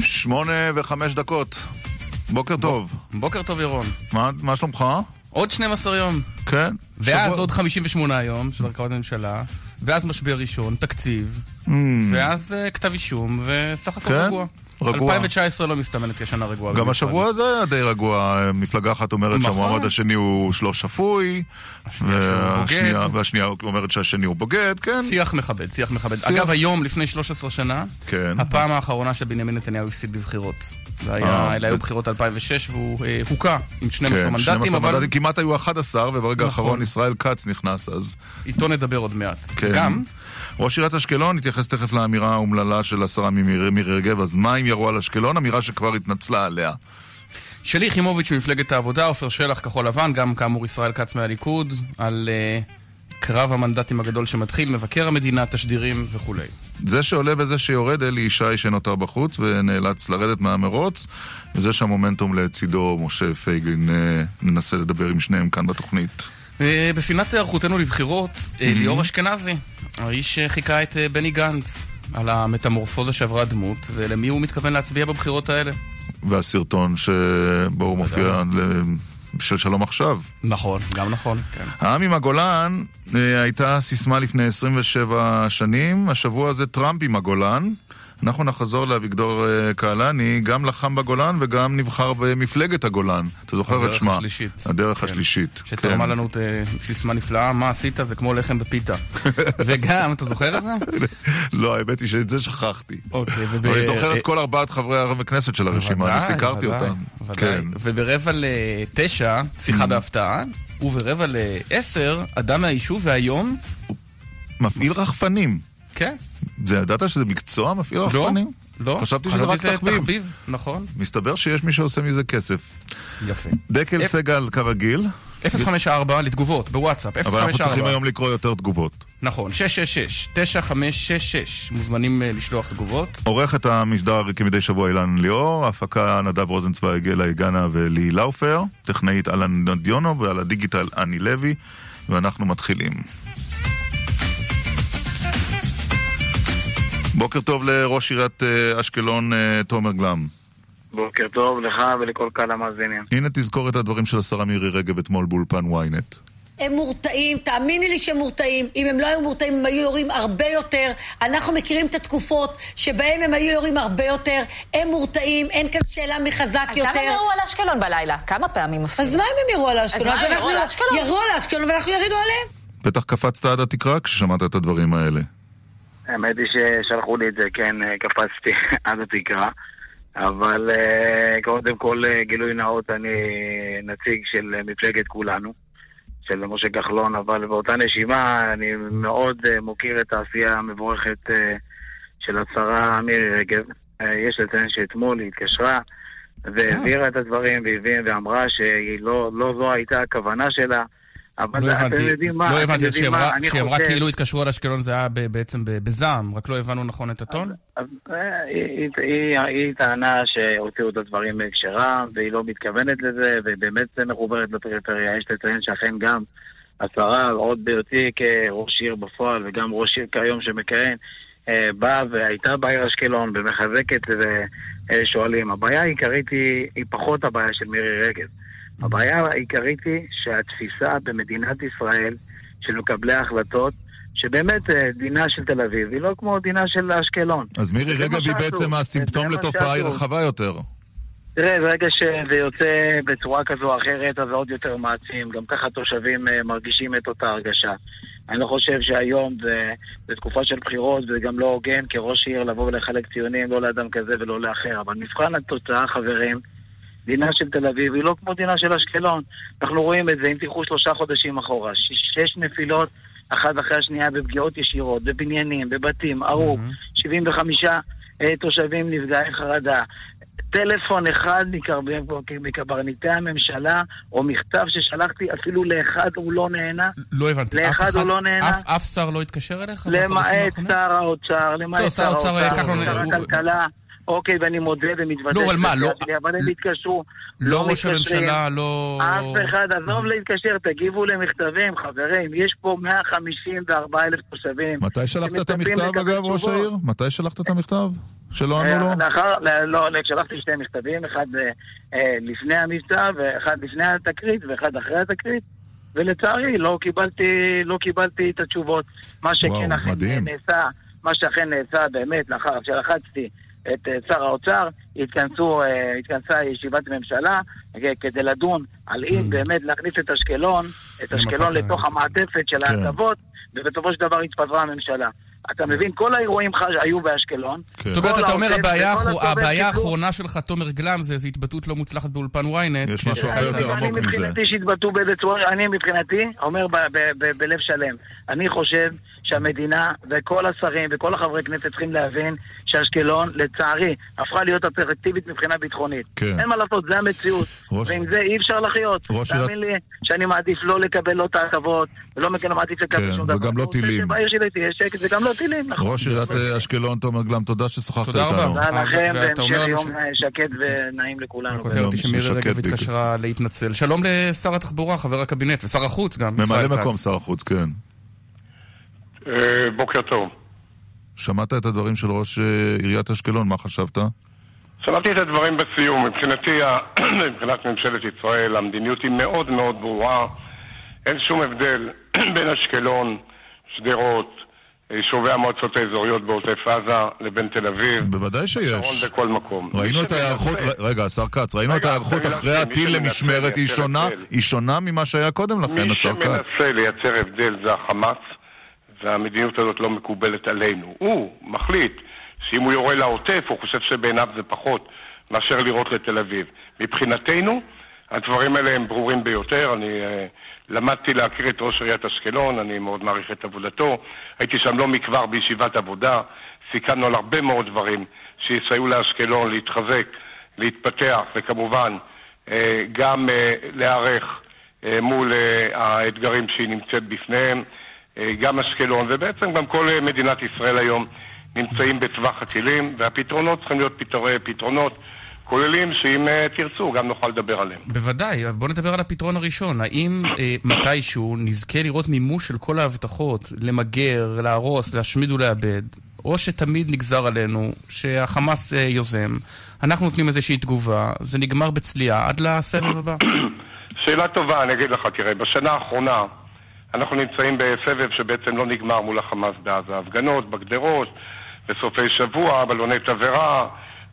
שמונה וחמש דקות. בוקר טוב. בוקר טוב, ירון. מה, מה שלומך? עוד 12 יום. כן. ואז שבוע- עוד 58 יום של הרכבת הממשלה, ואז משבר ראשון, תקציב, Mm, ואז אה, כתב אישום, וסך הכל כן, רגוע. רגוע. 2019 לא מסתמנת כשנה רגועה. גם. השבוע הזה היה די רגוע. מפלגה אחת אומרת נכון. שהמועמד השני הוא לא שפוי, והשנייה- אומרת שהשני הוא בוגד, כן. שיח מכבד, שיח מכבד. אגב, היום, לפני 13 שנה, כן. הפעם האחרונה שבנימין נתניהו הפסיד בבחירות. אה, אלה היו בחירות 2006, והוא אה, הוקע עם 12 כן, מנדטים, 12 אבל מנדטים, כמעט היו 11, וברגע נכון. האחרון ישראל כץ נכנס, אז... איתו נדבר עוד מעט. כן. גם, ראש עיריית אשקלון התייחס תכף לאמירה האומללה של השרה מירי רגב, אז מה אם ירו על אשקלון? אמירה שכבר התנצלה עליה. שלי יחימוביץ' ממפלגת העבודה, עופר שלח כחול לבן, גם כאמור ישראל כץ מהליכוד, על uh, קרב המנדטים הגדול שמתחיל, מבקר המדינה, תשדירים וכולי. זה שעולה וזה שיורד, אלי ישי שנותר בחוץ ונאלץ לרדת מהמרוץ, וזה שהמומנטום לצידו, משה פייגלין, אה, ננסה לדבר עם שניהם כאן בתוכנית. Uh, בפינת היערכותנו לבחירות, uh, ליאור אשכנזי, האיש שחיכה את uh, בני גנץ על המטמורפוזה שעברה הדמות, ולמי הוא מתכוון להצביע בבחירות האלה. והסרטון שבו הוא מופיע של שלום עכשיו. נכון, גם נכון, כן. העם עם הגולן אה, הייתה סיסמה לפני 27 שנים, השבוע הזה טראמפ עם הגולן. אנחנו נחזור לאביגדור אה, קהלני, גם לחם בגולן וגם נבחר במפלגת הגולן. אתה זוכר את הדרך שמה? השלישית. הדרך כן. השלישית. שתרמה כן. לנו את אה, סיסמה נפלאה, מה עשית? זה כמו לחם בפיתה. וגם, אתה זוכר את זה? לא, האמת היא שאת זה שכחתי. אוקיי, וב- אני זוכר את כל ארבעת חברי הכנסת של הרשימה, אני סיקרתי אותם. כן. וברבע לתשע, שיחה בהפתעה, וברבע לעשר, אדם מהיישוב, והיום, מפעיל רחפנים. כן, זה ידעת שזה מקצוע, מפעיל לא, רחפנים? לא. חשבתי שזה רק תחביב. תחביב, נכון, מסתבר שיש מי שעושה מזה כסף. יפה. דקל אפ- סגל כרגיל, 054 לתגובות, בוואטסאפ, אבל אנחנו צריכים 054. היום לקרוא יותר תגובות. נכון, 666-9566, מוזמנים אה, לשלוח תגובות. עורך את המשדר כמדי שבוע אילן ליאור, הפקה נדב רוזנצוויג, אלה גנה ולי לאופר, טכנאית אלן דיונו ועל הדיגיטל אני לוי, ואנחנו מתחילים. בוקר טוב לראש עיריית אה, אשקלון אה, תומר גלם. בוקר טוב לך ולכל קהל המאזינים. הנה תזכור את הדברים של השרה מירי רגב אתמול באולפן ynet. הם מורתעים, תאמיני לי שהם מורתעים. אם הם לא היו מורתעים, הם היו יורים הרבה יותר. אנחנו מכירים את התקופות שבהם הם היו יורים הרבה יותר. הם מורתעים, אין כאן שאלה מי חזק אז יותר. למה הם ירו על אשקלון בלילה? כמה פעמים אפילו? אז מה אם הם ירו על אשקלון? אז מה, הם ירו על אשקלון? ירו על אשקלון ואנחנו ירינו עליהם. בטח קפצת עד התקרה כששמעת את הדברים האלה. האמת היא ששלחו לי את זה, כן, אה, קפצתי עד התקרה. אבל אה, קודם כל, אה, גילוי נאות, אני נציג של מפלגת כולנו, של משה כחלון, אבל באותה נשימה אני מאוד מוקיר את העשייה המבורכת של השרה מירי רגב. יש לציין שאתמול היא התקשרה והעבירה את הדברים והביאה ואמרה שהיא לא, לא זו הייתה הכוונה שלה. אבל לא אתם הבנתי, יודעים מה, לא אתם הבנתי, כשהיא אמרה- כאילו התקשרו על אשקלון זה היה בעצם בזעם, רק לא הבנו נכון את הטון? אה, היא, טענה שהוציאו את הדברים מהקשרם, והיא לא מתכוונת לזה, ובאמת זה מחוברת לפריפריה. יש לציין שאכן גם השרה, עוד בהיותי כראש עיר בפועל, וגם ראש עיר כיום שמכהן, אה, באה והייתה בעיר אשקלון ומחזקת ושואלים. הבעיה העיקרית היא פחות הבעיה של מירי רגב. הבעיה העיקרית היא שהתפיסה במדינת ישראל של מקבלי ההחלטות שבאמת אה, דינה של תל אביב היא לא כמו דינה של אשקלון. אז מירי רגב היא. בעצם הסימפטום לתופעה היא. רחבה יותר. תראה, ברגע שזה יוצא בצורה כזו או אחרת, אז זה עוד יותר מעצים. גם ככה התושבים אה, מרגישים את אותה הרגשה. אני לא חושב שהיום זה, זה תקופה של בחירות, וזה גם לא הוגן כראש עיר לבוא ולחלק ציונים לא לאדם כזה ולא לאחר. אבל מבחן התוצאה, חברים, דינה של תל אביב היא לא כמו דינה של אשקלון. אנחנו רואים את זה, אם תלכו שלושה חודשים אחורה. שש נפילות, אחת אחרי השנייה בפגיעות ישירות, בבניינים, בבתים, הרוג, 75 אה, תושבים נפגעי חרדה. טלפון אחד מקברניטי הממשלה, או מכתב ששלחתי, אפילו לאחד הוא לא נהנה, לא הבנתי. לאחד אף הוא אחד- לא נהנה? אף- אף שר לא התקשר אליך? למעט? שר האוצר, למעט לא, שר האוצר, כחלון, שר הוא- הכלכלה. אוקיי, ואני מודה ומתוודה. לא, אבל מה, לא... אבל הם התקשרו. לא ראש הממשלה, לא... אף אחד, עזוב להתקשר, תגיבו למכתבים, חברים. יש פה 154 אלף תושבים. מתי שלחת את המכתב, אגב, ראש העיר? מתי שלחת את המכתב? שלא ענו לו? לאחר, לא, לא, שלחתי שתי מכתבים, אחד לפני המבצע, ואחד לפני התקרית, ואחד אחרי התקרית. ולצערי לא קיבלתי, לא קיבלתי את התשובות. מה שכן אכן נעשה, מה שאכן נעשה באמת לאחר שלחצתי את שר האוצר, התכנסו, התכנסה ישיבת ממשלה כדי לדון על אם mm. באמת להכניס את אשקלון, את אשקלון לתוך המעטפת של כן. ההטבות, ובסופו של דבר התפזרה הממשלה. אתה מבין, כל האירועים היו באשקלון. כן. זאת אומרת, אתה אומר, הבעיה האחרונה שלך, תומר גלם, זה איזו התבטאות לא מוצלחת באולפן ynet. יש משהו הרבה יותר עמוק מזה. אני מבחינתי שהתבטאו באיזה צורה, אני מבחינתי, אומר בלב שלם, אני חושב שהמדינה וכל השרים וכל החברי כנסת צריכים להבין שאשקלון, לצערי, הפכה להיות אטרקטיבית מבחינה ביטחונית. כן. אין מה לעשות, זה המציאות. ראש... ועם זה אי אפשר לחיות. ראש תאמין לי שאני מעדיף לא לקבל לא את ההטבות, ולא מעדיף לקבל כן, שום דבר. וגם לא טילים. בעיר שלי תהיה שקט, וגם לא טילים, נכון. ראש עיריית אשקלון, תומר גלם, תודה ששוחחת איתנו. תודה רבה. תודה לכם, והמשך יום שקט ונעים לכולנו. הכותרת היא שמירי רגב התקשרה להתנצל. שלום לשר התחבורה, חבר הקבינט, ושר החוץ גם. ממלא מקום שר החוץ, כן. אה, בוקר טוב. שמעת את הדברים של ראש אה, עיריית אשקלון, מה חשבת? שמעתי את הדברים בסיום. מבחינתי, מבחינת ממשלת ישראל, המדיניות היא מאוד מאוד ברורה. אין שום הבדל בין אשקלון, שדרות, יישובי המועצות האזוריות בעוטף עזה לבין תל אביב. בוודאי שיש. בכל מקום. ראינו את ההיערכות, רגע, השר כץ, ראינו את ההיערכות אחרי הטיל למשמרת, היא שונה ממה שהיה קודם לכן, השר כץ. מי שמנסה לייצר הבדל זה החמאס. והמדיניות הזאת לא מקובלת עלינו. הוא מחליט שאם הוא יורה לעוטף, הוא חושב שבעיניו זה פחות מאשר לירות לתל אביב. מבחינתנו, הדברים האלה הם ברורים ביותר. אני uh, למדתי להכיר את ראש עיריית אשקלון, אני מאוד מעריך את עבודתו. הייתי שם לא מכבר בישיבת עבודה, סיכמנו על הרבה מאוד דברים שיסייעו לאשקלון להתחזק, להתפתח, וכמובן uh, גם uh, להיערך uh, מול uh, האתגרים שהיא נמצאת בפניהם. אה, גם אשקלון, ובעצם גם כל אה, מדינת ישראל היום נמצאים בטווח הטילים, והפתרונות צריכים להיות פתרונות, פתרונות כוללים שאם תרצו, גם נוכל לדבר עליהם. בוודאי, אבל בואו נדבר על הפתרון הראשון. האם מתישהו נזכה לראות מימוש של כל ההבטחות, למגר, להרוס, להשמיד ולאבד, או שתמיד נגזר עלינו שהחמאס יוזם, אנחנו נותנים איזושהי תגובה, זה נגמר בצליעה עד לסבב הבא? שאלה טובה, אני אגיד לך, תראה, בשנה האחרונה... אנחנו נמצאים בסבב שבעצם לא נגמר מול החמאס בעזה. הפגנות בגדרות, בסופי שבוע, בלוני תבערה,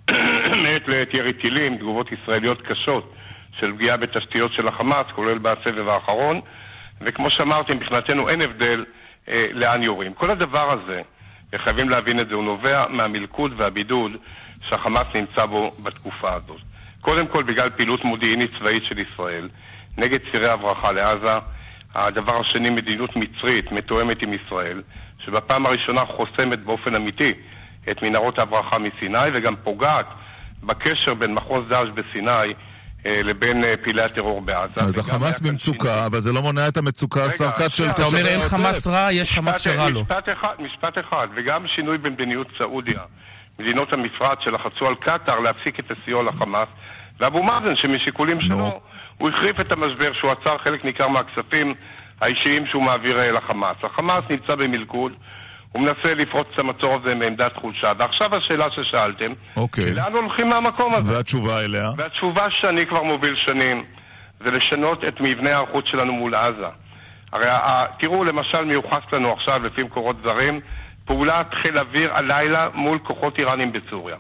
מעת לעת ירי טילים, תגובות ישראליות קשות של פגיעה בתשתיות של החמאס, כולל בסבב האחרון. וכמו שאמרתי, מבחינתנו אין הבדל אה, לאן יורים. כל הדבר הזה, וחייבים להבין את זה, הוא נובע מהמלכוד והבידוד שהחמאס נמצא בו בתקופה הזאת. קודם כל בגלל פעילות מודיעינית צבאית של ישראל נגד צירי הברחה לעזה, הדבר השני, מדיניות מצרית מתואמת עם ישראל, שבפעם הראשונה חוסמת באופן אמיתי את מנהרות ההברחה מסיני וגם פוגעת בקשר בין מחוז דאעש בסיני אה, לבין אה, פעילי הטרור בעזה. אז החמאס במצוקה, אבל זה לא מונע את המצוקה, כץ, של אתה אומר אין חמאס רע, יש חמאס שרע לו. משפט אחד, וגם שינוי במדיניות סעודיה. מדינות המפרץ שלחצו על קטאר להפסיק את הסיוע לחמאס, ואבו מאזן, שמשיקולים שלו... הוא החריף את המשבר שהוא עצר חלק ניכר מהכספים האישיים שהוא מעביר אה, לחמאס. החמאס נמצא במלכוד, הוא מנסה לפרוץ את המצור הזה מעמדת חולשה. ועכשיו השאלה ששאלתם, אוקיי. לאן הולכים מהמקום הזה? והתשובה אליה? והתשובה שאני כבר מוביל שנים, זה לשנות את מבנה ההיערכות שלנו מול עזה. הרי תראו, למשל, מיוחס לנו עכשיו, לפי מקורות זרים, פעולת חיל אוויר הלילה מול כוחות איראנים בסוריה.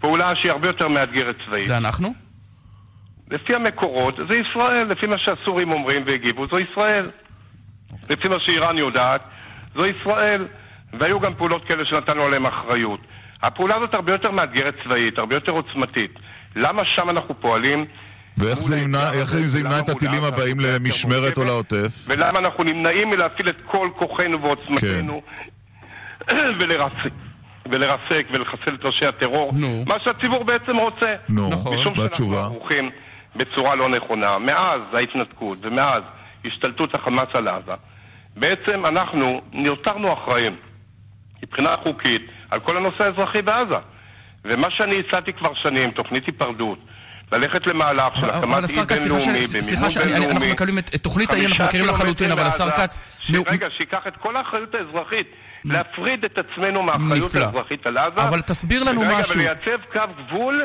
פעולה שהיא הרבה יותר מאתגרת צבאית. זה אנחנו? לפי המקורות, זה ישראל. לפי מה שהסורים אומרים והגיבו, זו ישראל. לפי מה שאיראן יודעת, זו ישראל. והיו גם פעולות כאלה שנתנו עליהן אחריות. הפעולה הזאת הרבה יותר מאתגרת צבאית, הרבה יותר עוצמתית. למה שם אנחנו פועלים? ואיך זה ימנע, איך זה ימנע את הטילים הבאים למשמרת או לעוטף? ולמה אנחנו נמנעים מלהפעיל את כל כוחנו ועוצמתנו כן. ולרסק. ולרסק ולחסל את ראשי הטרור, נו. מה שהציבור בעצם רוצה. נו, נכון, משום שאנחנו ערוכים בצורה לא נכונה. מאז ההתנתקות ומאז השתלטות החמאס על עזה, בעצם אנחנו נותרנו אחראים מבחינה חוקית על כל הנושא האזרחי בעזה. ומה שאני הצעתי כבר שנים, תוכנית היפרדות, ללכת למהלך של הקמת אי סליחה בינלאומי, סליחה במימון שאני- אני- אנחנו בינלאומי. מקבלים את תוכנית האי, אנחנו מכירים לחלוטין, אבל השר כץ... רגע, שייקח את כל האחריות האזרחית, להפריד את עצמנו מהאחריות. האזרחית על עזה. אבל תסביר לנו משהו. ולייצב קו גבול.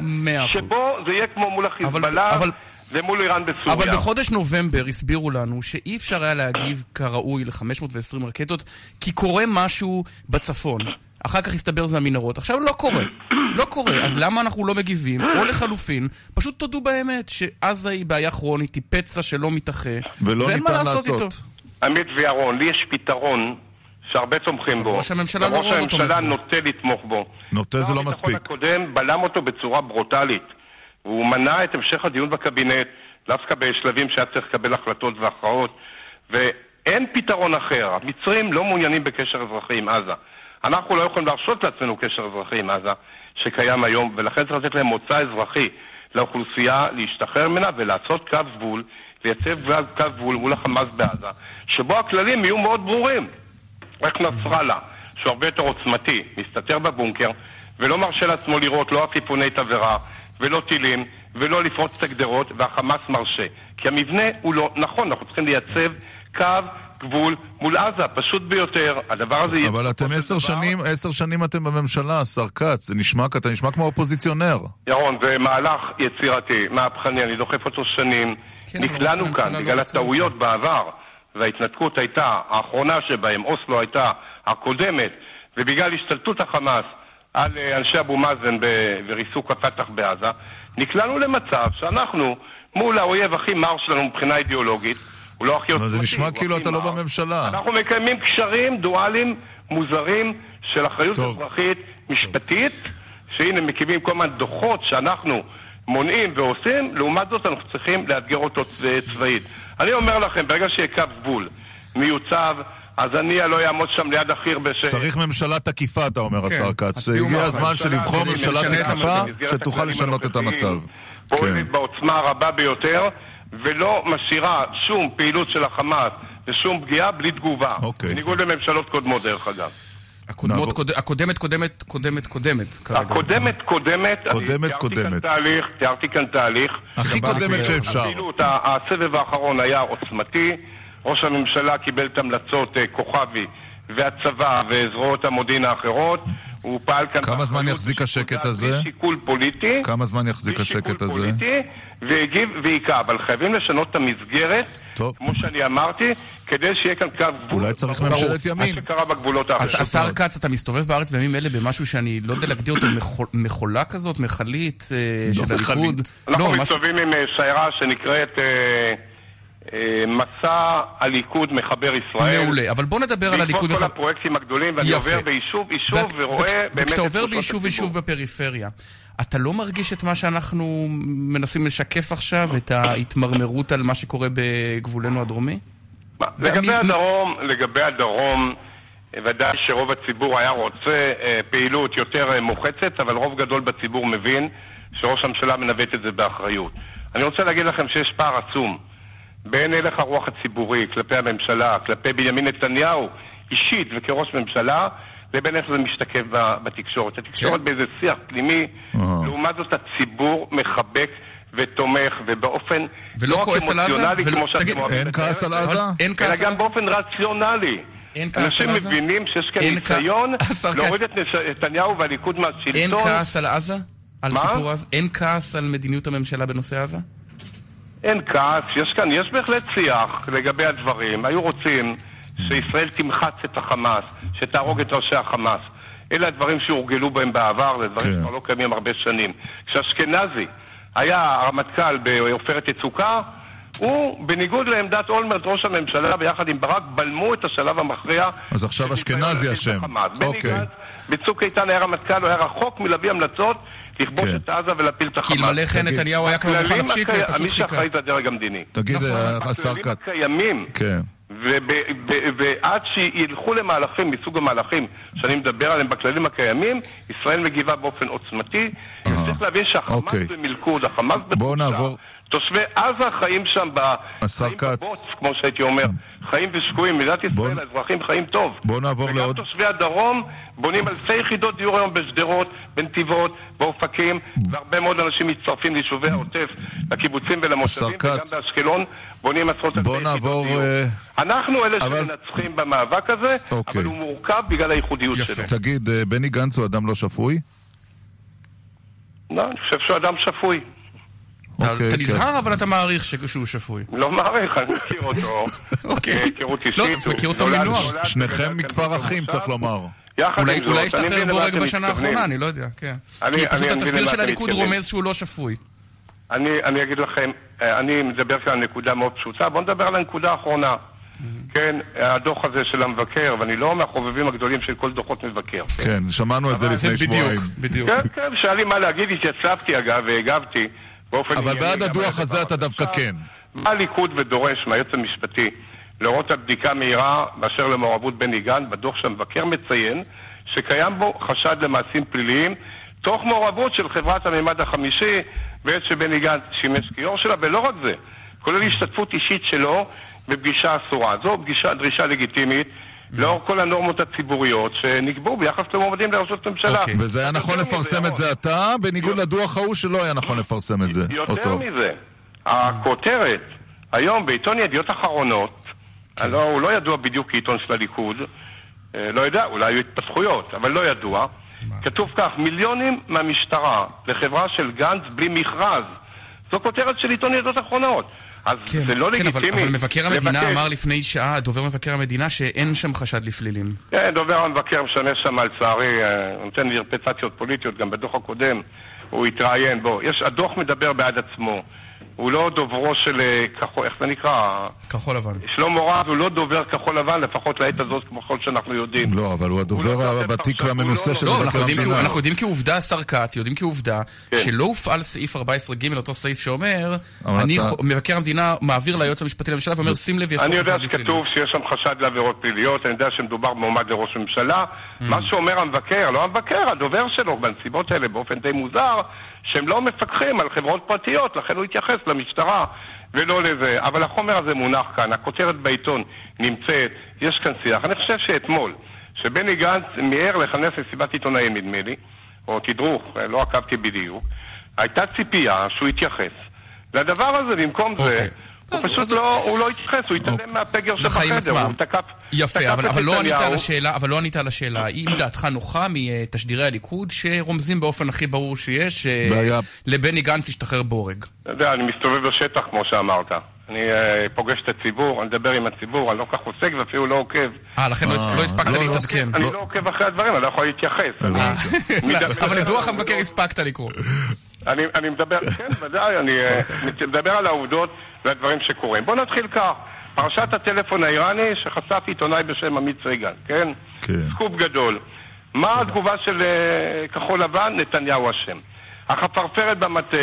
שבו זה יהיה כמו מול החיזבאללה ומול איראן בסוריה. אבל בחודש נובמבר הסבירו לנו שאי אפשר היה להגיב כראוי ל-520 רקטות, כי קורה משהו בצפון. אחר כך הסתבר זה המנהרות. עכשיו לא קורה. לא קורה. אז למה אנחנו לא מגיבים? או לחלופין, פשוט תודו באמת שעזה היא בעיה כרונית, היא פצע שלא מתאחה. ולא ואין מה ניתן לעשות לעשות. איתו. עמית וירון, לי יש פתרון שהרבה תומכים בו. ראש הממשלה לא רואה אותו הממשלה תומך בו. נוטה לתמוך בו. נוטה זה לא הביטחון מספיק. הקודם בלם אותו בצורה ברוטלית. הוא מנע את המשך הדיון בקבינט, דווקא בשלבים שהיה צריך לקבל החלטות והכרעות, ואין פתרון אחר. המצרים לא מעוניינים בקשר אזרחי עם עזה. אנחנו לא יכולים להרשות לעצמנו קשר אזרחי עם עזה, שקיים היום, ולכן צריך לתת להם מוצא אזרחי לאוכלוסייה להשתחרר ממנה ולעשות קו גבול, לייצב קו גבול מול החמאס בעזה, שבו הכללים יהיו מאוד ברורים. רק נסראללה, שהוא הרבה יותר עוצמתי, מסתתר בבונקר, ולא מרשה לעצמו לראות לא עפיפוני תבערה, ולא טילים, ולא לפרוץ את הגדרות, והחמאס מרשה. כי המבנה הוא לא נכון, אנחנו צריכים לייצב קו גבול מול עזה, פשוט ביותר. הדבר הזה יהיה... אבל אתם עשר שנים, עשר שנים אתם בממשלה, השר כץ. זה נשמע, אתה נשמע כמו אופוזיציונר. ירון, זה מהלך יצירתי, מהפכני, אני דוחף אותו שנים. כן, נקלענו כאן לא בגלל הטעויות בעבר, וההתנתקות הייתה, האחרונה שבהם, אוסלו הייתה הקודמת, ובגלל השתלטות החמאס על אה, אנשי אבו מאזן וריסוק הפתח בעזה, נקלענו למצב שאנחנו מול האויב הכי מר שלנו מבחינה אידיאולוגית, הוא לא הכי אבל זה עוצמתי, נשמע כאילו אתה לא מר. בממשלה. אנחנו מקיימים קשרים דואליים מוזרים של אחריות טוב. אזרחית משפטית, שהנה מקימים כל הזמן דוחות שאנחנו מונעים ועושים, לעומת זאת אנחנו צריכים לאתגר אותו צבאית. אני אומר לכם, ברגע שיהיה קו גבול מיוצב, אז הנייה לא יעמוד שם ליד החירבה ש... צריך ממשלה תקיפה, אתה אומר, השר כץ. הגיע הזמן שלבחור ממשלה תקיפה שתוכל לשנות את המצב. פועלת כן. בעוצמה הרבה ביותר, ולא משאירה שום פעילות של החמאס ושום פגיעה בלי תגובה. אוקיי. בניגוד לממשלות קודמות, דרך אגב. הקודמות. קוד- הקודמת, קודמת, קודמת, קודמת. הקודמת קודמת, אני קודמת, תיארתי קודמת. כאן תהליך, תיארתי כאן תהליך. הכי קודמת שאפשר. הסבב האחרון היה עוצמתי, ראש הממשלה קיבל את המלצות אה, כוכבי והצבא וזרועות המודיעין האחרות, הוא פעל כאן... כמה זמן יחזיק השקט הזה? בלי שיקול פוליטי. כמה זמן יחזיק בלי שיקול השקט הזה? פוליטי, והגיב והיכה, אבל חייבים לשנות את המסגרת, טוב. כמו שאני אמרתי, כדי שיהיה כאן קו גבול. אולי צריך. ממשלת ימין. מה שקרה בגבולות האחרים. השר כץ, אתה מסתובב בארץ בימים אלה במשהו שאני לא יודע להגדיר אותו מחול- מחולה כזאת, מכלית אה, של מכלית. הליכוד? אנחנו לא. מסתובבים עם אה, שיירה שנקראת מסע הליכוד מחבר ישראל. מעולה, אבל בוא נדבר על הליכוד. בעקבות כל מח- הפרויקטים הגדולים, ואני יפה. עובר ביישוב יישוב וכ- ורואה וכש- באמת את וכשאתה עובר ביישוב. יישוב בפריפריה, אתה לא מרגיש את מה שאנחנו מנסים לשקף עכשיו, את ההתמרמרות על מה שקורה בגבולנו הדרומי? לגבי מי- הדרום, לגבי הדרום, אה, ודאי שרוב הציבור היה רוצה אה, פעילות יותר אה, מוחצת, אבל רוב גדול בציבור מבין שראש הממשלה מנווט את זה באחריות. אני רוצה להגיד לכם שיש פער עצום בין הלך הרוח הציבורי כלפי הממשלה, כלפי בנימין נתניהו אישית וכראש ממשלה, לבין איך זה משתקף בתקשורת. התקשורת כן. באיזה שיח פנימי, אה. לעומת זאת הציבור מחבק ותומך, ובאופן ולא לא כועס על עזה? ולא- כמו תגיד, אין כעס על זה. עזה? אין אלא כעס על גם עזה? באופן רציונלי. אין כעס אנשים על עזה? מבינים שיש כאן אין ניסיון. להוריד את נתניהו והליכוד אין מהשלטון. כעס על עזה? על? סיפור עזה? אין כעס על מדיניות הממשלה בנושא עזה? אין כעס, יש כאן, יש בהחלט שיח לגבי הדברים. היו רוצים שישראל תמחץ את החמאס, שתהרוג את ראשי החמאס. אלה הדברים שהורגלו בהם בעבר, זה דברים כן. שכבר לא קיימים הרבה שנים. כשאשכנזי היה הרמטכ"ל בעופרת יצוקה, הוא, בניגוד לעמדת אולמרט, ראש הממשלה, ביחד עם ברק, בלמו את השלב המכריע. אז עכשיו אשכנזי אשם. בני אוקיי. גנץ, בצוק איתן היה רמטכ"ל, הוא היה רחוק מלהביא המלצות לכבוש כן. את עזה ולהפיל את כי החמאס. אלמלא כן נתניהו היה כבר מוכן הכללים נפשית, ופשוט מי חיכה. שאחראי זה הדרג המדיני. תגיד, נכון. אה, השר הכללים כץ. הקיימים, כן. ועד שילכו למהלכים מסוג המהלכים שאני מדבר עליהם בכללים הקיימים, ישראל מגיבה באופן עוצמתי. צריך להבין שהחמאס אוקיי. במלכוד, החמאס בתחושה. תושבי עזה חיים שם ב... השר חיים כץ. בבוץ, כמו שהייתי אומר. חיים ושקועים. מדינת בוא- ישראל, האזרחים חיים טוב. בוא נעבור לעוד- וגם תושבי הדרום בונים אלפי יחידות דיור היום בשדרות, בנתיבות, באופקים, והרבה מאוד אנשים מצטרפים ליישובי העוטף, לקיבוצים ולמושבים, וגם. באשקלון בונים עשרות אלפי בוא יחידות נעבור, דיור. אה, אנחנו אלה אבל- שמנצחים במאבק הזה, אוקיי. אבל הוא מורכב בגלל הייחודיות יפה. שלו. תגיד, אה, בני גנץ הוא אדם לא שפוי? לא, אני חושב שהוא אדם שפוי. אתה- אוקיי, כן. נזהר, אבל אתה מעריך שהוא שפוי. לא מעריך, אני מכיר אותו. אוקיי. היכרות אישית. לא, אתה מכיר אותו נולד- מנוער. שניכם מכפר אחים. צריך לומר. אולי השתחרר בורג בשנה. האחרונה, אני לא יודע, כן. כי פשוט למה של הליכוד. רומז שהוא לא שפוי. אני, אני אגיד לכם, אה, אני מדבר כאן על נקודה מאוד פשוטה, בואו נדבר על הנקודה האחרונה. כן, הדוח הזה של המבקר, ואני לא מהחובבים הגדולים של כל דוחות מבקר. כן, שמענו את זה לפני בדיוק, שבועיים. בדיוק. כן, כן, שהיה לי מה להגיד, התייצבתי אגב, והגבתי באופן אבל בעד הדוח הזה אתה דווקא עכשיו, כן. מה הליכוד ודורש מהיועץ המשפטי להורות על בדיקה מהירה באשר למעורבות בני גן בדוח שהמבקר מציין שקיים בו חשד למעשים פליליים תוך מעורבות של חברת הממד החמישי בעת שבני גנץ שימש כיו"ר שלה, ולא רק זה, כולל השתתפות אישית שלו בפגישה אסורה. זו פגישה, דרישה לגיטימית. לאור כל הנורמות הציבוריות שנקבעו ביחס למועמדים לראשות ממשלה. אוקיי. וזה היה נכון לפרסם את זה עתה, בניגוד לדוח ההוא שלא היה נכון לפרסם את זה. יותר. מזה, הכותרת היום בעיתון ידיעות אחרונות, הלא, הוא לא ידוע בדיוק כעיתון של הליכוד, אה, לא יודע, אולי היו התפתחויות, אבל לא ידוע. כתוב כך, מיליונים מהמשטרה לחברה של גנץ בלי מכרז. זו כותרת של עיתון ידיעות אחרונות. אז כן, זה לא כן, אבל, לגיטימי. אבל מבקר המדינה לבקש- אמר לפני שעה, דובר מבקר המדינה, שאין שם חשד לפלילים. כן, דובר המבקר משמש שם, לצערי, אה, נותן אינטרפטציות פוליטיות, גם בדוח הקודם הוא התראיין. בוא, יש, הדוח מדבר בעד עצמו. הוא לא דוברו של אה, כחול, איך זה נקרא? כחול לבן. שלמה רב הוא לא דובר כחול לבן, לפחות לעת הזאת, ככל שאנחנו יודעים. לא, אבל הוא הדובר לא הוותיק והמנוסה של לא- לא, מבקר אנחנו יודעים, המדינה. אנחנו יודעים כעובדה, השר כץ, יודעים כעובדה, כן. שלא הופעל סעיף 14ג, אותו סעיף שאומר, מבקר המדינה מעביר ליועץ המשפטי לממשלה ואומר, שים לב, יש פה אני יודע. שכתוב שיש שם חשד לעבירות פליליות, אני יודע שמדובר במועמד לראש הממשלה. Mm. מה שאומר המבקר, לא המבקר, הדובר שלו, בנסיבות האלה, באופן די מוזר, שהם לא מפקחים על חברות פרטיות, לכן הוא התייחס למשטרה ולא לזה. אבל החומר הזה מונח כאן, הכותרת בעיתון נמצאת, יש כאן שיח. אני חושב שאתמול, שבני גנץ מיהר לכנס מסיבת עיתונאים, נדמה לי, או תדרוך, לא עקבתי בדיוק, הייתה ציפייה שהוא יתייחס. לדבר הזה, במקום זה, אוקיי. הוא פשוט לא, הוא לא התייחס, הוא התעלם מהפגר לחיים שבחדר. הוא תקף, יפה, אבל, לא ענית. על השאלה, אבל לא ענית על השאלה, האם דעתך נוחה מתשדירי הליכוד שרומזים באופן הכי ברור שיש, אה. לבני גנץ ישתחרר בורג? אתה יודע, אני מסתובב בשטח, כמו שאמרת. אני אה, פוגש את הציבור, אני מדבר עם הציבור, אני לא כל כך עוסק ואפילו לא עוקב. אה, לכן לא, לא הספקת לא, להתעדכן. אני לא. לא עוקב אחרי הדברים, אני לא יכול להתייחס. מדבר- אבל לדוח המבקר הספקת לקרוא. אני, אני מדבר, כן, ודאי, אני אה, מדבר על העובדות והדברים שקורים. בואו נתחיל כך. פרשת הטלפון האיראני שחשף עיתונאי בשם עמית סייגן, כן? כן. סקופ גדול. מה התגובה של אה, כחול לבן? נתניהו אשם. החפרפרת במטה,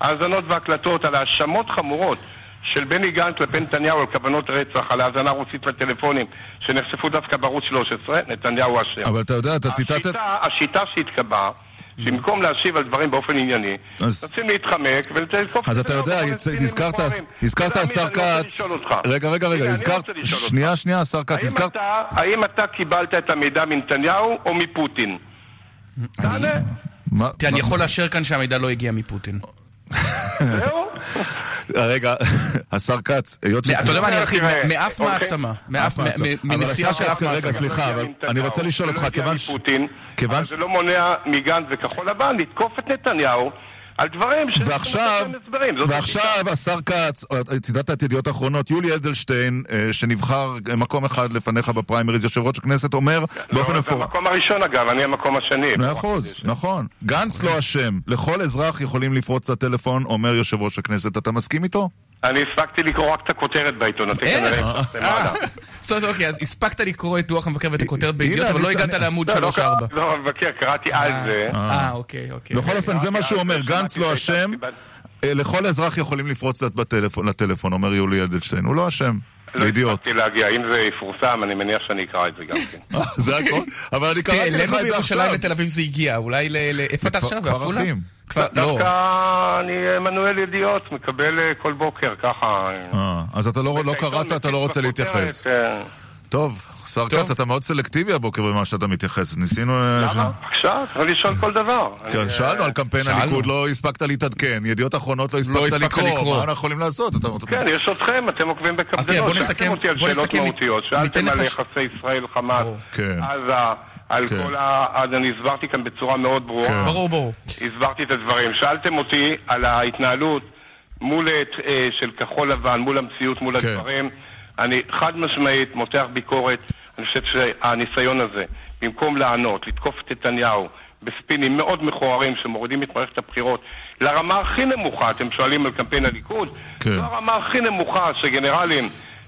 האזנות והקלטות על האשמות חמורות של בני גנץ כלפי נתניהו על כוונות רצח, על האזנה רוסית לטלפונים שנחשפו דווקא בערוץ 13, נתניהו אשם. אבל אתה יודע, אתה ציטטת... השיטה, השיטה שהתקבעה, שבמקום להשיב על דברים באופן ענייני, רוצים להתחמק ולתקוף... אז את אתה יודע, הזכרת. הזכרת השר כץ. רגע, רגע, רגע, הזכרת. שנייה, שנייה, השר כץ, הזכרת, אתה- האם אתה קיבלת את המידע מנתניהו או מפוטין? תענה. אני יכול לאשר כאן שהמידע לא הגיע מפוטין. זהו? רגע, השר כץ, היות אתה יודע מה, אני ארחיב, תראה, מאף הולכים- מעצמה, מאף- מנסיעה השר של כץ, אף רגע, מעצמה. סליחה, אבל. אני רוצה לשאול אותך, לא הגיע כיוון ש- אבל ש- זה לא מונע מגנץ וכחול לבן לתקוף את נתניהו על דברים ש... ועכשיו. ועכשיו השר כץ, אה, ציטטת את ידיעות אחרונות, יולי אדלשטיין, אה, שנבחר אה, מקום אחד לפניך בפריימריז, יושב ראש הכנסת, אומר באופן לא, זה מפורש... המקום הראשון אגב, אני המקום השני. מאה אחוז, נכון. גנץ לא אשם. לכל אזרח יכולים לפרוץ לטלפון, אומר יושב ראש הכנסת. אתה מסכים איתו? אני הספקתי לקרוא רק את הכותרת בעיתונות. איך? כנראה. זאת אומרת, אוקיי, אז הספקת לקרוא את דוח המבקר ואת הכותרת בידיעות, אבל לא הגעת לעמוד לא, לא 3-4. קראתי- לא, מבקר, קראתי על זה. אה, אוקיי, אוקיי. בכל אופן, זה מה שהוא אומר, גנץ לא אשם. אה, לכל אזרח יכולים לפרוץ בטלפון, לטלפון, אומר יולי אדלשטיין. הוא לא אשם. לא. הספקתי להגיע, אם זה יפורסם, אני מניח שאני אקרא את זה גם כן. זה הכל? אבל אני קראתי לך אלינו את זה בירושלים עכשיו. לתל אביב זה הגיע, אולי ל... ל- איפה אתה עכשיו? בעפולה? כבר, לא. דווקא אני מנואל ידיעות, מקבל אה, כל בוקר, ככה. אה, אז אתה לא לא קראת, אתה לא רוצה להתייחס. כן. טוב, השר. כץ, אתה מאוד סלקטיבי הבוקר במה שאתה מתייחס. ניסינו... אה, למה? עכשיו, צריך לשאול כל דבר. כן, שאלנו על קמפיין. הליכוד, לא הספקת להתעדכן, ידיעות אחרונות לא הספקת הספקת לקרוא. מה אנחנו יכולים לעשות? כן, יש אתכם, אתם עוקבים בקפדנות. שאלתם אותי על שאלות מהותיות. שאלתם על יחסי ישראל-חמאס, כן. עזה, על כן. כל ה... אז אני הסברתי כאן בצורה מאוד כן. ברורה. ברור, ברור. הסברתי את הדברים. שאלתם אותי על ההתנהלות מול אה, של כחול לבן, מול המציאות, מול כן. הדברים. אני חד משמעית מותח ביקורת. אני חושב שהניסיון הזה, במקום לענות, לתקוף את נתניהו בספינים מאוד מכוערים שמורידים את מערכת הבחירות לרמה הכי נמוכה, אתם שואלים על קמפיין הליכוד? כן. זו הרמה הכי נמוכה שגנרלים,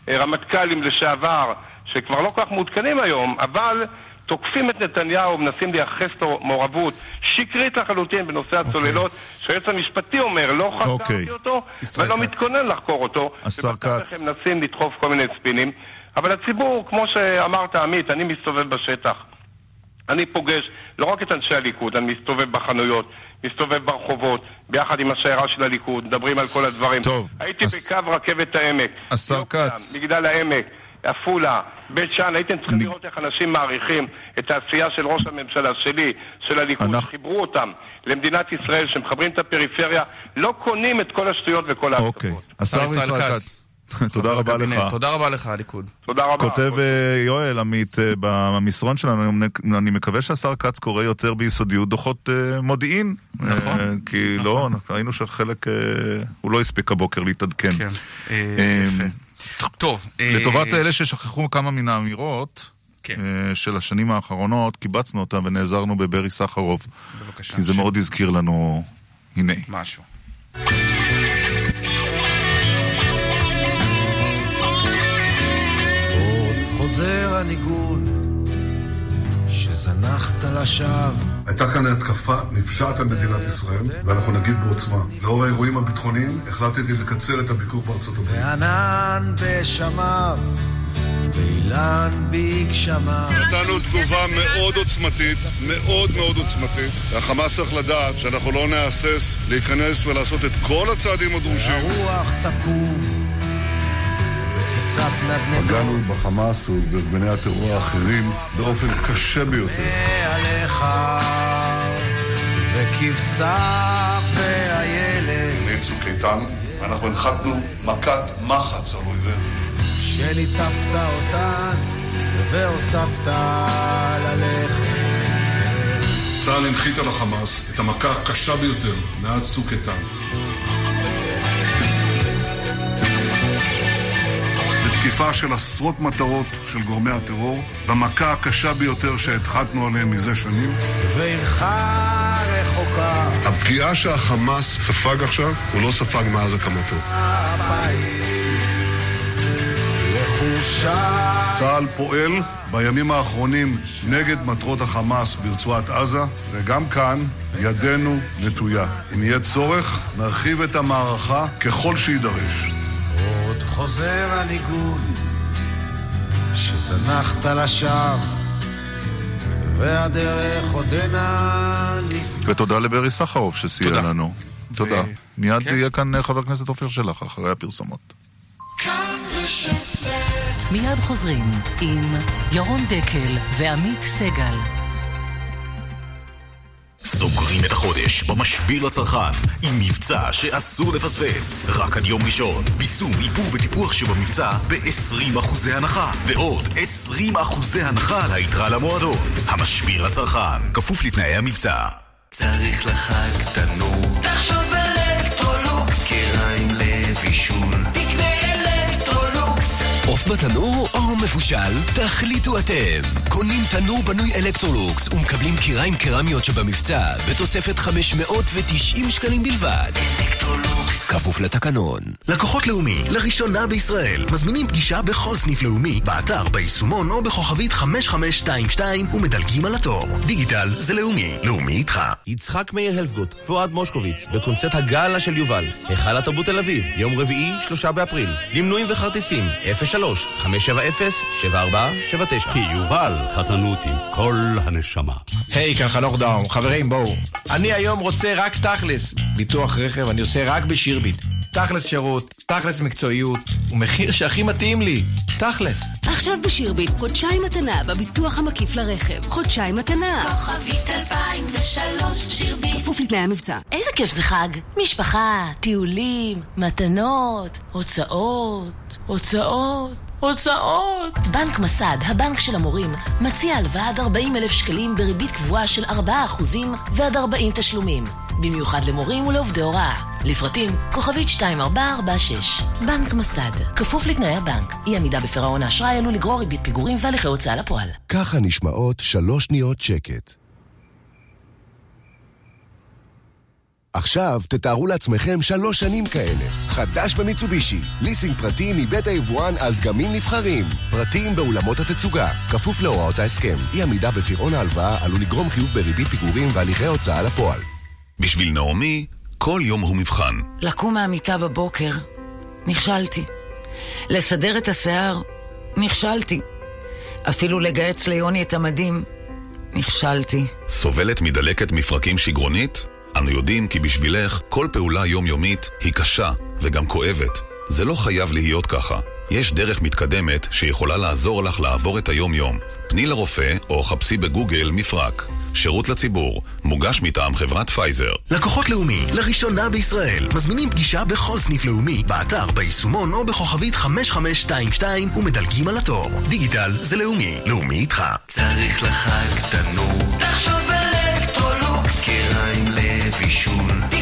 אה, רמטכ"לים לשעבר, שכבר לא כל כך מעודכנים היום, אבל תוקפים את נתניהו, מנסים לייחס לו מעורבות שקרית לחלוטין בנושא הצוללות, שהיועץ המשפטי אומר, לא אוקיי. חקרתי אותו, ישראל ולא כץ. מתכונן לחקור אותו. השר כץ. הם מנסים לדחוף כל מיני ספינים. אבל הציבור, כמו שאמרת, עמית, אני מסתובב בשטח. אני פוגש לא רק את אנשי הליכוד, אני מסתובב בחנויות, מסתובב ברחובות, ביחד עם השיירה של הליכוד, מדברים על כל הדברים. טוב, הייתי אז- בקו רכבת העמק. השר כץ. מגדל העמק, עפולה, בית שאן, הייתם צריכים נ- לראות איך אנשים מעריכים את העשייה של ראש הממשלה, שלי, של הליכוד, אנחנו- שחיברו אותם למדינת ישראל, שמחברים את הפריפריה, לא קונים את כל השטויות וכל אוקיי, ההבטחות. השר ישראל כץ. תודה רבה הקבינט. לך. תודה רבה לך, הליכוד. תודה רבה. כותב אה, יואל עמית אה, במסרון שלנו, אני- אני מקווה שהשר כץ קורא יותר ביסודיות דוחות אה, מודיעין. נכון. כי לא, אנחנו- ראינו שחלק, הוא לא הספיק הבוקר להתעדכן. כן. יפה. טוב. אה, לטובת אלה ששכחו כמה מן האמירות כן. אה, של השנים האחרונות, קיבצנו אותם ונעזרנו בברי סחרוף. בבקשה. כי זה ש- מאוד הזכיר לנו, הנה. משהו. עוד חוזר הניגון שזנחת לשווא הייתה כאן התקפה נפשעת על מדינת ישראל, ואנחנו נגיד בעוצמה. לאור האירועים הביטחוניים, החלטתי לקצר את הביקור בארצות הברית. וענן בשמיו ואילן בגשמיו נתנו תגובה מאוד עוצמתית, מאוד מאוד עוצמתית. והחמאס צריך לדעת שאנחנו לא נהסס להיכנס ולעשות את כל הצעדים הדרושים. הרוח תקום פגענו בחמאס ובארגוני הטרור האחרים באופן קשה ביותר. מצוק איתן, ואנחנו הנחתנו מכת מחץ על אויבינו. שליטפת אותן והוספת ללחם צה"ל הנחית על החמאס את המכה הקשה ביותר מאז צוק איתן. בתקיפה של עשרות מטרות של גורמי הטרור, במכה הקשה ביותר שהנחתנו עליהם מזה שנים. ועירך רחוקה הפגיעה שהחמאס ספג עכשיו, הוא לא ספג מאז הקמתו. צה"ל פועל בימים האחרונים נגד מטרות החמאס ברצועת עזה, וגם כאן ידנו נטויה. אם יהיה צורך, נרחיב את המערכה ככל שיידרש. חוזר הניגון שזנחת לשווא והדרך עודנה לפני ותודה לברי סחרוף שסייע תודה. לנו. תודה. ו- מיד כן. יהיה כאן אה, חבר הכנסת עופר שלח אחרי הפרסומות. מיד חוזרים עם ירון דקל ועמית סגל. סוגרים את החודש במשביר לצרכן עם מבצע שאסור לפספס. רק עד יום ראשון. ביסום, איפור וטיפוח שבמבצע ב-20% הנחה. ועוד 20% הנחה על היתרה למועדון. המשביר לצרכן כפוף לתנאי המבצע. צריך לחג תנור. תחשוב אלקטרולוקס. כיריים לבישול בתנור או מבושל? תחליטו אתם. קונים תנור בנוי אלקטרולוקס ומקבלים כיריים קרמיות שבמבצע בתוספת 590 שקלים בלבד. כפוף לתקנון. לקוחות לאומי, לראשונה בישראל מזמינים פגישה בכל סניף לאומי באתר, ביישומון או בכוכבית 5522 ומדלגים על התור דיגיטל זה לאומי, לאומי איתך יצחק מאיר הלפגוט ואוהד מושקוביץ בקונצרט הגאלה של יובל, היכל התרבות תל אביב, יום רביעי, שלושה באפריל. למנויים וכרטיסים, 03 570 7479 כי יובל חזנות עם כל הנשמה. היי, כאן חנוך דאום. חברים, בואו. אני היום רוצה רק תכלס. ביטוח רכב אני עושה רק בשירביט. תכלס שירות, תכלס מקצועיות, ומחיר שהכי מתאים לי. תכלס. עכשיו בשירביט, חודשיים מתנה בביטוח המקיף לרכב. חודשיים מתנה. כוכבית 2003 שירביט. כפוף לתנאי המבצע. איזה כיף זה חג. משפחה, טיולים, מתנות, הוצאות, הוצאות. הוצאות. בנק מסד, הבנק של המורים, מציע הלוואה עד 40 אלף שקלים בריבית קבועה של 4% ועד 40 תשלומים. במיוחד למורים ולעובדי הוראה. לפרטים, כוכבית 2446. בנק מסד, כפוף לתנאי הבנק. אי עמידה בפירעון האשראי עלול לגרור ריבית פיגורים והליכי הוצאה לפועל. ככה נשמעות שלוש שניות שקט. עכשיו תתארו לעצמכם שלוש שנים כאלה. חדש במיצובישי, ליסינג פרטי מבית היבואן על דגמים נבחרים. פרטים באולמות התצוגה, כפוף להוראות ההסכם. אי עמידה בפירעון ההלוואה עלול לגרום חיוב בריבית פיגורים והליכי הוצאה לפועל. בשביל נעמי, כל יום הוא מבחן. לקום מהמיטה בבוקר, נכשלתי. לסדר את השיער, נכשלתי. אפילו לגהץ ליוני את המדים, נכשלתי. סובלת מדלקת מפרקים שגרונית? אנו יודעים כי בשבילך כל פעולה יומיומית היא קשה וגם כואבת. זה לא חייב להיות ככה. יש דרך מתקדמת שיכולה לעזור לך לעבור את היום-יום. פני לרופא או חפשי בגוגל מפרק. שירות לציבור, מוגש מטעם חברת פייזר. לקוחות לאומי, לראשונה בישראל, מזמינים פגישה בכל סניף לאומי, באתר, ביישומון או בכוכבית 5522 ומדלגים על התור. דיגיטל זה לאומי, לאומי איתך. צריך לחג תנור. תחשוב אלקטרולוקס. כיריים לבישול.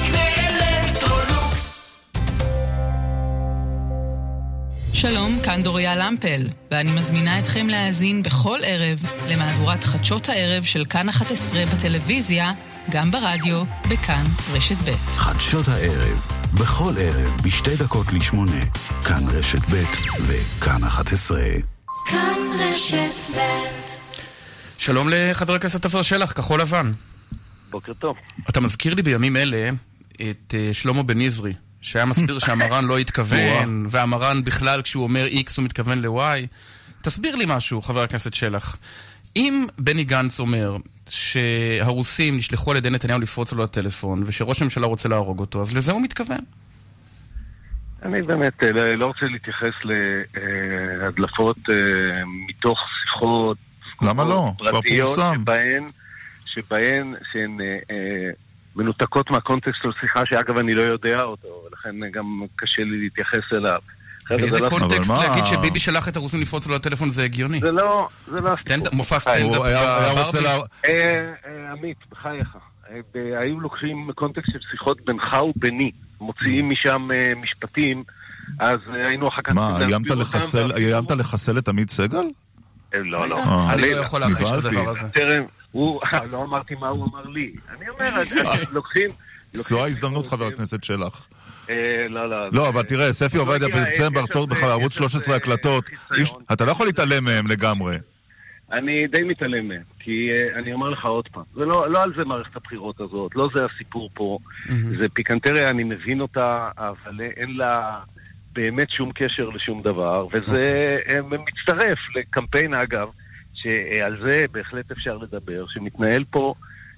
שלום, כאן דוריה למפל, ואני מזמינה אתכם להאזין בכל ערב למהדורת חדשות הערב של כאן 11 בטלוויזיה, גם ברדיו, בכאן רשת ב'. חדשות הערב, בכל ערב, בשתי דקות לשמונה, כאן רשת ב' וכאן 11. כאן רשת ב' שלום לחבר הכנסת עופר שלח, כחול לבן. בוקר טוב. אתה מזכיר לי בימים אלה את אה, שלמה בן נזרי, שהיה מסביר שהמרן לא התכוון, והמרן בכלל כשהוא אומר X הוא מתכוון ל-Y. תסביר לי משהו, חבר הכנסת שלח. אם בני גנץ אומר שהרוסים נשלחו על ידי נתניהו לפרוץ לו לטלפון, ושראש הממשלה רוצה להרוג אותו, אז לזה הוא מתכוון. אני באמת אה, לא לא רוצה להתייחס להדלפות אה, מתוך שיחות למה לא? כבר פרטיות פורסם. שבהן, שבהן, שהן אה, מנותקות מהקונטקסט של שיחה שאגב אני לא יודע אותו, ולכן גם קשה לי להתייחס אליו. באיזה לא- קונטקסט להגיד שביבי שלח את הרוסים לפרוץ לו לטלפון זה הגיוני? זה לא, זה לא סטנד- מופע סטנדאפ הוא היה- היה רוצה בברבי. לה- עמית, בחייך. אה, היו לוקחים קונטקסט של שיחות בינך וביני, מוציאים משם אה, משפטים, אז אה, היינו אחר כך... מה, איימת לחסל- ואפילו- איימת לחסל את עמית סגל? לא, לא. אני לא. יכול להכחיש את. הדבר הזה. הוא, לא אמרתי מה הוא אמר לי. אני אומר, לוקחים... זו ההזדמנות, חבר הכנסת שלח. אה, לא, לא. לא, אבל תראה, ספי עובדיה פרסם זה- בערוץ יש על 13 זה הקלטות. אתה לא יכול להתעלם מהם לגמרי. אני די מתעלם מהם, כי uh, אני אומר לך עוד פעם, זה לא, לא על זה מערכת הבחירות הזאת, לא זה הסיפור פה, זה פיקנטריה, אני מבין אותה, אבל אין לה באמת שום קשר לשום דבר, וזה uh, מצטרף לקמפיין, אגב, שעל זה בהחלט אפשר לדבר, שמתנהל פה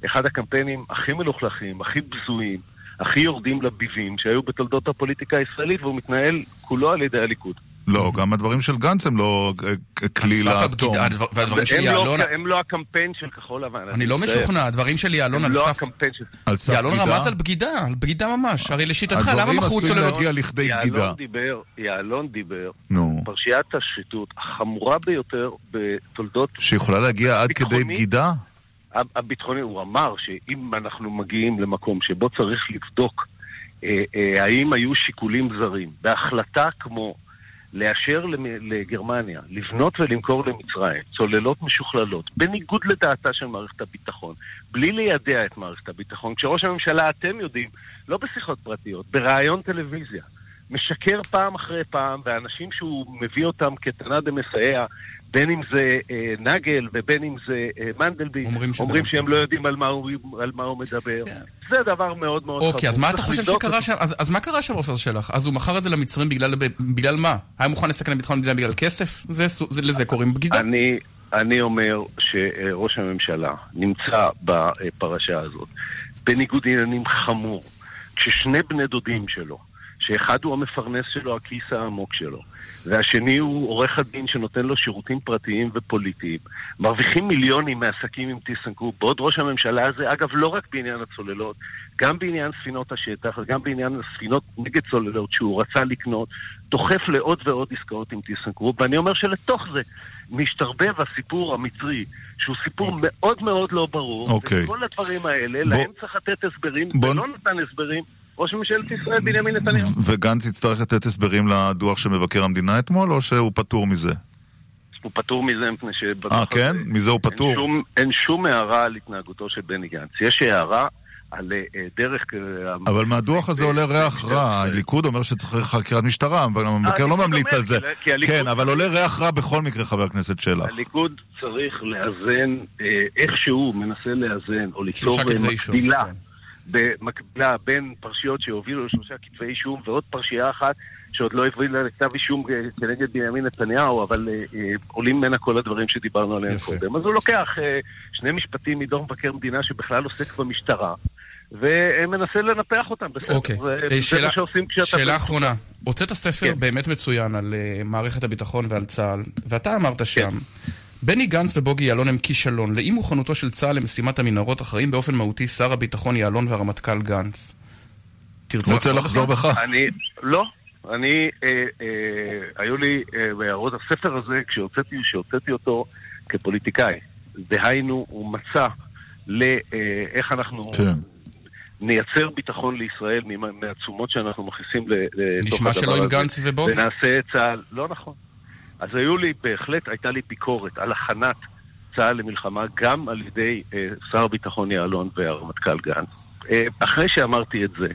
אחד הקמפיינים הכי מלוכלכים, הכי בזויים, הכי יורדים לביבים שהיו בתולדות הפוליטיקה הישראלית, והוא מתנהל כולו על ידי הליכוד. לא, גם הדברים של גנץ הם לא אה, כלי על סף לאטום. והדברים של הם לא- יעלון... הם לא הקמפיין של כחול לבן. אני לא. משוכנע, הדברים של יעלון הם על לא סף... הקמפיין של... על סף יעלון בגידה? רמז על בגידה, על בגידה ממש. הרי לשיטתך, למה הדברים מכרו עשויים צוללות? להגיע לכדי בגידה. יעלון דיבר, יעלון. פרשיית השחיתות החמורה ביותר בתולדות שיכולה להגיע עד כדי. בגידה? הב- הביטחוני. הוא אמר שאם אנחנו מגיעים למקום שבו צריך לבדוק אה, אה, האם היו שיקולים זרים בהחלטה כמו לאשר לגרמניה לבנות ולמכור למצרים צוללות משוכללות, בניגוד לדעתה של מערכת הביטחון, בלי לידע את מערכת הביטחון, כשראש הממשלה, אתם יודעים, לא בשיחות פרטיות, בראיון טלוויזיה, משקר פעם אחרי פעם, ואנשים שהוא מביא אותם כתנא דמסייע, בין אם זה אה, נגל ובין אם זה אה, מנדלבליט, אומרים אומרים שהם לא יודעים על מה הוא, על מה הוא מדבר. זה דבר מאוד מאוד חמור. אוקיי, אז מה אתה חושב שקרה. שם? אז אז מה קרה שם, עופר שלח? אז הוא מכר את זה למצרים בגלל בגלל מה? היה מוכן לסכן את ביטחון המדינה בגלל כסף? זה זה- לזה קוראים בגידה. אני, אני אומר שראש הממשלה נמצא בפרשה הזאת בניגוד עניינים חמור, כששני בני דודים שלו, שאחד הוא המפרנס שלו, הכיס העמוק שלו, והשני הוא עורך הדין שנותן לו שירותים פרטיים ופוליטיים, מרוויחים מיליונים מעסקים עם טיסנקרופ, בעוד ראש הממשלה הזה, אגב, לא רק בעניין הצוללות, גם בעניין ספינות השטח וגם בעניין הספינות נגד צוללות שהוא רצה לקנות, דוחף לעוד ועוד עסקאות עם טיסנקרופ, ואני אומר שלתוך זה משתרבב הסיפור המצרי, שהוא סיפור okay. מאוד מאוד לא ברור, אוקיי. וכל הדברים האלה, בוא- להם צריך לתת הסברים, בוא- ולא נתן הסברים. ראש ממשלת ישראל בנימין נתניהו. וגנץ יצטרך לתת הסברים לדוח של מבקר המדינה אתמול, או שהוא פטור מזה? הוא פטור מזה מפני שבדוח אה, כן? הזה מזה הוא אין פטור? שום, אין שום הערה על התנהגותו של בני גנץ. יש הערה על אה, דרך... אה, אבל מהדוח הזה עולה ריח רע, הליכוד אומר שצריך חקירת משטרה, אבל המבקר לא ממליץ על זה. כן, אבל עולה ריח רע בכל מקרה, חבר הכנסת שלח. הליכוד צריך לאזן, אה, איכשהו מנסה לאזן, או ליצור מקבילה, כן. במקבילה בין פרשיות שהובילו לשלושה כתבי אישום ועוד פרשייה אחת שעוד לא הובילה לכתב אישום אה, כנגד בנימין נתניהו, אבל אה, אה, עולים ממנה כל הדברים שדיברנו עליהם יפה. קודם. אז הוא לוקח אה, שני משפטים מדוח מבקר המדינה שבכלל עוסק במשטרה. ומנסה לנפח אותם, בסדר. אוקיי. זה, אה, זה שאלה-. שאלה אחרונה. הוצאת ספר כן. באמת מצוין על אה, מערכת הביטחון ועל צה"ל, ואתה אמרת שם, בני גנץ ובוגי יעלון הם כישלון. לאי מוכנותו של צה"ל למשימת המנהרות אחראים באופן מהותי שר הביטחון יעלון והרמטכ"ל גנץ. תרצה רוצה לחזור? בך? אני, לא. אני, אה, אה, היו לי אה, בהערות הספר הזה, כשהוצאתי, כשהוצאתי אותו כפוליטיקאי. דהיינו, הוא מצא לאיך אנחנו כן. נייצר ביטחון לישראל מהתשומות שאנחנו מכניסים ל- לתוך נשמע הדבר שלא עם הזה. גנץ ובוגי. ונעשה את צה"ל, לא נכון. אז היו לי, בהחלט הייתה לי ביקורת על הכנת צה"ל למלחמה, גם על ידי אה, שר הביטחון יעלון והרמטכ"ל גנץ. אה, אחרי שאמרתי את זה...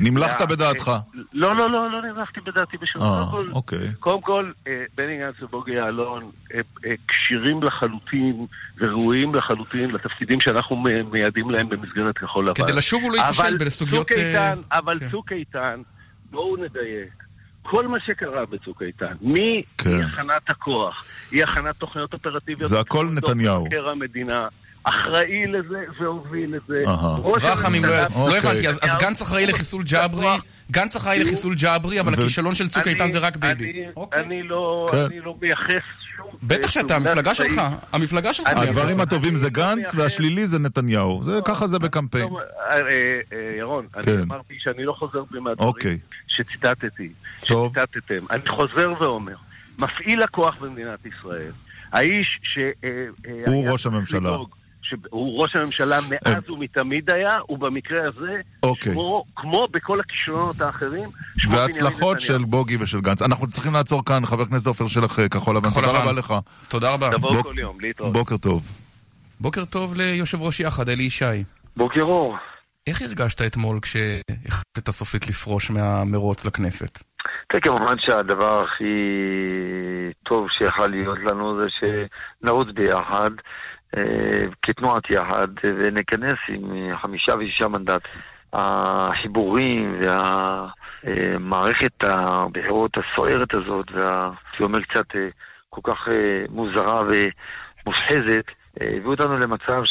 נמלכת אה, בדעתך. אה, לא, לא, לא, לא נמלכתי בדעתי בשום אה, קודם כל- אוקיי. קודם כל, אה, בני גנץ ובוגי יעלון אה, אה, כשירים לחלוטין וראויים לחלוטין לתפקידים שאנחנו מייעדים להם במסגרת כחול לבן. כדי לשוב ולהיכשל אבל בסוגיות, צוק אה, איתן, אבל כן. צוק איתן, בואו נדייק. כל מה שקרה בצוק איתן, מאי כן. הכוח, אי הכנת תוכניות אופרטיביות, זה הכל נתניהו. מבקר המדינה, אחראי לזה והוביל את זה. רחמים, לא לא אוקיי. הבנתי, אז גנץ אחראי לחיסול ג'אברי, גנץ אחראי לחיסול ג'אברי, אבל הכישלון של צוק איתן זה רק ביבי. אני- אני לא כן. אני לא מייחס. בטח שאתה, תעודה המפלגה. שלך, המפלגה שלך. הדברים. הטובים זה גנץ, והשלילי זה נתניהו. זה ככה זה בקמפיין. אה, אה, אה, ירון, אני כן. אמרתי שאני לא חוזר בי מהדברים אוקיי. שציטטתי. שציטטתם. אני חוזר ואומר, מפעיל הכוח במדינת ישראל, האיש ש... אה, אה, הוא ראש הממשלה. שהוא ראש הממשלה מאז ומתמיד היה, ובמקרה הזה, אוקיי. שמו, כמו בכל הכישלונות האחרים, שמו בנימין וההצלחות של. בוגי ושל גנץ. אנחנו צריכים לעצור כאן, חבר הכנסת עופר שלח, אה, כחול לבן. תודה. רבה לך. תודה רבה. תבואו בוק- כל יום, להתראות. בוקר טוב. בוקר טוב ליושב ראש יחד, אלי ישי. בוקר אור. איך הרגשת אתמול כשהחלטת סופית לפרוש מהמרוץ לכנסת? כן, כמובן שהדבר הכי טוב שיכול להיות לנו זה שנרוץ ביחד, כתנועת יחד, וניכנס עם חמישה ושישה מנדט. החיבורים והמערכת הבחירות הסוערת הזאת, והייתי אומר קצת אה, כל כך אה, מוזרה ומושחזת, אה, הביאו אותנו למצב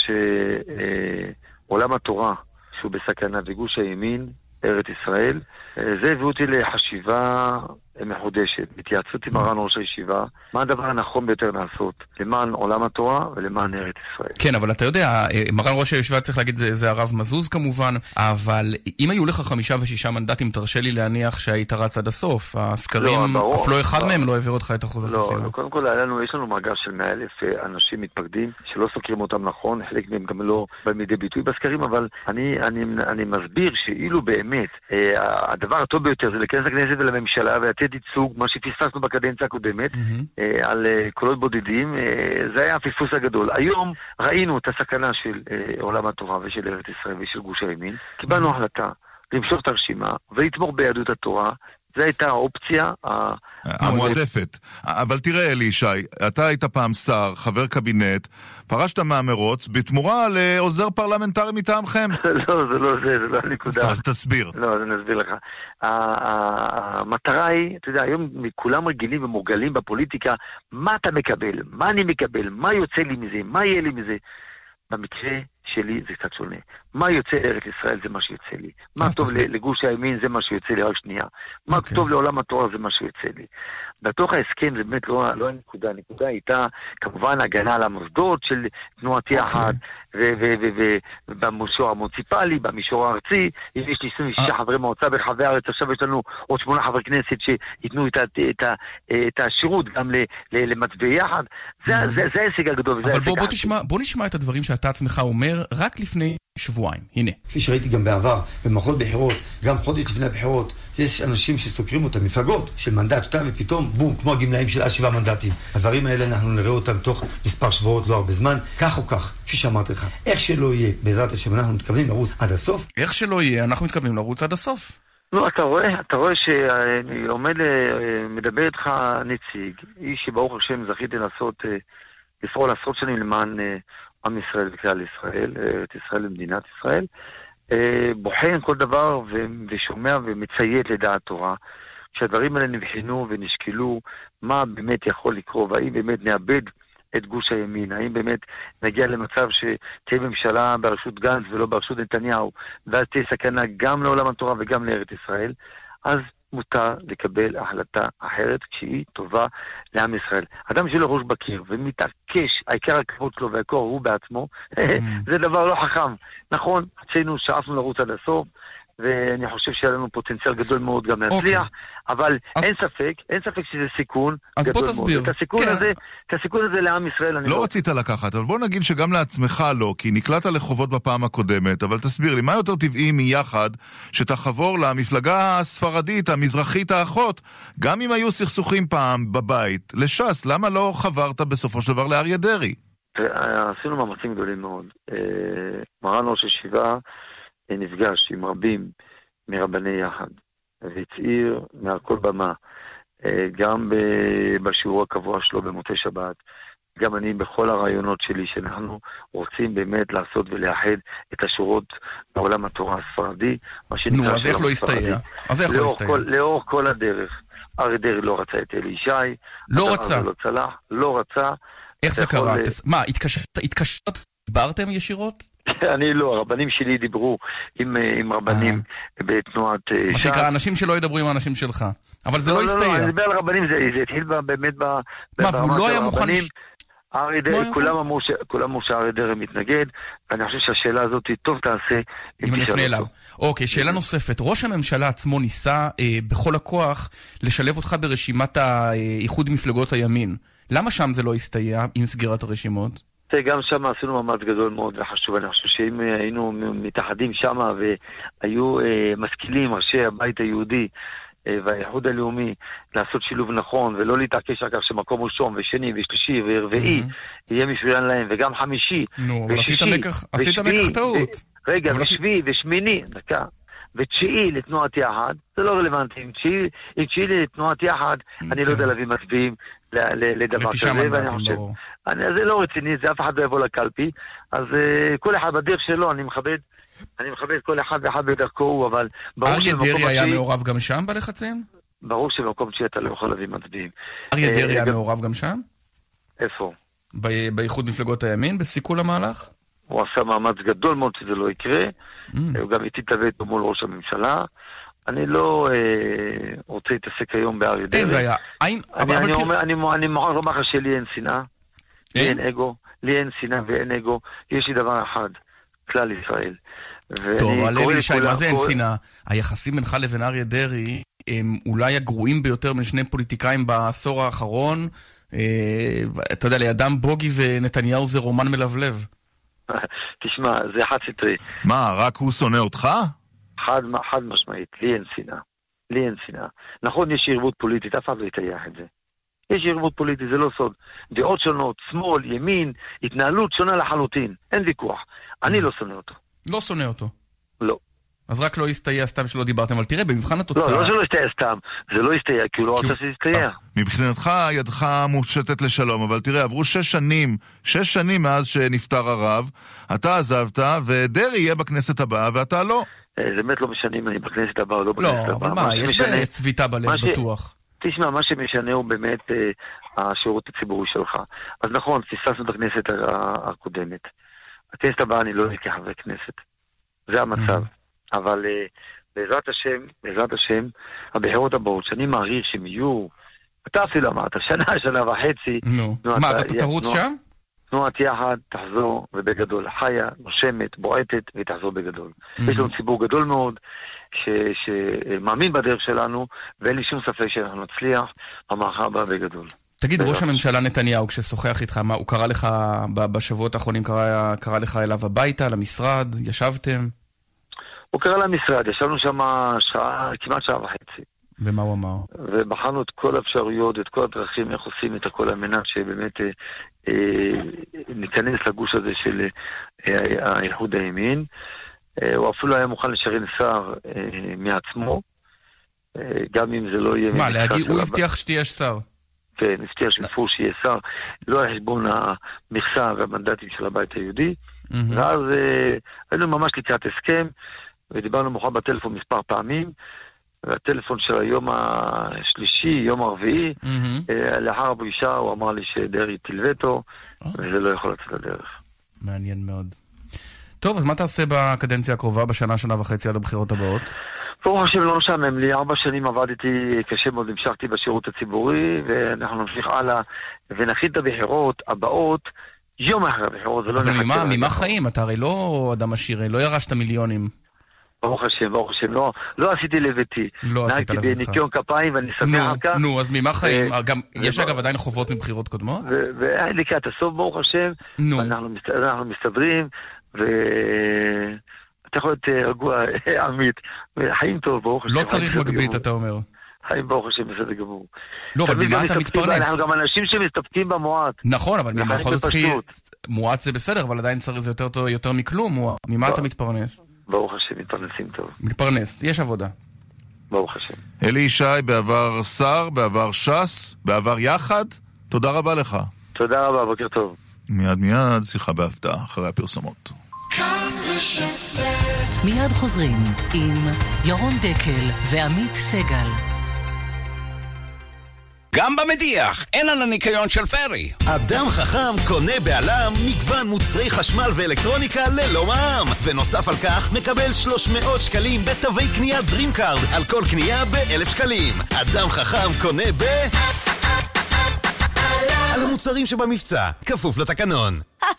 שעולם התורה, שהוא בסכנה, וגוש הימין, ארץ ישראל, אה, זה הביא אותי לחשיבה אה, מחודשת, התייעצות עם מרן ראש הישיבה, מה הדבר הנכון ביותר לעשות למען עולם התורה ולמען ארץ ישראל. כן, אבל אתה יודע, אה, מרן ראש הישיבה צריך להגיד, זה, זה הרב מזוז כמובן, אבל אם היו לך חמישה ושישה מנדטים, תרשה לי להניח שהיית רץ עד הסוף. הסקרים, לא, ברור. אף לא אחד לא. מהם לא העביר אותך את אחוז החסימה. לא, קודם כל לנו, יש לנו מאגר של 100 אלף אה, אנשים מתפקדים שלא סוקרים אותם נכון, חלק מהם גם לא באים לידי ביטוי בסקרים, אבל אני, אני, אני מסביר שאילו באמת אה, הדבר הטוב ביותר זה להיכנס לכנסת ולממשלה ולתת ייצוג, מה שפספסנו בקדנציה הקודמת, אה, על אה, קולות בודדים, אה, זה היה הפספוס הגדול. היום ראינו את הסכנה של עולם התורה ושל ארץ ישראל ושל גוש הימין, קיבלנו החלטה למשוך את הרשימה ולתמוך ביהדות התורה. זו הייתה האופציה המועדפת. אבל תראה, אלי ישי, אתה היית פעם שר, חבר קבינט, פרשת מהמרוץ בתמורה לעוזר פרלמנטרי מטעמכם. לא, זה לא זה, זה לא הנקודה. אז תסביר. לא, אז אני אסביר לך. המטרה היא, אתה יודע, היום כולם רגילים ומורגלים בפוליטיקה, מה אתה מקבל, מה אני מקבל, מה יוצא לי מזה, מה יהיה לי מזה. במקרה שלי זה קצת שונה. מה יוצא לארץ ישראל זה מה שיוצא לי. מה טוב תסביר. לגוש הימין זה מה שיוצא לי, רק שנייה. מה אוקיי. טוב לעולם התורה זה מה שיוצא לי. בתוך ההסכם זה באמת לא, לא הנקודה, הנקודה הייתה כמובן הגנה על המוסדות של תנועת אוקיי. יחד, ובמישור המוניציפלי, במישור הארצי, אם יש לי 26 אה. חברי מועצה ברחבי הארץ, עכשיו יש לנו עוד שמונה חברי כנסת שייתנו את, את, ה- את השירות גם ל- ל- למצביעי יחד. זה, זה, זה ההישג הגדול. אבל בוא, בוא. תשמע, בוא נשמע את הדברים שאתה עצמך אומר רק לפני שבועיים. הנה. כפי שראיתי גם בעבר, במערכות בחירות, גם חודש לפני הבחירות, יש אנשים שסוקרים אותם, מפלגות של מנדט, שתיים, ופתאום, בום, כמו הגמלאים של עד שבעה מנדטים. הדברים האלה, אנחנו נראה אותם תוך מספר שבועות, לא הרבה זמן, כך או כך, כפי שאמרתי לך. איך שלא יהיה, בעזרת השם, אנחנו מתכוונים לרוץ עד הסוף. איך שלא יהיה, אנחנו מתכוונים לרוץ עד הסוף. לא, אתה רואה, אתה רואה שעומד, ל- מדבר איתך נציג, איש שברוך השם זכיתי לעשות, אה, לפעול עשרות שנים למען אה, עם ישראל וכלל ישראל, אה, את ישראל ומדינת ישראל, אה, בוחן כל דבר ושומע ומציית לדעת תורה. כשהדברים האלה נבחנו ונשקלו מה באמת יכול לקרות, והאם באמת נאבד את גוש הימין, האם באמת נגיע למצב שתהיה ממשלה בראשות גנץ ולא בראשות נתניהו, ואז תהיה סכנה גם לעולם התורה וגם לארץ ישראל, אז מותר לקבל החלטה אחרת כשהיא טובה לעם ישראל. אדם שלא ראש בקיר ומתעקש, העיקר הכבוד שלו והכוח הוא בעצמו, זה דבר לא חכם. נכון, אצלנו שאפנו לרוץ עד הסוף, ואני חושב שהיה לנו פוטנציאל גדול מאוד גם להצליח, אבל אין ספק, אין ספק שזה סיכון אז גדול בוא תסביר. מאוד. את הסיכון כן. הזה, את הסיכון הזה לעם ישראל אני לא רצית לקחת, אבל בוא נגיד שגם לעצמך לא, כי נקלעת לחובות בפעם הקודמת, אבל תסביר לי, מה יותר טבעי מיחד שתחבור למפלגה הספרדית, המזרחית האחות, גם אם היו סכסוכים פעם בבית, לש"ס, למה לא חברת בסופו של דבר לאריה דרעי? עשינו מאמצים גדולים מאוד. אה, מרן ראש הישיבה אה, נפגש עם רבים מרבני יחד, והצהיר מעל כל במה, אה, גם בשיעור הקבוע שלו במוצאי שבת, גם אני בכל הרעיונות שלי, שאנחנו רוצים באמת לעשות ולאחד את השורות בעולם התורה הספרדי, מה שנקרא נו, אז איך לא הסתייע? אז איך לא הסתייע? לאורך כל הדרך. אריה דרעי לא רצה את אלי ישי. לא רצה. לא צלח, לא רצה. איך זה קרה? אה, מה, התקשרת, דיברתם ישירות? אני לא, הרבנים שלי דיברו עם, אה, עם רבנים בתנועת אה, מה ש"ס. שנקרא, אנשים שלא ידברו עם האנשים שלך. אבל זה לא לא, הסתייע. אני מדבר על רבנים, זה, זה התחיל באמת ב... מה, והוא לא היה מוכן אריה לא דרעי, כולם אמרו ש- כולם אמרו שאריה דרעי מתנגד, ואני חושב שהשאלה הזאת טוב תעשה אם אותו. אליו. אוקיי, שאלה נוספת. ראש הממשלה עצמו ניסה אה, בכל הכוח לשלב אותך ברשימת האיחוד מפלגות הימין. למה שם זה לא הסתייע עם סגירת הרשימות? תראה, גם שם עשינו מאמץ גדול מאוד וחשוב. אני חושב שאם היינו מתאחדים שם והיו אה, משכילים, ראשי הבית היהודי אה, והאיחוד הלאומי, לעשות שילוב נכון ולא להתעקש על שמקום ראשון ושני ושלישי ורביעי יהיה משוריין להם, וגם חמישי נו, אבל ושישי מקח- עשית מקח טעות. ו- רגע, אבל ושביעי ושמיני, דקה. ותשיעי לתנועת יחד, זה לא רלוונטי. עם תשיעי, לתנועת יחד, אני לא יודע להביא מצביעים לדבר כזה, ואני חושב... אני, זה לא רציני, זה אף אחד לא יבוא לקלפי. אז uh, כל אחד בדרך שלו, אני מכבד, אני מכבד כל אחד ואחד בדרכו אבל ברור אריה שבמקום דרעי היה התשיעי- מעורב גם שם בלחצים? ברור שבמקום תשיעי אתה לא יכול להביא מצביעים. אריה אה, דרעי היה גם- מעורב גם שם? איפה? באיחוד מפלגות הימין? בסיכול המהלך? הוא עשה מאמץ גדול מאוד שזה לא יקרה. Mm. הוא גם איתי תביא איתו מול ראש הממשלה. אני לא אה, רוצה להתעסק היום באריה דרעי. אין בעיה. אני, אבל- אני, אבל אומר, אני, אני מוכרח לומר לך שלי אין שנאה, לי אין אגו, לי אין שנאה ואין אגו, יש לי דבר אחד, כלל ישראל. טוב, קורא אלי לכולם- מה זה אין שנאה? היחסים בינך לבין אריה דרעי הם אולי הגרועים ביותר בין שני פוליטיקאים בעשור האחרון. אה, אתה יודע, לידם בוגי ונתניהו זה רומן מלבלב. תשמע, זה חד סטרי. מה, רק הוא שונא אותך? חד, חד משמעית, לי אין שנאה. לי אין שנאה. נכון, יש ערבות פוליטית, אף אחד לא יטייח את זה. יש ערבות פוליטית, זה לא סוד. דעות שונות, שמאל, ימין, התנהלות שונה לחלוטין. אין ויכוח. אני לא שונא אותו. לא שונא אותו. לא. אז רק לא הסתייע סתם שלא דיברתם, אבל תראה, במבחן לא, התוצאה... לא שלא יסתייע סתם. זה לא יסתייע, כי הוא לא רצה שזה יסתייע. מבחינתך ידך מושטת לשלום, אבל תראה, עברו שש שנים, שש שנים מאז שנפטר הרב, אתה עזבת, ודרעי יהיה בכנסת הבאה, ואתה לא. אה, זה באמת לא משנה אם אני בכנסת הבאה או לא בכנסת הבאה. לא, אבל מה, יש צביטה בלב בטוח. תשמע, מה שמשנה הוא באמת אה, השירות הציבורי שלך. אז נכון, פספסנו את הכנסת הקודמת. בכנסת הבאה אני לא אהיה כחבר כנסת. זה המצב. אבל אה, בעזרת השם, בעזרת השם, הבחירות הבאות, שאני מעריך שהן יהיו, אתה אפילו אמרת, שנה, שנה וחצי. נו. מה, אתה תרוץ שם? תנועת יחד תחזור, ובגדול. חיה, נושמת, בועטת, והיא תחזור בגדול. יש לנו ציבור גדול מאוד, ש- שמאמין בדרך שלנו, ואין לי שום ספק שאנחנו נצליח במערכה הבאה בגדול. תגיד, ראש הממשלה נתניהו, כששוחח איתך, מה, הוא קרא לך, בשבועות האחרונים קרא, קרא לך אליו הביתה, למשרד, ישבתם? הוא קרא למשרד, ישבנו שם שעה, כמעט שעה וחצי. ומה הוא אמר? ובחנו את כל האפשרויות, את כל הדרכים, איך עושים את הכל על מנת שבאמת אה, ניכנס לגוש הזה של אה, האיחוד הימין. אה, הוא אפילו היה מוכן לשריין שר אה, מעצמו, אה, גם אם זה לא יהיה... מה, להגיד, הוא הב- הבטיח שתהיה שר. כן, הבטיח שבפור שיהיה שר, לא על חשבון המכסה והמנדטים של הבית היהודי. ואז אה, היינו ממש לקראת הסכם, ודיברנו מוכן בטלפון מספר פעמים, והטלפון של היום השלישי, יום הרביעי, אה, לאחר הפגישה הוא אמר לי שדרעי הטיל וטו, וזה לא יכול לצאת לדרך. מעניין מאוד. טוב, אז מה תעשה בקדנציה הקרובה, בשנה, שנה וחצי עד הבחירות הבאות? ברוך השם לא משעמם לי, ארבע שנים עבדתי קשה מאוד, המשכתי בשירות הציבורי, ואנחנו נמשיך הלאה ונכין את הבחירות הבאות יום אחרי הבחירות, זה לא אבל נחכה לרגע. ממה חיים? אתה הרי לא אדם עשיר, לא ירשת מיליונים. ברוך השם, ברוך השם, לא, לא עשיתי לביתי. לא עשית נהגתי לביתך. בניקיון כפיים ואני שמח נו, על כך. נו, אז ממה חיים? ו- גם, יש ו- אגב עדיין חובות מבחירות קודמות? ו- והיה לקראת הסוף, ברוך השם, אנחנו, מסת... אנחנו מסתדרים, ואתה יכול להיות אה, רגוע, עמית, חיים טוב, ברוך השם. לא צריך מגבית. אתה אומר. חיים ברוך השם בסדר גמור. לא, אבל ממה אתה מתפרנס? אנחנו גם אנשים שמסתפקים במועט. נכון, אבל ממה חלק יכול להיות צריכים... בפשטות. מועט זה בסדר, אבל עדיין צריך זה יותר מכלום. ממה אתה מתפרנס? ברוך השם, מתפרנסים טוב. מתפרנס, יש עבודה. ברוך השם. אלי ישי, בעבר שר, בעבר ש"ס, בעבר יחד, תודה רבה לך. תודה רבה, בוקר טוב. מיד מיד, שיחה בהפתעה, אחרי הפרסומות. מיד חוזרים עם ירון דקל ועמית סגל. גם במדיח, אין על הניקיון של פרי. אדם חכם קונה בעלם מגוון מוצרי חשמל ואלקטרוניקה ללא מע"מ. ונוסף על כך, מקבל 300 שקלים בתווי קנייה DreamCard על כל קנייה ב-1,000 שקלים. אדם חכם קונה ב... על המוצרים שבמבצע, כפוף לתקנון.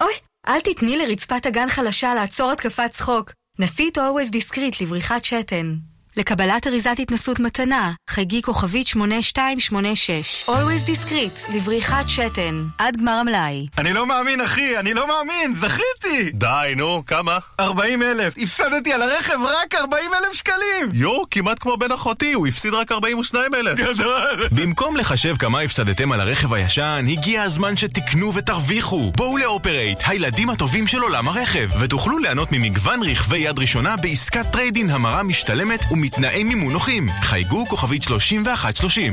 אוי, אל תתני לרצפת אגן חלשה לעצור התקפת צחוק. נסי את Always Discreet לבריחת שתן. לקבלת אריזת התנסות מתנה, חייגי כוכבית 8286. Always Discreet לבריחת שתן. עד גמר המלאי. אני לא מאמין, אחי, אני לא מאמין, זכיתי! די, נו, כמה? 40 אלף, הפסדתי על הרכב רק 40 אלף שקלים! יו, כמעט כמו בן אחותי, הוא הפסיד רק 42 אלף. גדול! במקום לחשב כמה הפסדתם על הרכב הישן, הגיע הזמן שתקנו ותרוויחו. בואו לאופרייט, הילדים הטובים של עולם הרכב, ותוכלו ליהנות ממגוון רכבי יד ראשונה בעסקת trade-in המרה משתלמת ומתנאי מימון נוחים. חייגו כוכבית 3130.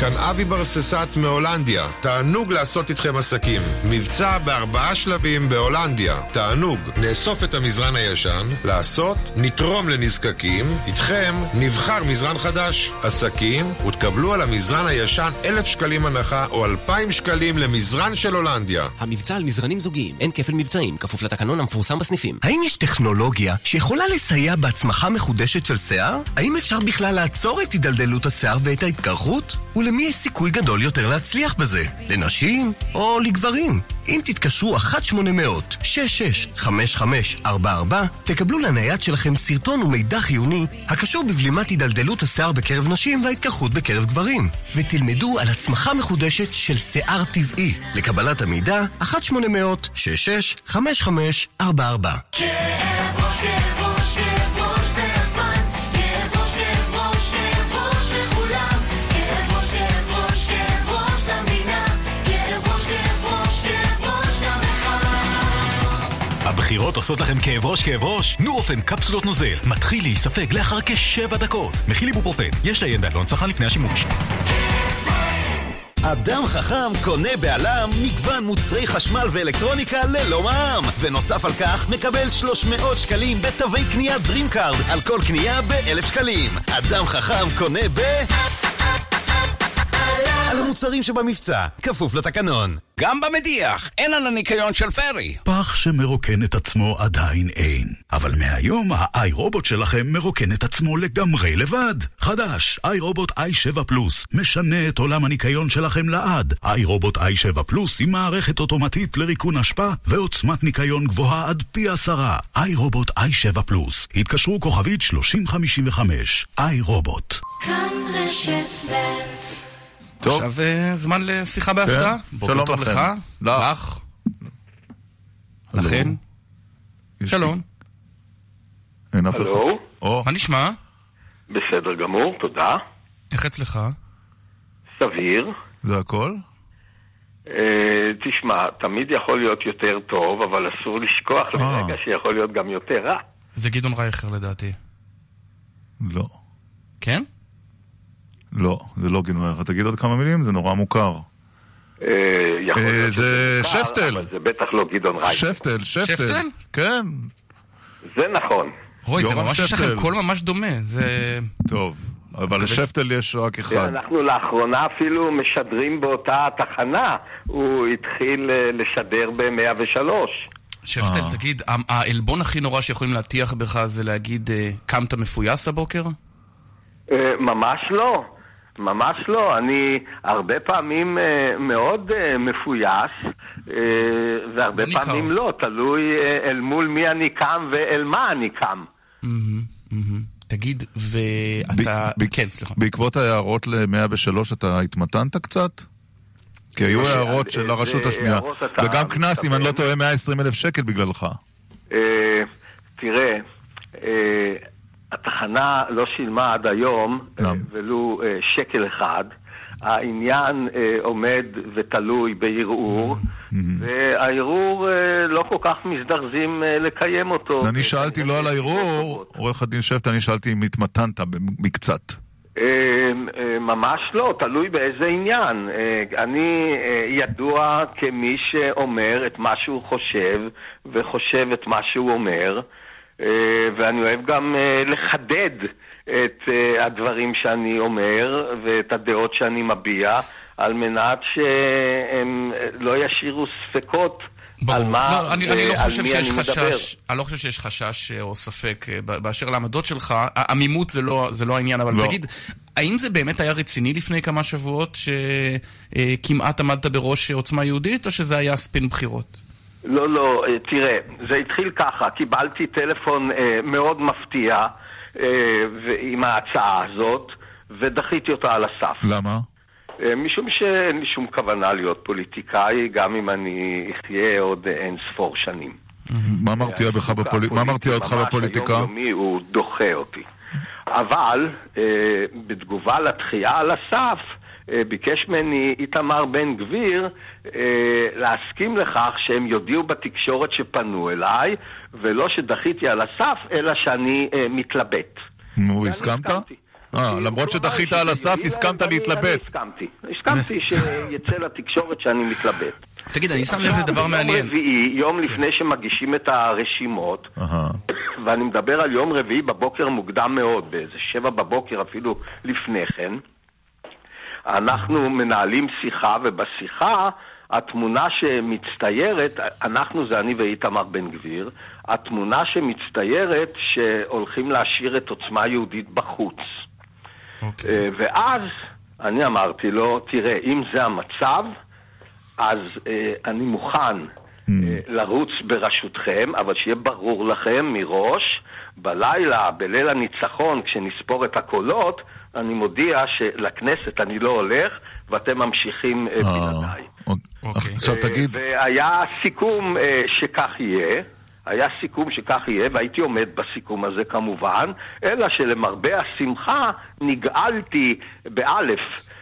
כאן אבי ברססט מהולנדיה. תענוג לעשות איתכם עסקים. מבצע בארבעה שלבים בהולנדיה. תענוג. נאסוף את המזרן הישן, לעשות, נתרום לנזקקים, איתכם נבחר מזרן חדש. עסקים, ותקבלו על המזרן הישן אלף שקלים הנחה או אלפיים שקלים למזרן של הולנדיה. המבצע על מזרנים זוגיים, אין כפל מבצעים, כפוף לתקנון המפורסם בסניפים. האם יש טכנולוגיה שיכולה לסייע בהצמחה מחודשת של שיער? האם אפשר בכלל לעצור את הידלדלות השיער ואת ההתקרחות? ולמי יש סיכוי גדול יותר להצליח בזה? לנשים או לגברים? אם תתקשרו 1-800-665544, תקבלו לנייד שלכם סרטון ומידע חיוני הקשור בבלימת הידלדלות השיער בקרב נשים וההתקרחות בקרב גברים, ותלמדו על הצמחה מחודשת של שיער טבעי. לקבלת המידע, 1-800-665544. כאב ראש, כאב ראש, הבחירות עושות לכם כאב ראש כאב ראש? נורופן קפסולות נוזל מתחיל להיספג לאחר כשבע דקות. מכיל איבופרופן, יש לעיין בעלון צרכן לפני השימוש. אדם חכם קונה בעלם מגוון מוצרי חשמל ואלקטרוניקה ללא מע"מ. ונוסף על כך, מקבל 300 שקלים בתווי קנייה DreamCard על כל קנייה ב-1,000 שקלים. אדם חכם קונה ב... על המוצרים שבמבצע, כפוף לתקנון. גם במדיח, אין על הניקיון של פרי. פח שמרוקן את עצמו עדיין אין. אבל מהיום האיי רובוט שלכם מרוקן את עצמו לגמרי לבד. חדש, איי רובוט i7 פלוס, משנה את עולם הניקיון שלכם לעד. איי רובוט i7 פלוס עם מערכת אוטומטית לריקון אשפה ועוצמת ניקיון גבוהה עד פי עשרה. איי רובוט i7 פלוס. התקשרו כוכבית 3055. איי רובוט. כאן רשת ב' טוב. עכשיו אה, זמן לשיחה בהפתעה. כן. בוקר שלום טוב לכם. לך. לך. לכן. שלום. אין אף אחד. הלו? מה נשמע? בסדר גמור, תודה. איך אצלך? סביר. זה הכל? אה, תשמע, תמיד יכול להיות יותר טוב, אבל אסור לשכוח אה. לרגע שיכול להיות גם יותר רע. זה גדעון רייכר לדעתי. לא. כן? לא, זה לא גינוי. תגיד עוד כמה מילים, זה נורא מוכר. אה, אה, זה שפטל. זה בטח לא גדעון רייך. שפטל, שפטל. כן. זה נכון. אוי, זה ממש יש לכם. קול ממש דומה. זה... טוב, אבל לשפטל יש רק אחד. כן, אנחנו לאחרונה אפילו משדרים באותה תחנה. הוא התחיל אה, לשדר ב-103. שפטל, תגיד, העלבון הכי נורא שיכולים להטיח בך זה להגיד, קמת מפויס הבוקר? ממש לא. ממש לא. אני הרבה פעמים אה, מאוד אה, מפויס, אה, והרבה לא ניכר. פעמים לא. תלוי אה, אל מול מי אני קם ואל מה אני קם. מהמם, מהמם. תגיד, ואתה... כן, סליחה. בעקבות ההערות ל-103 אתה התמתנת קצת? כי היו אה, הערות אה, של הרשות זה השנייה. וגם קנס, אם אני לא טועה, 120 אלף שקל בגללך. אה, תראה, אה, התחנה לא שילמה עד היום אה, ולו אה, שקל אחד. העניין אה, עומד ותלוי בערעור, והערעור אה, לא כל כך מזדרזים אה, לקיים אותו. אני שאלתי לא על הערעור, עורך הדין שפט, אני שאלתי אם התמתנת מקצת. ממש לא, תלוי באיזה עניין. אני ידוע כמי שאומר את מה שהוא חושב, וחושב את מה שהוא אומר, ואני אוהב גם אה, לחדד את אה, הדברים שאני אומר, ואת הדעות שאני מביע, על מנת שהם אה, לא ישאירו ספקות. על מה לא, אני, אני לא חושב מי שיש אני מדבר. חשש, אני לא חושב שיש חשש אה, או ספק אה, באשר לעמדות שלך. העמימות זה לא, זה לא העניין, אבל לא. תגיד, האם זה באמת היה רציני לפני כמה שבועות שכמעט עמדת בראש עוצמה יהודית, או שזה היה ספין בחירות? לא, לא, אה, תראה, זה התחיל ככה, קיבלתי טלפון אה, מאוד מפתיע אה, עם ההצעה הזאת, ודחיתי אותה על הסף. למה? אה, משום שאין לי שום כוונה להיות פוליטיקאי, גם אם אני אחיה עוד אה, אין ספור שנים. מה מרתיע בך בפוליטיקה? מה מרתיע אותך בפוליטיקה? היומיומי הוא דוחה אותי. אבל אה, בתגובה לדחייה על הסף, אה, ביקש ממני איתמר בן גביר אה, להסכים לכך שהם יודיעו בתקשורת שפנו אליי, ולא שדחיתי על הסף, אלא שאני אה, מתלבט. נו, הסכמת? אה, למרות שדחית על הסף, הסכמת אני להתלבט. הסכמתי. הסכמתי שיצא לתקשורת שאני מתלבט. תגיד, אני שם לב לדבר מעניין. יום רביעי, יום לפני שמגישים את הרשימות, ואני מדבר על יום רביעי בבוקר מוקדם מאוד, באיזה שבע בבוקר אפילו לפני כן, אנחנו מנהלים שיחה, ובשיחה התמונה שמצטיירת, אנחנו זה אני ואיתמר בן גביר, התמונה שמצטיירת שהולכים להשאיר את עוצמה יהודית בחוץ. אה, ואז אני אמרתי לו, תראה, אם זה המצב, אז אה, אני מוכן אה, לרוץ בראשותכם, אבל שיהיה ברור לכם מראש, בלילה, בליל הניצחון, כשנספור את הקולות, אני מודיע שלכנסת אני לא הולך, ואתם ממשיכים אה, בלעדיי. עכשיו תגיד, והיה סיכום אה, שכך יהיה. היה סיכום שכך יהיה, והייתי עומד בסיכום הזה כמובן, אלא שלמרבה השמחה נגאלתי באלף אה,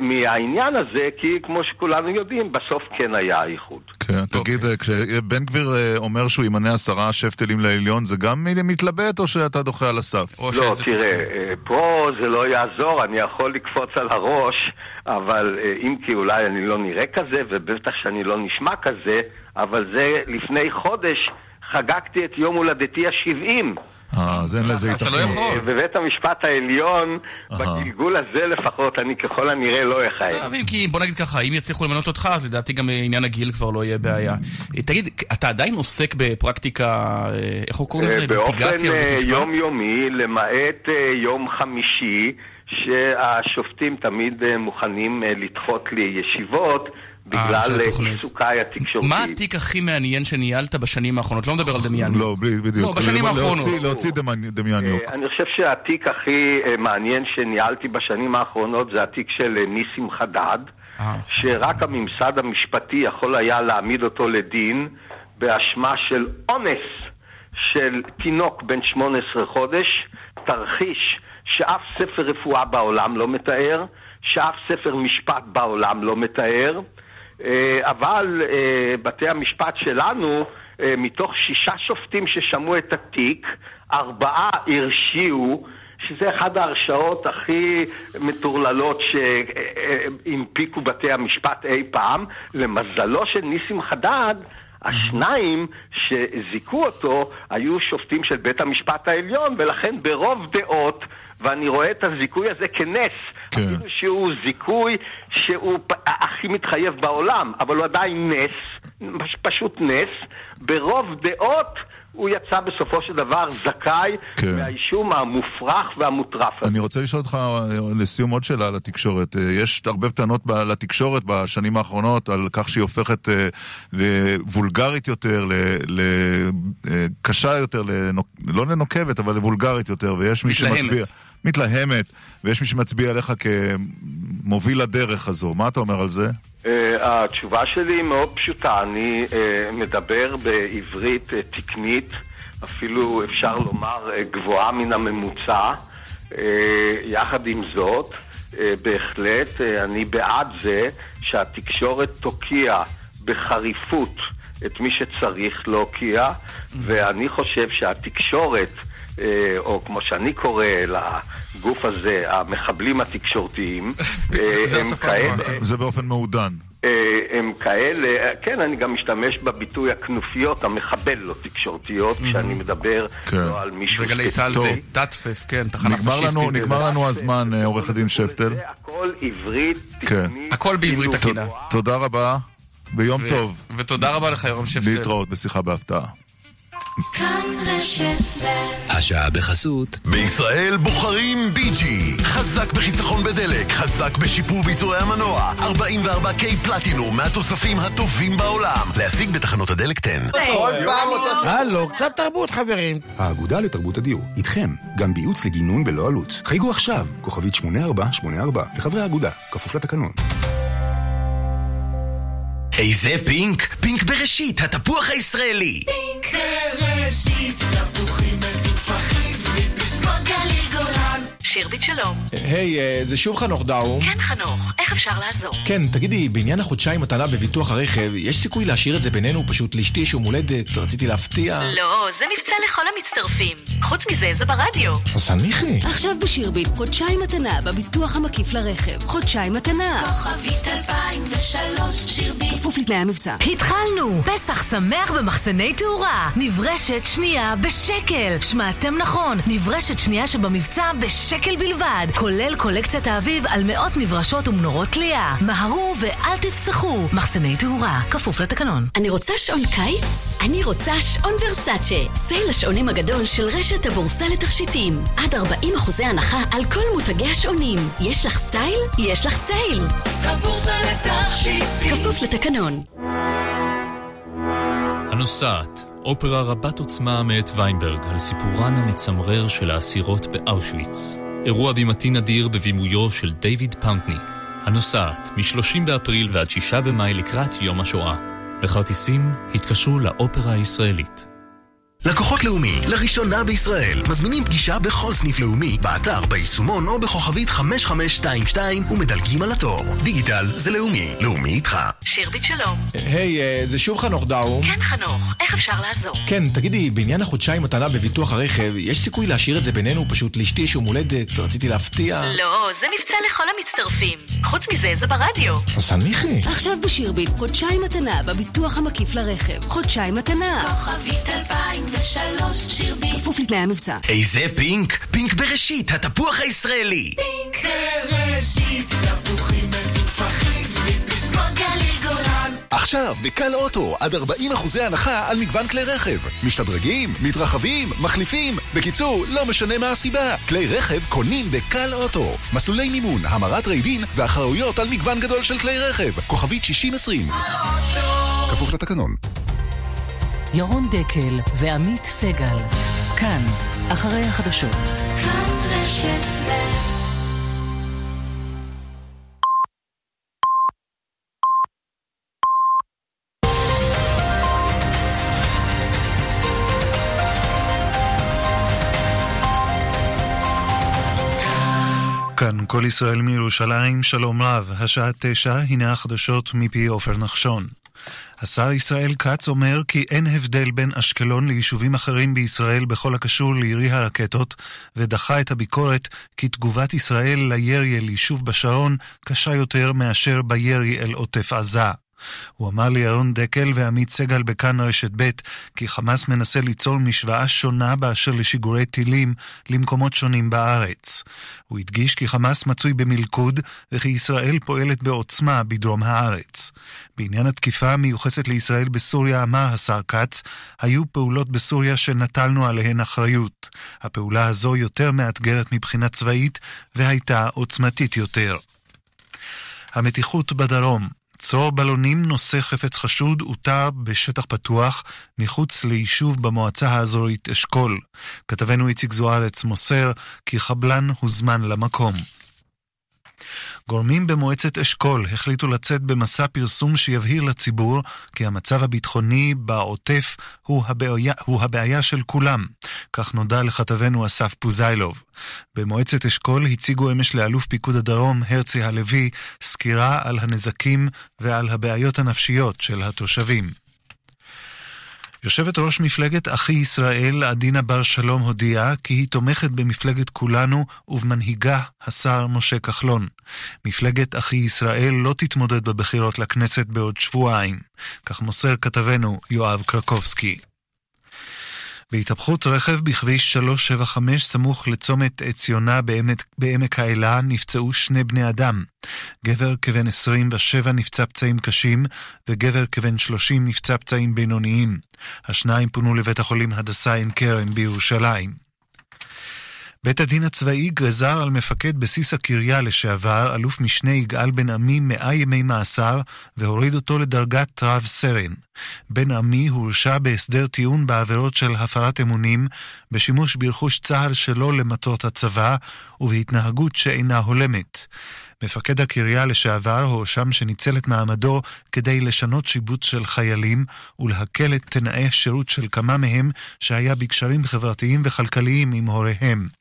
מהעניין הזה, כי כמו שכולנו יודעים, בסוף כן היה האיחוד. כן, תגיד, אה, כשבן גביר אה, אומר שהוא ימנה עשרה שפטלים לעליון, זה גם מתלבט או שאתה דוחה על הסף? לא, תראה, אה, פה זה לא יעזור, אני יכול לקפוץ על הראש, אבל אה, אם כי אולי אני לא נראה כזה, ובטח שאני לא נשמע כזה, אבל זה לפני חודש חגגתי את יום הולדתי ה-70. אה, אז אין לזה אז אתה לא. יכול. בבית המשפט העליון, בגלגול הזה לפחות, אני ככל הנראה לא אכהן. כי בוא נגיד ככה, אם יצליחו למנות אותך, אז לדעתי גם עניין הגיל כבר לא יהיה בעיה. אה, תגיד, אתה עדיין עוסק בפרקטיקה, אה, איך הוא קורא לזה? אה, באופן אה? יומיומי, למעט אה, יום חמישי, שהשופטים תמיד אה, מוכנים אה, לדחות לי ישיבות בגלל אה, התוכנית. עיסוקיי התקשורתיים. מה התיק הכי מעניין שניהלת בשנים האחרונות? לא מדבר על דמיאן. לא, בלי- בדיוק. לא, בשנים האחרונות. להוציא דמי- דמיאניוק. אה, אני חושב שהתיק הכי אה, מעניין שניהלתי בשנים האחרונות זה התיק של אה, ניסים חדד, שרק הממסד המשפטי יכול היה להעמיד אותו לדין באשמה של אונס של תינוק בן 18 חודש, תרחיש שאף ספר רפואה בעולם לא מתאר, שאף ספר משפט בעולם לא מתאר. אה, אבל אה, בתי המשפט שלנו, אה, מתוך שישה שופטים ששמעו את התיק, ארבעה הרשיעו, שזה אחת ההרשעות הכי מטורללות שהנפיקו בתי המשפט אי פעם. למזלו של ניסים חדד, השניים שזיכו אותו היו שופטים של בית המשפט העליון, ולכן ברוב דעות, ואני רואה את הזיכוי הזה כנס, כן. אפילו שהוא זיכוי שהוא הכי מתחייב בעולם, אבל הוא עדיין נס, פש- פשוט נס, ברוב דעות הוא יצא בסופו של דבר זכאי כן. מהאישום המופרך והמוטרף הזה. אני רוצה לשאול אותך אה, לסיום עוד שאלה על התקשורת. אה, יש הרבה טענות לתקשורת בשנים האחרונות על כך שהיא הופכת אה, לוולגרית יותר, לקשה יותר, לנוק- לא לנוקבת, אבל לבולגרית יותר, ויש מי מתלהמת. שמצביע... מתלהמת, ויש מי שמצביע עליך כמוביל הדרך הזו. מה אתה אומר על זה? Uh, התשובה שלי היא מאוד פשוטה, אני uh, מדבר בעברית uh, תקנית, אפילו אפשר לומר uh, גבוהה מן הממוצע. Uh, יחד עם זאת, uh, בהחלט uh, אני בעד זה שהתקשורת תוקיע בחריפות את מי שצריך להוקיע, ואני חושב שהתקשורת, או כמו שאני קורא לגוף הזה, המחבלים התקשורתיים, אה, הם כאלה... הנכונה. זה באופן מעודן. אה, הם כאלה, כן, אני גם משתמש בביטוי הכנופיות המחבל תקשורתיות, כשאני מדבר לא על מישהו בגלי צה"ל. זה דאטפף, כן, תחנה פשיסטית. נגמר איזה. לנו הזמן, אה, עורך הדין שפטל. הכל עברית, כן. הכל בעברית כאילו, תקינה. תודה רבה, ביום טוב. ותודה רבה לך, יורם שפטל. להתראות בשיחה בהפתעה. כאן רשת ב' השעה בחסות. בישראל בוחרים ביג'י. חזק בחיסכון בדלק, חזק בשיפור ביצועי המנוע. 44K פלטינום מהתוספים הטובים בעולם. להשיג בתחנות הדלק 10. כל פעם אותו... הלו, קצת תרבות, חברים. האגודה לתרבות הדיור, איתכם, גם בייעוץ לגינון בלא עלות. חייגו עכשיו, כוכבית 8484, לחברי האגודה, כפוף לתקנון. איזה פינק? פינק בראשית, התפוח הישראלי. בראשית, תפוחים מטופחים, גולן. שירביט שלום. היי, אה, זה שוב חנוך דאום. כן, חנוך, איך אפשר לעזור? כן, תגידי, בעניין החודשיים מתנה בביטוח הרכב, יש סיכוי להשאיר את זה בינינו? פשוט לאשתי יש יום הולדת, רציתי להפתיע. לא, זה מבצע לכל המצטרפים. חוץ מזה, זה ברדיו. אז תנמיכי. עכשיו בשירביט, חודשיים מתנה בביטוח המקיף לרכב. חודשיים מתנה. כוכבית 2003, שירביט. כפוף לתנאי המבצע. התחלנו! פסח שמח במחסני תאורה. נברשת שנייה בשקל. שמעתם נכון, נברשת שנייה שבמבצע בשקל בלבד. כולל קולקציית האביב על מאות נברשות ומנורות תלייה. מהרו ואל תפסחו. מחסני תאורה, כפוף לתקנון. אני רוצה שעון קיץ? אני רוצה שעון ורסאצ'ה. סייל השעונים הגדול של רשת הבורסה לתכשיטים. עד 40 אחוזי הנחה על כל מותגי השעונים. יש לך סטייל? יש לך סייל. הבורסה לתכשיטים. כפוף לתקנון. הנוסעת, אופרה רבת עוצמה מאת ויינברג על סיפורן המצמרר של האסירות באושוויץ. אירוע בימתי נדיר בבימויו של דיוויד פאונטני. הנוסעת, מ-30 באפריל ועד 6 במאי לקראת יום השואה. לכרטיסים התקשרו לאופרה הישראלית. לקוחות לאומי, לראשונה בישראל, מזמינים פגישה בכל סניף לאומי, באתר, ביישומון או בכוכבית 5522 ומדלגים על התור. דיגיטל זה לאומי, לאומי איתך. שירביט שלום. היי, אה, זה שוב חנוך דאום. כן, חנוך, איך אפשר לעזור? כן, תגידי, בעניין החודשיים מתנה בביטוח הרכב, יש סיכוי להשאיר את זה בינינו? פשוט לאשתי יש יום הולדת, רציתי להפתיע. לא, זה מבצע לכל המצטרפים. חוץ מזה, זה ברדיו. אז תנמיכי. עכשיו בשירביט, חודשיים מתנה בביטוח המקיף לרכב. חודשיים מתנה. כוכבית 2003 ושלוש, שירביט. כפוף לתנאי המבצע. איזה פינק? פינק בראשית, התפוח הישראלי. פינק בראשית, תפוחים מטופחים, מפסקות גליל גולן. עכשיו, בקל אוטו, עד 40 אחוזי הנחה על מגוון כלי רכב. משתדרגים, מתרחבים, מחליפים. בקיצור, לא משנה מה הסיבה. כלי רכב קונים בקל אוטו. מסלולי מימון, המרת ריידין ואחרויות על מגוון גדול של כלי רכב. כוכבית 6020. כפוף לתקנון. ירון דקל ועמית סגל, כאן, אחרי החדשות. כאן רשת ב' כאן כל ישראל מירושלים, שלום רב, השעה תשע, הנה החדשות מפי עופר נחשון. השר ישראל כץ אומר כי אין הבדל בין אשקלון ליישובים אחרים בישראל בכל הקשור לירי הרקטות, ודחה את הביקורת כי תגובת ישראל לירי אל יישוב בשרון קשה יותר מאשר בירי אל עוטף עזה. הוא אמר לירון דקל ועמית סגל בכאן רשת ב' כי חמאס מנסה ליצור משוואה שונה באשר לשיגורי טילים למקומות שונים בארץ. הוא הדגיש כי חמאס מצוי במלכוד וכי ישראל פועלת בעוצמה בדרום הארץ. בעניין התקיפה המיוחסת לישראל בסוריה אמר השר כץ, היו פעולות בסוריה שנטלנו עליהן אחריות. הפעולה הזו יותר מאתגרת מבחינה צבאית והייתה עוצמתית יותר. המתיחות בדרום צרור בלונים נושא חפץ חשוד אותר בשטח פתוח מחוץ ליישוב במועצה האזורית אשכול. כתבנו איציק זוארץ מוסר כי חבלן הוזמן למקום. גורמים במועצת אשכול החליטו לצאת במסע פרסום שיבהיר לציבור כי המצב הביטחוני בעוטף הוא הבעיה, הוא הבעיה של כולם. כך נודע לכתבנו אסף פוזיילוב. במועצת אשכול הציגו אמש לאלוף פיקוד הדרום, הרצי הלוי, סקירה על הנזקים ועל הבעיות הנפשיות של התושבים. יושבת ראש מפלגת אחי ישראל, עדינה בר שלום, הודיעה כי היא תומכת במפלגת כולנו ובמנהיגה, השר משה כחלון. מפלגת אחי ישראל לא תתמודד בבחירות לכנסת בעוד שבועיים. כך מוסר כתבנו יואב קרקובסקי. בהתהפכות רכב בכביש 375 סמוך לצומת עציונה בעמק, בעמק האלה נפצעו שני בני אדם. גבר כבן 27 נפצע פצעים קשים, וגבר כבן 30 נפצע פצעים בינוניים. השניים פונו לבית החולים הדסה עין כרם בירושלים. בית הדין הצבאי גזר על מפקד בסיס הקריה לשעבר, אלוף משנה יגאל בן עמי, מאה ימי מאסר, והוריד אותו לדרגת רב סרן. בן עמי הורשע בהסדר טיעון בעבירות של הפרת אמונים, בשימוש ברכוש צה"ל שלא למטרות הצבא, ובהתנהגות שאינה הולמת. מפקד הקריה לשעבר הואשם שניצל את מעמדו כדי לשנות שיבוץ של חיילים ולהקל את תנאי השירות של כמה מהם שהיה בקשרים חברתיים וכלכליים עם הוריהם.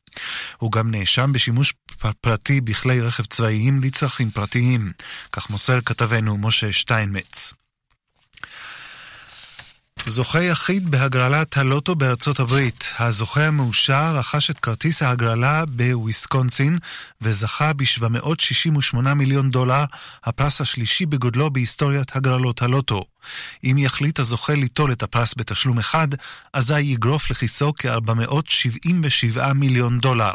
הוא גם נאשם בשימוש פרטי בכלי רכב צבאיים לצרכים פרטיים, כך מוסר כתבנו משה שטיינמץ. זוכה יחיד בהגרלת הלוטו בארצות הברית. הזוכה המאושר רכש את כרטיס ההגרלה בוויסקונסין וזכה ב-768 מיליון דולר, הפרס השלישי בגודלו בהיסטוריית הגרלות הלוטו. אם יחליט הזוכה ליטול את הפרס בתשלום אחד, אזי יגרוף לכיסו כ-477 מיליון דולר.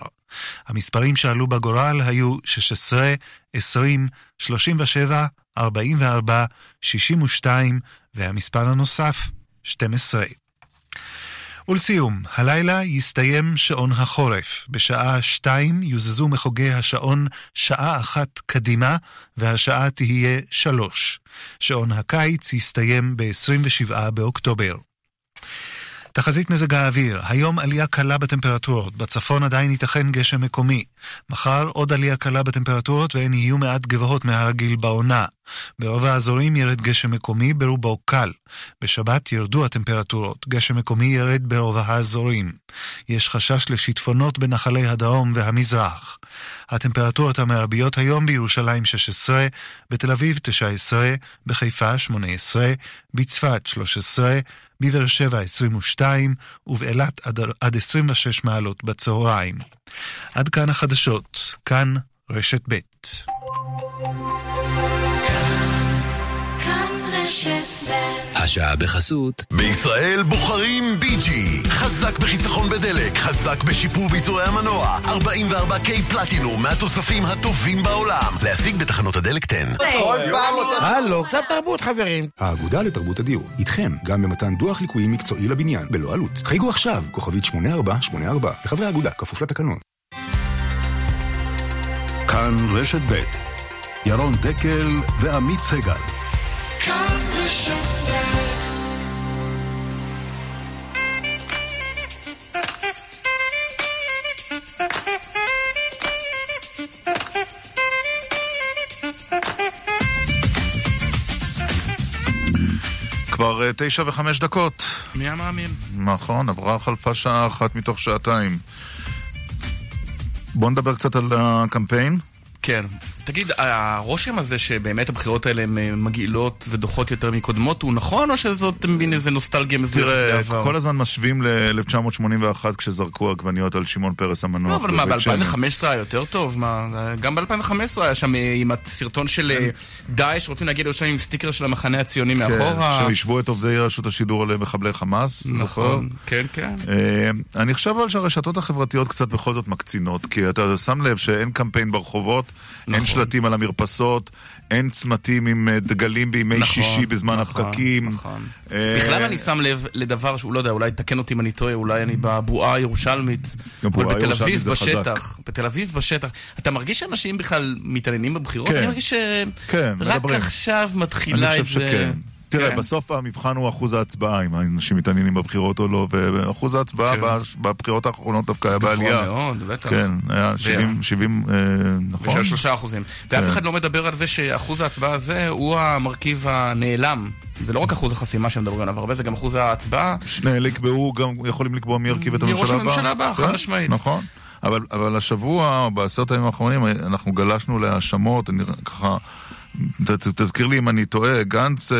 המספרים שעלו בגורל היו 16, 20, 37, 44, 62, והמספר הנוסף, 12. ולסיום, הלילה יסתיים שעון החורף. בשעה שתיים יוזזו מחוגי השעון שעה אחת קדימה, והשעה תהיה שלוש. שעון הקיץ יסתיים ב-27 באוקטובר. תחזית מזג האוויר, היום עלייה קלה בטמפרטורות, בצפון עדיין ייתכן גשם מקומי. מחר עוד עלייה קלה בטמפרטורות והן יהיו מעט גבוהות מהרגיל בעונה. ברוב האזורים ירד גשם מקומי, ברובו קל. בשבת ירדו הטמפרטורות, גשם מקומי ירד ברוב האזורים. יש חשש לשיטפונות בנחלי הדרום והמזרח. הטמפרטורות המרביות היום בירושלים 16, בתל אביב 19, בחיפה 18, בצפת 13, בבאר שבע 22 ובאילת עד, עד 26 מעלות בצהריים. עד כאן החדשות, כאן רשת ב'. כאן רשת רשת ב' השעה בחסות. בישראל בוחרים ביג'י. חזק בחיסכון בדלק, חזק בשיפור ביצועי המנוע. 44K פלטינום מהתוספים הטובים בעולם. להשיג בתחנות הדלק 10. הלו, קצת תרבות חברים. האגודה לתרבות הדיור, איתכם גם במתן דוח ליקויים מקצועי לבניין, בלא עלות. חייגו עכשיו, כוכבית 8484, לחברי האגודה, כפוף לתקנון. כאן רשת ב' ירון דקל ועמית סגל. כבר אה, תשע וחמש דקות. מי המאמין? נכון, עברה חלפה שעה אחת מתוך שעתיים. בוא נדבר קצת על הקמפיין. כן. תגיד, הרושם הזה שבאמת הבחירות האלה הן אה, מגעילות ודוחות יותר מקודמות, הוא נכון או שזאת מין איזה נוסטלגיה מזויפת תראה, לעבר? כל הזמן משווים ל-1981 כשזרקו עגבניות על שמעון פרס המנוח. לא, אבל מה, בבית שמש. ב-2015 היה יותר טוב? מה, גם ב-2015 היה שם אה, עם הסרטון של אה, דאעש, רוצים להגיע לירושלים עם סטיקר של המחנה הציוני מאחורה. כן, שהשוו את עובדי רשות השידור למחבלי חמאס. נכון? כן, כן. אני חושב אבל שהרשתות החברתיות קצת בכל זאת מקצינות, כי אתה שם לב שאין קמפיין ברחובות, אין נכון. שלטים על המרפסות, אין צמתים עם אה, דגלים בימי נכון, שישי בזמן נכון, הפקקים. נכון. אה, בכלל אני שם לב לדבר שהוא, לא יודע, אולי תקן אותי אם אני טועה, אולי אני בבועה הירושלמית, אבל בתל אביב. בשטח, בתל אביב בשטח, אתה מרגיש שאנשים בכלל מתעניינים בבחירות? כן. אני מרגיש כן, שרק מדברים. עכשיו מתחילה אני איזה... תראה, כן. בסוף המבחן הוא אחוז ההצבעה, אם האנשים מתעניינים בבחירות או לא, ואחוז ההצבעה כן. בבחירות האחרונות דווקא היה גבוה בעלייה. מאוד, בטח. כן, היה וה- 70, 70, אה, נכון? ושל שלושה אחוזים. ואף כן. אחד לא מדבר על זה שאחוז ההצבעה הזה הוא המרכיב הנעלם. זה לא רק אחוז החסימה שמדברים עליו הרבה, זה גם אחוז ההצבעה. שני לקבעו, גם יכולים לקבוע מי ירכיב את הממשלה הבאה. הממשלה הבאה, חד כן, משמעית. נכון. אבל, אבל השבוע, בעשרת הימים האחרונים, אנחנו גלשנו להאשמות, אני ככה... תזכיר לי אם אני טועה, גנץ אה,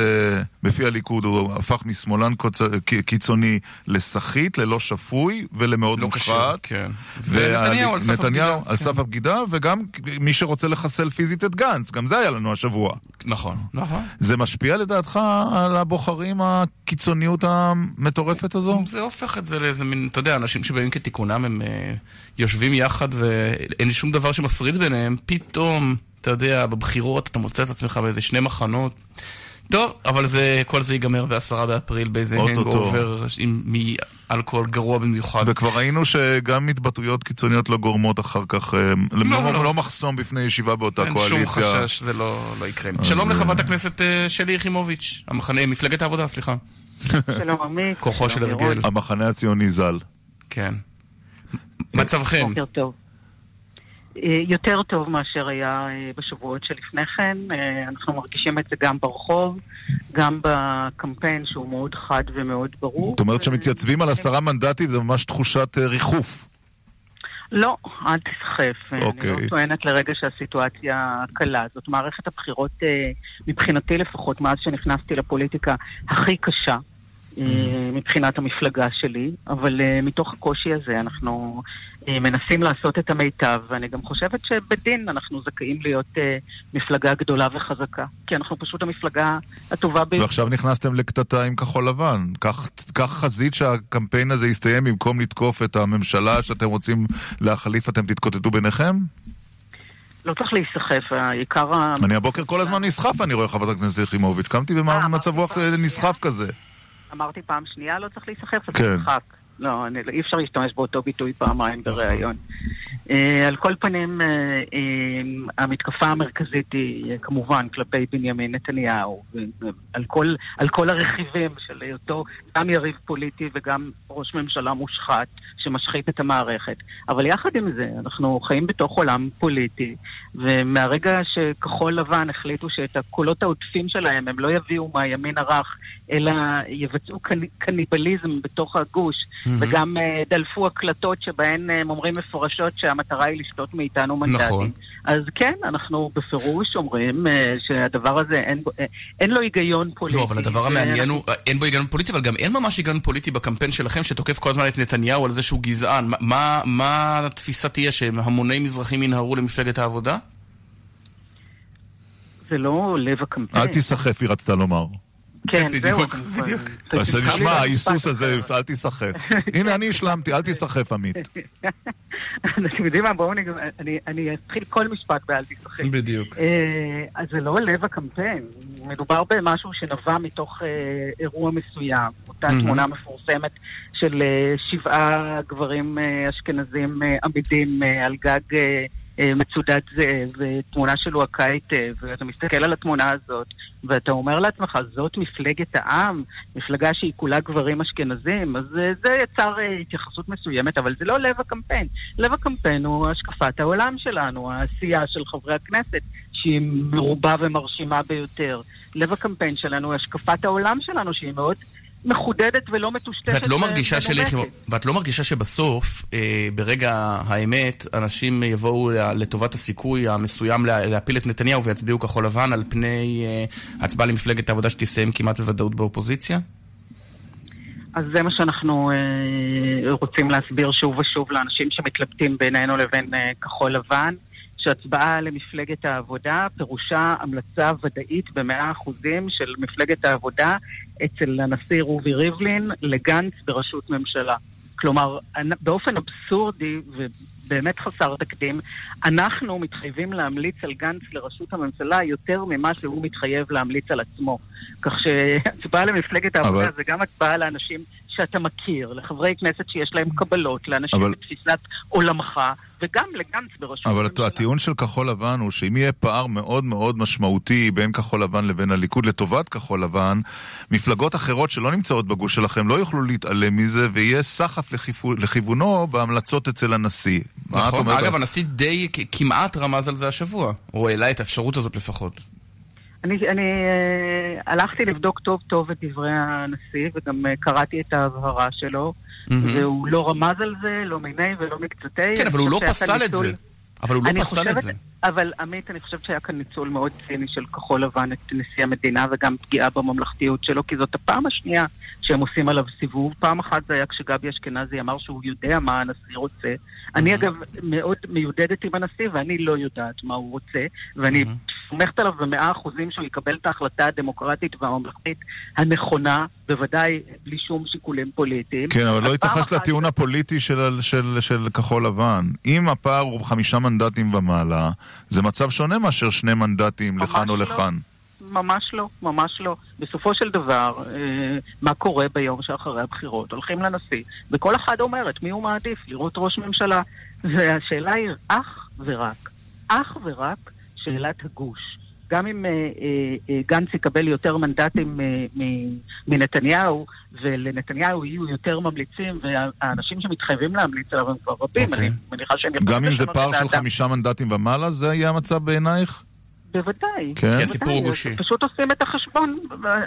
בפי הליכוד הוא הפך משמאלן קיצוני לסחיט, ללא שפוי ולמאוד לא מושחת. כן. ונתניהו על סף הבגידה, על כן. סף הבגידה, וגם מי שרוצה לחסל פיזית את גנץ, גם זה היה לנו השבוע. נכון, נכון. זה משפיע לדעתך על הבוחרים, הקיצוניות המטורפת הזו? זה הופך את זה לאיזה מין, אתה יודע, אנשים שבימים כתיקונם, הם אה, יושבים יחד ואין שום דבר שמפריד ביניהם, פתאום, אתה יודע, בבחירות אתה מוצא את עצמך באיזה שני מחנות. טוב, אבל זה, כל זה ייגמר בעשרה באפריל באיזה. hangover מאלכוהול גרוע במיוחד. וכבר ראינו שגם התבטאויות קיצוניות לא גורמות אחר כך, אה, לא, לא. לא מחסום בפני ישיבה באותה אין שום קואליציה. חשש, זה לא, לא יקרה. שלום אז, לחברת הכנסת אה, שלי יחימוביץ', המחנה, מפלגת העבודה, סליחה. שלום עמית. כוחו של הרגל. המחנה הציוני ז"ל. כן. מצבכם? בוקר טוב. אה, יותר טוב מאשר היה אה, בשבועות שלפני כן. אה, אנחנו מרגישים את זה גם ברחוב, גם בקמפיין שהוא מאוד חד ומאוד ברור. זאת אומרת שמתייצבים על עשרה מנדטים זה ממש תחושת ריחוף. לא, אל תסחף. אני אוקיי. לא טוענת לרגע שהסיטואציה קלה. זאת מערכת הבחירות, מבחינתי לפחות, מאז שנכנסתי לפוליטיקה, הכי קשה. אה, מבחינת המפלגה שלי, אבל אה, מתוך הקושי הזה אנחנו אה, מנסים לעשות את המיטב, ואני גם חושבת שבדין אנחנו זכאים להיות מפלגה גדולה וחזקה, כי אנחנו פשוט המפלגה הטובה ביותר. ועכשיו נכנסתם לקטטה עם כחול לבן. כך, כך חזית שהקמפיין הזה יסתיים במקום לתקוף את הממשלה שאתם רוצים להחליף, אתם תתקוטטו ביניכם? לא צריך להיסחף, העיקר. אני הבוקר כל הזמן נסחף, אני רואה חברת הכנסת יחימוביץ'. קמתי במצב רוח נסחף כזה. אמרתי פעם שנייה, לא צריך להיסחף, אז כן. משחק. לא, אני, אי אפשר להשתמש באותו ביטוי פעמיים בריאיון. Uh, על כל פנים, uh, uh, המתקפה המרכזית היא uh, כמובן כלפי בנימין נתניהו, על כל, על כל הרכיבים של היותו גם יריב פוליטי וגם ראש ממשלה מושחת שמשחית את המערכת. אבל יחד עם זה, אנחנו חיים בתוך עולם פוליטי, ומהרגע שכחול לבן החליטו שאת הקולות העודפים שלהם הם לא יביאו מהימין הרך, אלא יבצעו קני- קניבליזם בתוך הגוש, מהמם. וגם uh, דלפו הקלטות שבהן uh, הם אומרים מפורשות שהמטרה היא לשתות מאיתנו מנדטים. נכון. אז כן, אנחנו בפירוש אומרים uh, שהדבר הזה אין, בו- אה, אין לו היגיון פוליטי. לא, אבל הדבר המעניין הוא, אין בו היגיון פוליטי, אבל גם אין ממש היגיון פוליטי בקמפיין שלכם שתוקף כל הזמן את נתניהו על זה שהוא גזען. מה- מה, מה התפיסה תהיה, שהמוני מזרחים ינהרו למפלגת העבודה? זה לא לב הקמפיין. אל תיסחף, היא רצתה לומר. כן, זהו. בדיוק, בדיוק. אז שנשמע, ההיסוס הזה, אל תיסחף. הנה, אני השלמתי, אל תיסחף, עמית. אתם יודעים מה, בואו נגמר, אני- אני אתחיל כל משפט באל תשחק. בדיוק. אה, אז זה לא לב הקמפיין, מדובר במשהו שנבע מתוך אה, אירוע מסוים, אותה. תמונה מפורסמת של אה, שבעה גברים אשכנזים עמידים על גג מצודת זאב, ותמונה של וואקה היטב, ואתה מסתכל על התמונה הזאת, ואתה אומר לעצמך, זאת מפלגת העם, מפלגה שהיא כולה גברים אשכנזים, אז אה, זה יצר אה, התייחסות מסוימת, אבל זה לא לב הקמפיין. לב הקמפיין הוא השקפת העולם שלנו, העשייה של חברי הכנסת, שהיא מרובה ומרשימה ביותר. לב הקמפיין שלנו השקפת העולם שלנו, שהיא מאוד מחודדת ולא מטושטשת. ואת לא מרגישה. שלי, ואת לא מרגישה שבסוף, אה, ברגע האמת, אנשים יבואו לטובת הסיכוי המסוים לה- להפיל את נתניהו ויצביעו כחול לבן על פני אה, הצבעה למפלגת העבודה שתסיים כמעט בוודאות באופוזיציה? אז זה מה שאנחנו אה, רוצים להסביר שוב ושוב לאנשים שמתלבטים בינינו לבין אה, כחול לבן, שהצבעה למפלגת העבודה פירושה המלצה ודאית במאה אחוזים של מפלגת העבודה אצל הנשיא רובי ריבלין לגנץ בראשות ממשלה. כלומר, באופן אבסורדי ובאמת חסר תקדים, אנחנו מתחייבים להמליץ על גנץ לראשות הממשלה יותר ממה שהוא מתחייב להמליץ על עצמו. כך שהצבעה למפלגת העבודה אבל- זה גם הצבעה לאנשים שאתה מכיר, לחברי כנסת שיש להם קבלות, לאנשים אבל- בתפיסת עולמך, וגם לגנץ בראשות אבל הט- הטיעון של כחול לבן הוא שאם יהיה פער מאוד מאוד משמעותי בין כחול לבן לבין הליכוד לטובת כחול לבן, מפלגות אחרות שלא נמצאות בגוש שלכם לא יוכלו להתעלם מזה, ויהיה סחף לכיוונו בהמלצות אצל הנשיא. נכון? אגב, הנשיא די כמעט רמז על זה השבוע, או העלה את האפשרות הזאת לפחות. אני, אני אה, הלכתי לבדוק טוב טוב את דברי הנשיא, וגם אה, קראתי את ההבהרה שלו. והוא לא רמז על זה, לא מיני ולא מקצתי. כן, אני אבל הוא לא פסל את זה. אבל הוא לא פסל את זה. אבל עמית, אני חושבת שהיה כאן ניצול מאוד ציני של כחול לבן את נשיא המדינה, וגם פגיעה בממלכתיות שלו, כי זאת הפעם השנייה שהם עושים עליו סיבוב. פעם אחת זה היה כשגבי אשכנזי אמר שהוא יודע מה הנשיא רוצה. אני אגב מאוד מיודדת עם הנשיא, ואני לא יודעת מה הוא רוצה, ואני סומכת עליו במאה אחוזים שהוא יקבל את ההחלטה הדמוקרטית והממלכתית הנכונה, בוודאי בלי שום שיקולים פוליטיים. כן, אבל לא התייחס אחת- לטיעון הפוליטי של, של, של כחול לבן. אם הפער הוא חמישה מנדטים ומעלה, זה מצב שונה מאשר שני מנדטים לכאן או לא. ממש לא, ממש לא. בסופו של דבר, אה, מה קורה ביום שאחרי הבחירות? הולכים לנשיא, וכל אחד אומר את מי הוא מעדיף, לראות ראש ממשלה. והשאלה היא אך ורק, אך ורק שאלת הגוש. גם אם אה, אה, אה, גנץ יקבל יותר מנדטים אה, מ- מנתניהו, ולנתניהו יהיו יותר ממליצים, והאנשים שמתחייבים להמליץ עליו הם כבר רבים, אוקיי. אני מניחה שהם גם אם זה פער של. חמישה מנדטים ומעלה, זה יהיה המצב בעינייך? בוודאי. כן? בוודאי, הסיפור אז גושי. פשוט עושים את החשבון.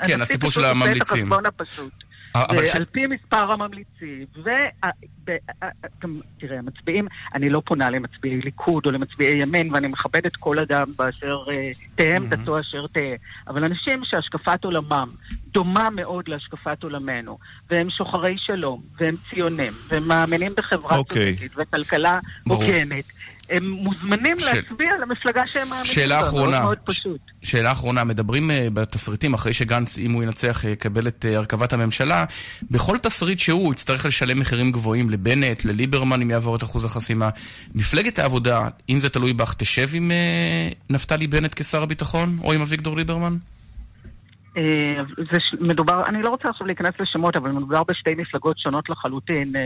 כן, הסיפור של עושה הממליצים. את החשבון הפשוט. אבל ש- ועל פי מספר הממליצים, וגם, תראה, המצביעים, אני לא פונה למצביעי ליכוד או למצביעי ימין, ואני מכבדת כל אדם באשר אה, תהא עמדתו אשר תהא, אבל אנשים שהשקפת עולמם דומה מאוד להשקפת עולמנו, והם שוחרי שלום, והם ציונים, והם מאמינים בחברה אוקיי. צודקת וכלכלה. הוגנת, הם מוזמנים של- להצביע למפלגה שהם מאמינים בה, אחרונה. מאוד מאוד פשוט. שאלה אחרונה, מדברים uh, בתסריטים, אחרי שגנץ, אם הוא ינצח, יקבל את uh, הרכבת הממשלה, בכל תסריט שהוא, הוא יצטרך לשלם מחירים גבוהים לבנט, לליברמן, אם יעבור את אחוז החסימה. מפלגת העבודה, אם זה תלוי בך, תשב עם uh, נפתלי בנט כשר הביטחון, או עם אביגדור ליברמן? אה, זה ש- מדובר, אני לא רוצה עכשיו להיכנס לשמות, אבל מדובר בשתי מפלגות שונות לחלוטין. אה,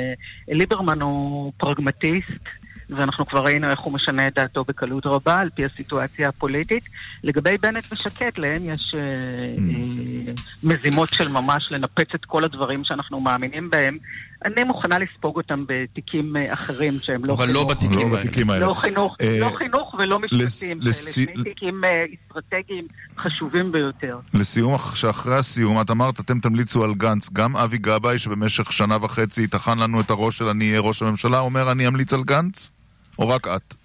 ליברמן הוא פרגמטיסט, ואנחנו כבר ראינו איך הוא משנה את דעתו בקלות רבה, על פי הסיטואציה הפוליטית. לגבי בנט ושקד, להם יש אה, אה, מזימות של ממש לנפץ את כל הדברים שאנחנו מאמינים בהם. אני מוכנה לספוג אותם בתיקים אה, אחרים שהם לא אבל לא חינוך. בתיקים לא בתיקים האלה. לא חינוך, אה, לא חינוך ולא משפטים, זה לס- שני תיקים אסטרטגיים חשובים ביותר. לסיום, שאחרי הסיום, את אמרת, אתם תמליצו על גנץ. גם אבי גבאי, שבמשך שנה וחצי טחן לנו את הראש של אני אהיה ראש הממשלה, אומר אני אמליץ על גנץ? או רק את?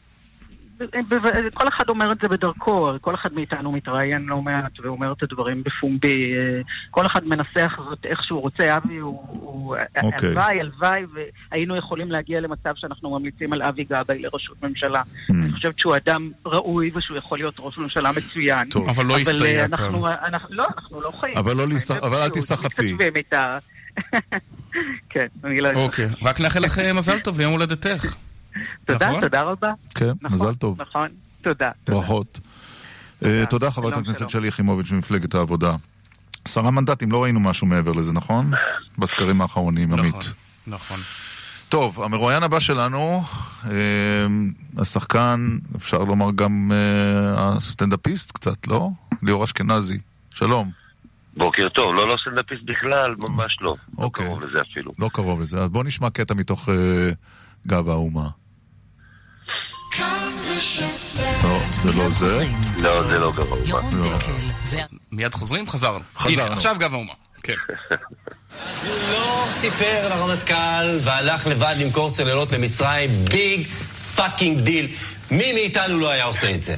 כל אחד אומר את זה בדרכו, כל אחד מאיתנו מתראיין לא מעט ואומר את הדברים בפומבי. אה, כל אחד מנסח זאת איך שהוא רוצה. אבי הוא... אוקיי. הלוואי, הלוואי, והיינו יכולים להגיע למצב שאנחנו ממליצים על אבי גבאי לראשות ממשלה. אני חושבת שהוא אדם ראוי ושהוא יכול להיות ראש ממשלה מצוין. טוב. אבל לא אה, יסתייע אנחנו- כאן. לא, אנחנו לא חיים. אבל לא אבל אל תיסחפי. איתה. כן, אני לא... אוקיי, רק נאחל לך אה, מזל טוב ליום הולדתך. תודה, נכון? תודה רבה. כן, מזל טוב. נכון, תודה. ברכות. אה, תודה, חברת הכנסת שלי יחימוביץ' ממפלגת העבודה. עשרה מנדטים, לא ראינו משהו מעבר לזה, נכון? בסקרים האחרונים, עמית. נכון. טוב, המרואיין הבא שלנו, אה, השחקן, אפשר לומר גם אה, הסטנדאפיסט קצת, לא? ליאור אשכנזי. שלום. בוקר טוב, לא לא סטנדאפיסט בכלל, ממש לא. אוקיי. לא קרוב לזה אפילו. לא קרוב לזה. אז בוא נשמע קטע מתוך אה, גב האומה. לא, זה לא זה. לא, זה לא גרוע. לא. מיד חוזרים? חזרנו. חזרנו. הנה, עכשיו גב האומה. כן. אז הוא לא סיפר לרמטכ"ל והלך לבד למכור צוללות למצרים, big fucking deal. מי מאיתנו לא היה עושה את זה?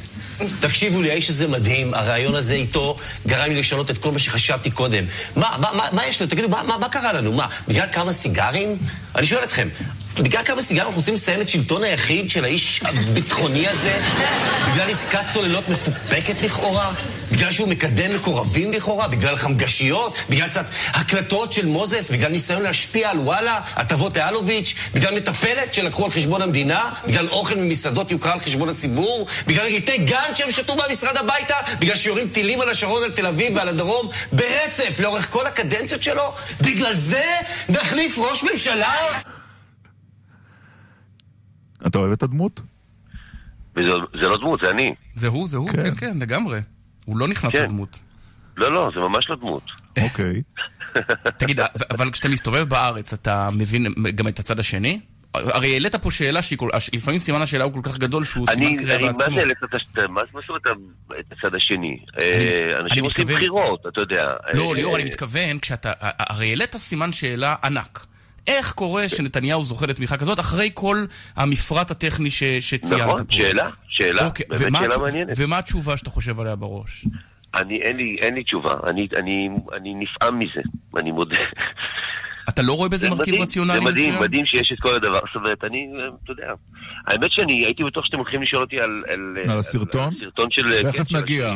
תקשיבו לי, האיש הזה מדהים, הרעיון הזה איתו גרם לי לשנות את כל מה שחשבתי קודם. מה, מה, מה, מה יש לו? תגידו, מה, מה, מה קרה לנו? מה, בגלל כמה סיגרים? אני שואל אתכם, בגלל כמה סיגרים אנחנו רוצים לסיים את שלטון היחיד של האיש הביטחוני הזה? בגלל עסקת צוללות מפוקפקת לכאורה? בגלל שהוא מקדם מקורבים לכאורה? בגלל חמגשיות? בגלל קצת הקלטות של מוזס? בגלל ניסיון להשפיע על וואלה? הטבות לאלוביץ'? בגלל מטפלת שלקחו על חשבון המדינה? בגלל אוכל ממסעדות יוקרה על חשבון הציבור? בגלל ריטי גנץ שהם שתו מהמשרד הביתה? בגלל שיורים טילים על השרון, על תל אביב ועל הדרום? ברצף, לאורך כל הקדנציות שלו? בגלל זה נחליף ראש ממשלה? אתה אוהב את הדמות? וזה זה לא דמות, זה אני. זה הוא, זה הוא, כן, כן, לגמרי. הוא לא נכנס כן. לדמות. לא, לא, זה ממש לא דמות. אוקיי. תגיד, אבל כשאתה מסתובב בארץ, אתה מבין גם את הצד השני? הרי העלית פה שאלה שהיא כל... לפעמים סימן השאלה הוא כל כך גדול שהוא סימן אני, קריאה אני, מה בעצמו. זה העלית את זאת אומרת את הצד השני? אה, אני אנשים עושים מתכוון- בחירות, אתה יודע. לא, אה, ליאור, אני מתכוון, כשאתה... הרי העלית סימן שאלה ענק. איך קורה שנתניהו זוכה לתמיכה כזאת אחרי כל המפרט הטכני ש- שציינת פה? נכון, שאלה, שאלה, אוקיי, באמת ומה שאלה מעניינת. ומה התשובה שאתה חושב עליה בראש? אני, אין לי, אין לי תשובה, אני, אני, אני נפעם מזה, אני מודה. אתה לא רואה בזה זה מרכיב רציונלי זה מדהים, מסוים? מדהים שיש את כל הדבר, זאת אומרת, אני, אה, אתה יודע, האמת שאני הייתי בטוח שאתם הולכים לשאול אותי על... על, על הסרטון? סרטון של... כן, תכף של- נגיע.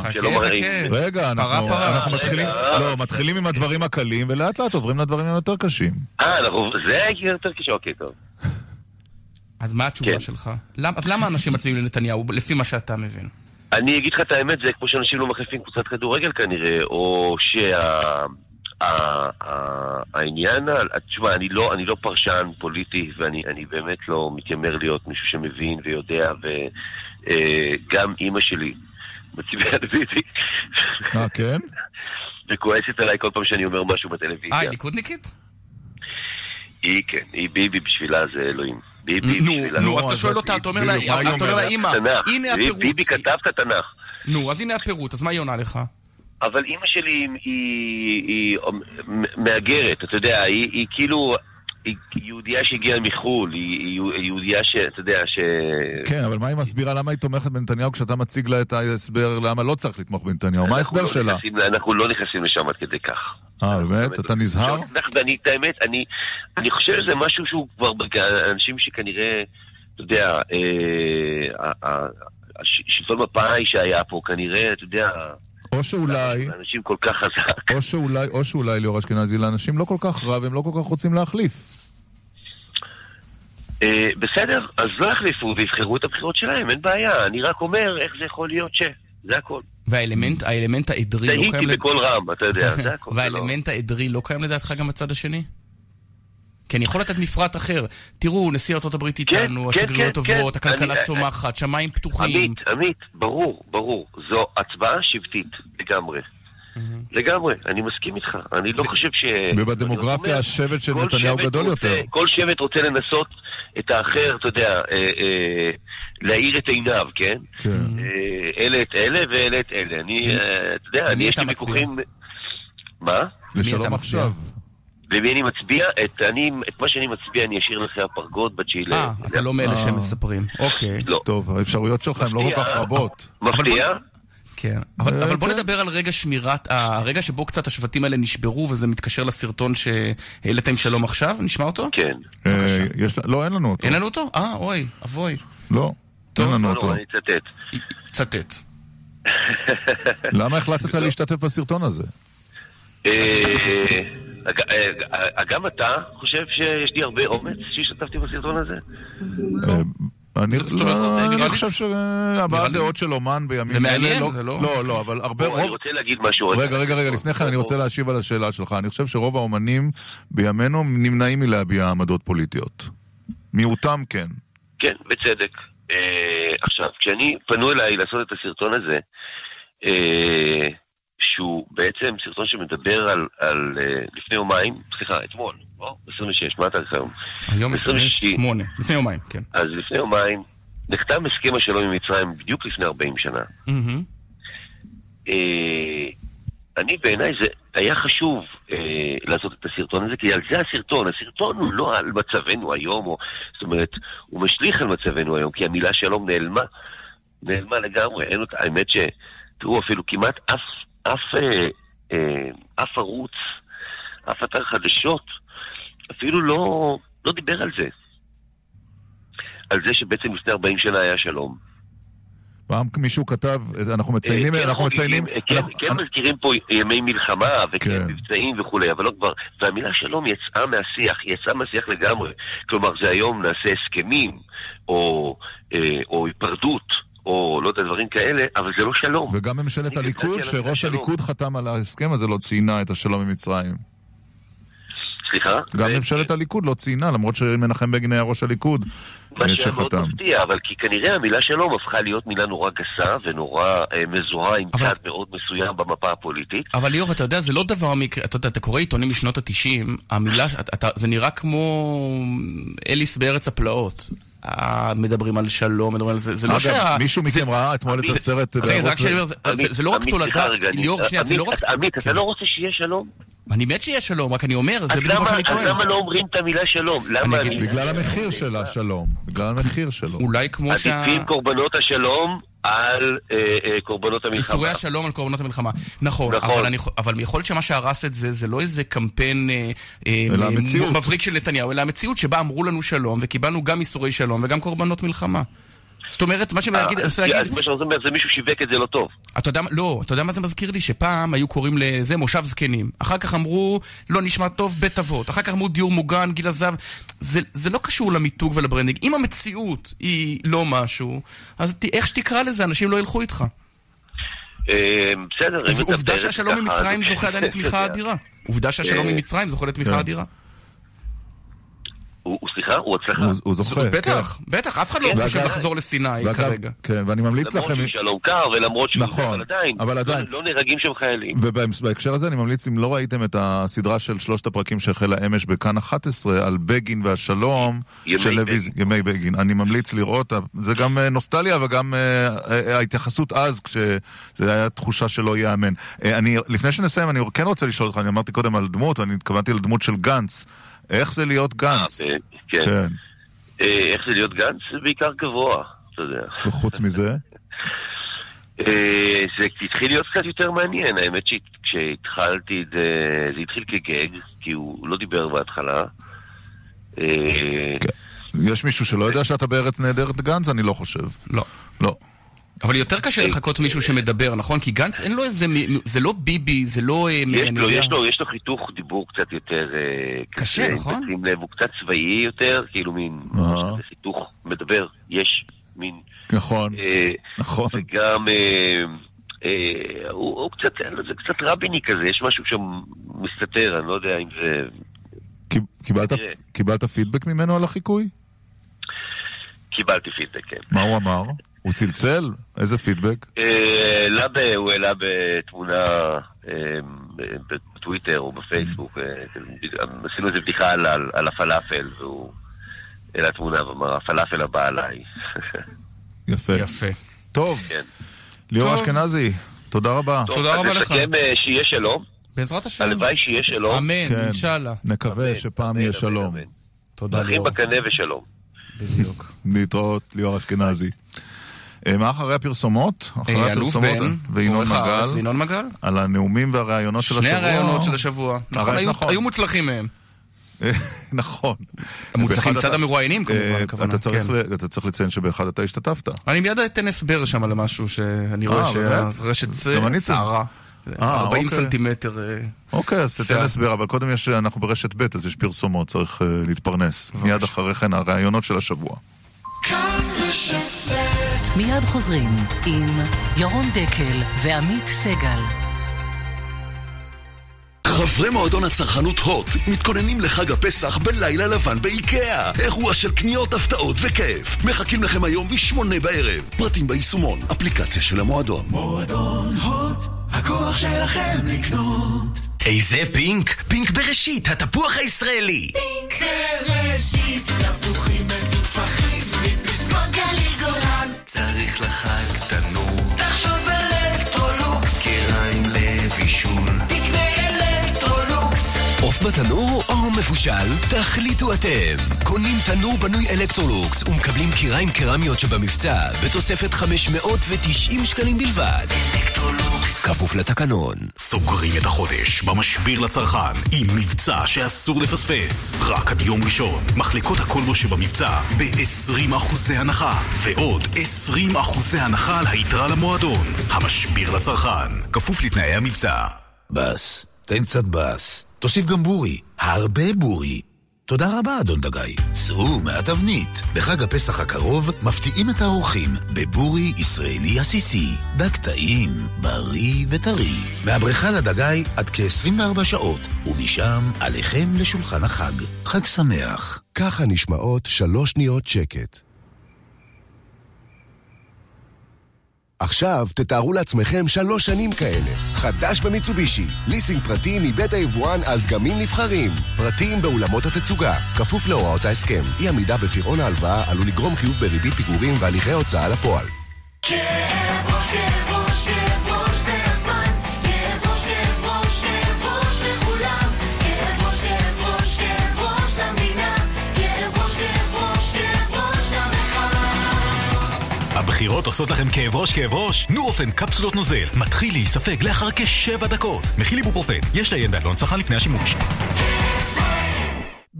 רגע, אנחנו מתחילים. לא, מתחילים עם הדברים הקלים, ולאט לאט עוברים לדברים היותר קשים. אה, אנחנו, זה יותר קשה, אוקיי, טוב. אז מה התשובה כן. שלך? למ- אז למה אנשים מצביעים לנתניהו, לפי מה שאתה מבין? אני אגיד לך את האמת, זה כמו שאנשים לא מחליפים קבוצת כדורגל כנראה, או שה... העניין, תשמע, אני לא, אני לא פרשן פוליטי, ואני אני באמת לא מתיימר להיות מישהו שמבין ויודע, וגם אימא שלי מצביעה לביבי. אה, כן? וכועסת עליי כל פעם שאני אומר משהו אה, בטלוויזיה. היא ליכודניקית? היא כן, היא ביבי בשבילה זה אלוהים. ביבי בשבילה. נו, אז אתה שואל אותה, אתה אומר לה, אתה אומר לה, תנ"ך. הנה הפירוט. ביבי כתב את התנ"ך. נו, אז הנה הפירוט, אז מה היא עונה לך? אבל אימא שלי היא, היא, היא מהגרת, אתה יודע, היא, היא כאילו, היא יהודייה שהגיעה מחו"ל, היא, יהודייה שאתה יודע, ש... כן, אבל מה היא מסבירה למה היא תומכת בנתניהו כשאתה מציג לה את ההסבר למה לא צריך לתמוך בנתניהו? מה ההסבר לא שלה? נכנסים- אנחנו לא נכנסים לשם עד כדי כך. אה, באמת? אתה נזהר? ואני, את האמת, אני, אני חושב שזה משהו שהוא כבר, אנשים שכנראה, אתה יודע, אה, ה- ה- הש- שלטון מפא"י שהיה פה, כנראה, אתה יודע, או שאולי, אנשים כל כך חזק. או שאולי, או שאולי ליאור אשכנזי, לאנשים לא כל כך רע והם לא כל כך רוצים להחליף. אה, בסדר, אז לא יחליפו ויבחרו את הבחירות שלהם, אין בעיה. אני רק אומר איך זה יכול להיות ש... זה הכל. והאלמנט האלמנט העדרי לא תהיתי קיים... לד- בקול רם, אתה יודע, זה הכל. והאלמנט העדרי לא קיים לדעתך גם בצד השני? כי אני יכול לתת מפרט אחר. תראו, נשיא ארה"ב איתנו, כן, השגרירויות כן, כן. עוברות, הכלכלה אני- צומחת, שמיים פתוחים. עמית, עמית, ברור, ברור. זו הצבעה שבטית לגמרי. לגמרי, אני מסכים איתך. אני לא חושב ש... ובדמוגרפיה השבט של נתניהו שבט גדול רוצה- יותר. כל שבט רוצה לנסות את האחר, אתה יודע, אה, אה, להאיר את עיניו, כן? כן. אה, אלה את אלה ואלה את אלה. אני, אה, אתה יודע, אני יש לי? ויכוחים... מה? לשלום עכשיו. למי אני מצביע? את, אני, את מה שאני מצביע אני אשאיר לכם הפרגוד בתשיעי אה, אתה לא מאלה שמספרים. אוקיי. לא. טוב, האפשרויות שלך הן לא כל כך רבות. מפתיע? כן. אבל, אבל בוא נדבר על רגע שמירת, הרגע שבו קצת השבטים האלה נשברו, וזה מתקשר לסרטון שהעליתם שלום עכשיו, נשמע אותו? כן. אה, יש- לא, אין לנו אותו. אין לנו אותו? אה, אוי, אבוי. לא, אין לנו אותו. אני אצטט. צטט. למה החלטת להשתתף בסרטון הזה? אה, אג- אה, גם אתה חושב שיש לי הרבה אומץ שהשתתפתי בסרטון הזה? אני לא, נראה אני לי- חושב שהבעת דעות של אומן בימים זה אלה... מעניין, לא- זה לא- לא, לא, אבל הרבה... אני רוצה להגיד משהו. רגע, רגע, רגע, לפני כן אני רוצה להשיב על השאלה שלך. אני חושב שרוב האומנים בימינו נמנעים מלהביע עמדות פוליטיות. מיעוטם כן. כן, בצדק. אה, עכשיו, כשאני, פנו אליי לעשות את הסרטון הזה, אה, שהוא בעצם סרטון שמדבר על, על אה, לפני יומיים, סליחה, אתמול, לא? 26, מה התאריך היום? היום 26. 28, לפני יומיים, כן. אז לפני יומיים נחתם הסכם השלום עם מצרים בדיוק לפני 40 שנה. אה, אני בעיניי זה היה חשוב אה, לעשות את הסרטון הזה, כי על זה הסרטון. הסרטון הוא לא על מצבנו היום, או, זאת אומרת, הוא משליך על מצבנו היום, כי המילה שלום נעלמה. נעלמה לגמרי. אין אותה, האמת ש... תראו, אפילו כמעט אף, אף, אה, אה, אף ערוץ, אף אתר חדשות, אפילו לא, לא דיבר על זה. על זה שבעצם לפני 40 שנה היה שלום. פעם מישהו כתב, אנחנו מציינים, אה, כן אנחנו מציינים... כן, אנחנו- כן מזכירים פה ימי מלחמה וכן כן. מבצעים וכולי, אבל לא כבר... והמילה שלום יצאה מהשיח, היא יצאה מהשיח לגמרי. כלומר, זה היום נעשה הסכמים, או, או היפרדות, או לא יודע, דברים כאלה, אבל זה לא שלום. וגם ממשלת הליכוד, שראש. הליכוד חתם על ההסכם הזה, לא ציינה את השלום עם מצרים. סליחה? גם ממשלת הליכוד לא ציינה, למרות שמנחם בגין היה ראש הליכוד מה אה, שהיה מאוד שחתם. מפתיע, אבל כי כנראה המילה שלום הפכה להיות מילה נורא גסה ונורא אה, מזוהה עם צד מאוד מסוים במפה הפוליטית. אבל ליאור, אתה יודע, זה לא דבר מקרה, אתה יודע, אתה קורא עיתונים משנות התשעים, המילה, ש- אתה, אתה, זה נראה כמו אליס בארץ הפלאות. אה, מדברים על שלום, מדברים על זה, זה לא אגב, שה... מישהו מכם ראה אתמול את הסרט בערוץ- זה- לא רק תולדה, ליאור, שנייה, זה לא רק... עמית, אתה לא רוצה שיהיה שלום? אני מת שיהיה שלום, רק אני אומר, אז זה בדיוק מה שאני אז טוען. למה לא אומרים את המילה שלום? למה אני... בגלל המחיר של השלום. בגלל המחיר שלו. אולי כמו שה... עדיפים קורבנות השלום על אה, אה, קורבנות המלחמה. איסורי השלום על קורבנות המלחמה. נכון, נכון. אבל, אני, אבל יכול להיות שמה שהרס את זה, זה לא איזה קמפיין אה, אה. מבריק של נתניהו, אלא המציאות שבה אמרו לנו שלום, וקיבלנו גם איסורי שלום וגם קורבנות מלחמה. זאת אומרת, מה שאני אה, מנסה אז- להגיד... אז שאתה אומר זה מישהו שיווק את זה לא טוב. אתה יודע, לא, אתה יודע מה זה מזכיר לי? שפעם היו קוראים לזה מושב זקנים. אחר כך אמרו, לא נשמע טוב, בית אבות. אחר כך אמרו דיור מוגן, גיל הזהב. זה, זה לא קשור למיתוג ול branding. אם המציאות היא לא משהו, אז ת, איך שתקרא לזה, אנשים לא ילכו איתך. אה, בסדר, אם אתה עובדה שהשלום עם מצרים זוכה עדיין לתמיכה אדירה. עובדה שהשלום אה, עם מצרים זוכה לתמיכה כן. אדירה. הוא סליחה? הוא הצלחה? הוא- הוא זוכה. בטח, בטח, אף אחד לא חושב לחזור לסיני ואגב, כרגע. כן, ואני ממליץ למרות לכם... שהוא שלום קר ולמרות שהוא... נכון, אבל עדיין, אבל עדיין. לא נהרגים שם חיילים. ובהקשר הזה אני ממליץ, אם לא ראיתם את הסדרה של שלושת הפרקים שהחלה אמש בכאן 11 על בגין והשלום ימי של לוי. ימי בגין, אני ממליץ לראות, זה גם אה, נוסטליה וגם אה, אה, ההתייחסות אז, כשזה היה תחושה שלא ייאמן. אני, לפני שנסיים, אני כן רוצה לשאול אותך, אני אמרתי קודם על דמות, ואני התכוונתי לדמות של גנץ. איך זה להיות גנץ? אה, כן. אה, איך זה להיות גנץ? זה בעיקר גבוה, אתה יודע. וחוץ מזה? אה, זה התחיל להיות קצת יותר מעניין, האמת שכשהתחלתי, את זה זה התחיל כגג, כי הוא לא דיבר בהתחלה. אה, יש מישהו שלא יודע שאתה בארץ נהדרת גנץ? אני לא חושב. לא. לא. אבל יותר קשה לחכות מישהו שמדבר, נכון? כי גנץ אין לו איזה... זה לא ביבי, זה לא... אה, יש לו, יש לו, יש לו חיתוך דיבור קצת יותר... אה, קשה, נכון? תשים לב, הוא קצת צבאי יותר, כאילו מין... חיתוך מדבר, יש מין... נכון, אה, נכון. וגם... הוא, קצת, זה קצת רביני כזה, יש משהו שם מסתתר, אני לא יודע אם זה... קיבלת פידבק ממנו על החיקוי? קיבלתי פידבק, כן. מה הוא אמר? הוא צלצל? איזה פידבק? אה, ב- הוא העלה בתמונה אה, בטוויטר או בפייסבוק, אה, עשינו איזה בדיחה על- על על הפלאפל, והוא העלה תמונה ואמר, הפלאפל הבא עליי. יפה. יפה. טוב, כן. ליאור. אשכנזי, תודה רבה. טוב, אז נסכם אה, שיהיה שלום. בעזרת השם. הלוואי שיהיה שלום. אמן, כן. אינשאללה. נקווה שפעם יהיה שלום. תודה, ליאור. בקנה ושלום. בדיוק. להתראות, ליאור אשכנזי. אה, מה אחרי הפרסומות? אחרי אה, אלוף הפרסומות בן, וינון מגל. וינון מגל. על הנאומים והראיונות של השבוע. שני הראיונות של השבוע. נכון, היו- נכון. היו מוצלחים מהם. נכון. מצד אתה- המרואיינים, כמובן, אה, הכוונה, אתה צריך כן. אתה צריך לציין שבאחד אתה השתתפת. אני מיד אתן הסבר שם על משהו שאני אה, רואה? שהרשת. אה, 40 אוקיי. סנטימטר. אה, אוקיי, אז תתן. הסבר, אבל קודם יש, אנחנו ברשת ב', אז יש פרסומות, צריך אה, להתפרנס. מיד אחרי כן הראיונות של השבוע. מיד חוזרים עם ירון דקל ועמית סגל. חברי מועדון הצרכנות הוט מתכוננים לחג הפסח בלילה לבן באיקאה. אירוע של קניות, הפתעות וכיף. מחכים לכם היום משמונה בערב. פרטים ביישומון, אפליקציה של המועדון. מועדון הוט, הכוח שלכם לקנות. איזה פינק? פינק בראשית, התפוח הישראלי. פינק בראשית, תפוחים צריך לחג תנור, תחשוב אלקטרולוקס, כיריים לבישול. עוף בתנור או מבושל? תחליטו אתם. קונים תנור בנוי אלקטרולוקס ומקבלים כיריים קרמיות שבמבצע בתוספת 590 שקלים בלבד. אלקטרולוקס. כפוף לתקנון. סוגרים את החודש במשביר לצרכן עם מבצע שאסור לפספס. רק עד יום ראשון, מחלקות הכלבו שבמבצע ב-20% הנחה, ועוד 20% הנחה על היתרה למועדון. המשביר לצרכן, כפוף לתנאי המבצע. בס, תן קצת בס. תוסיף גם בורי, הרבה בורי. תודה רבה, אדון דגאי. צאו מהתבנית. בחג הפסח הקרוב מפתיעים את האורחים בבורי ישראלי עסיסי. בקטעים, בריא וטרי. מהבריכה לדגאי עד כ-24 שעות, ומשם עליכם לשולחן החג. חג שמח. ככה נשמעות שלוש שניות שקט. עכשיו תתארו לעצמכם שלוש שנים כאלה. חדש במיצובישי, ליסינג פרטי מבית היבואן על דגמים נבחרים. פרטים באולמות התצוגה, כפוף להוראות ההסכם. אי עמידה בפירעון ההלוואה עלול לגרום חיוב בריבית פיגורים והליכי הוצאה לפועל. כאב ראש, כאב ראש, כאב הבחירות עושות לכם כאב ראש כאב ראש? נורופן קפסולות נוזל מתחיל להיספג לאחר כשבע דקות. מכיל איבופרופן, יש לעיין בעלון צרכן לפני השימוש.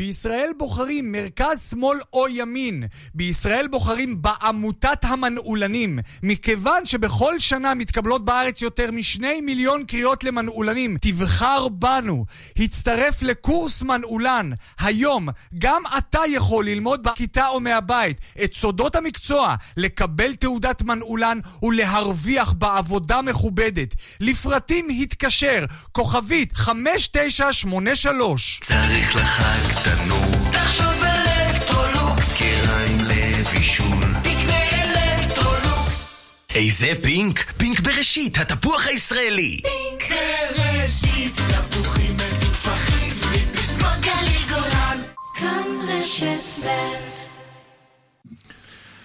בישראל בוחרים מרכז, שמאל או ימין. בישראל בוחרים בעמותת המנעולנים. מכיוון שבכל שנה מתקבלות בארץ יותר משני מיליון קריאות למנעולנים, תבחר בנו. הצטרף לקורס מנעולן. היום גם אתה יכול ללמוד בכיתה או מהבית את סודות המקצוע, לקבל תעודת מנעולן ולהרוויח בעבודה מכובדת. לפרטים התקשר, כוכבית 5983. צריך לחג תנור, תחשוב אלקטרולוקס, כיריים לבישול. תקנה אלקטרולוקס. איזה פינק? פינק בראשית, התפוח הישראלי. פינק בראשית, תפוחים מטופחים, מפסגות גליל גולן. כאן רשת ב'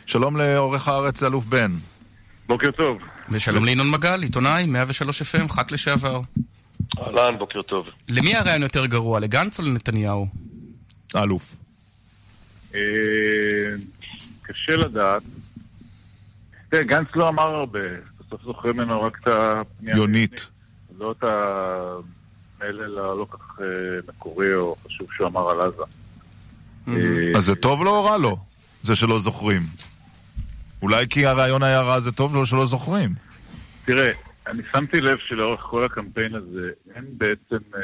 שלום לעורך הארץ, אלוף בן. בוקר טוב. ושלום לינון מגל, עיתונאי, 103 FM, ח"כ לשעבר. אהלן, בוקר טוב. למי הרעיון יותר גרוע, לגנץ או לנתניהו? אלוף. אה, קשה לדעת. תראה, גנץ לא אמר הרבה. בסוף זוכרים ממנו רק את הפנייה. יונית. לא את המלל הלא כך אה, מקורי או חשוב שהוא אמר על עזה. אז זה טוב לו או רע לו? זה שלא זוכרים. אולי כי הרעיון היה רע זה טוב לו שלא זוכרים. תראה, אני שמתי לב שלאורך כל הקמפיין הזה אין בעצם אה,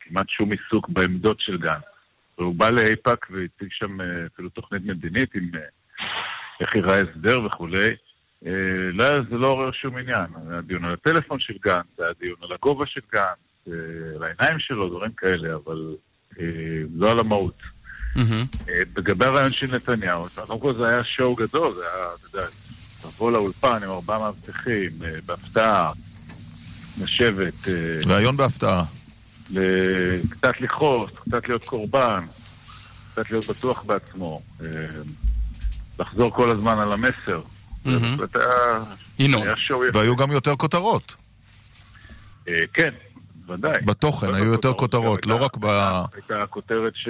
כמעט שום עיסוק בעמדות של גנץ. והוא בא לאיפא"ק והציג שם אה, אפילו תוכנית מדינית עם אה, איך ייראה הסדר וכולי. אה, לא, זה לא עורר שום עניין. היה דיון על הטלפון של גנץ, היה דיון על הגובה של גנץ, על העיניים שלו, דברים כאלה, אבל לא על המהות. לגבי הרעיון של נתניהו, קודם כל זה היה שואו גדול, זה היה, אתה יודע, לבוא לאולפן עם ארבעה מאבטחים, בהפתעה, לשבת, רעיון בהפתעה. קצת לכעוס, קצת להיות קורבן, קצת להיות בטוח בעצמו, אה, לחזור כל הזמן על המסר. יפה. והיו גם יותר כותרות. אה, כן, ודאי. בתוכן, היו יותר כותרות, לא רק ב... הייתה כותרת ש...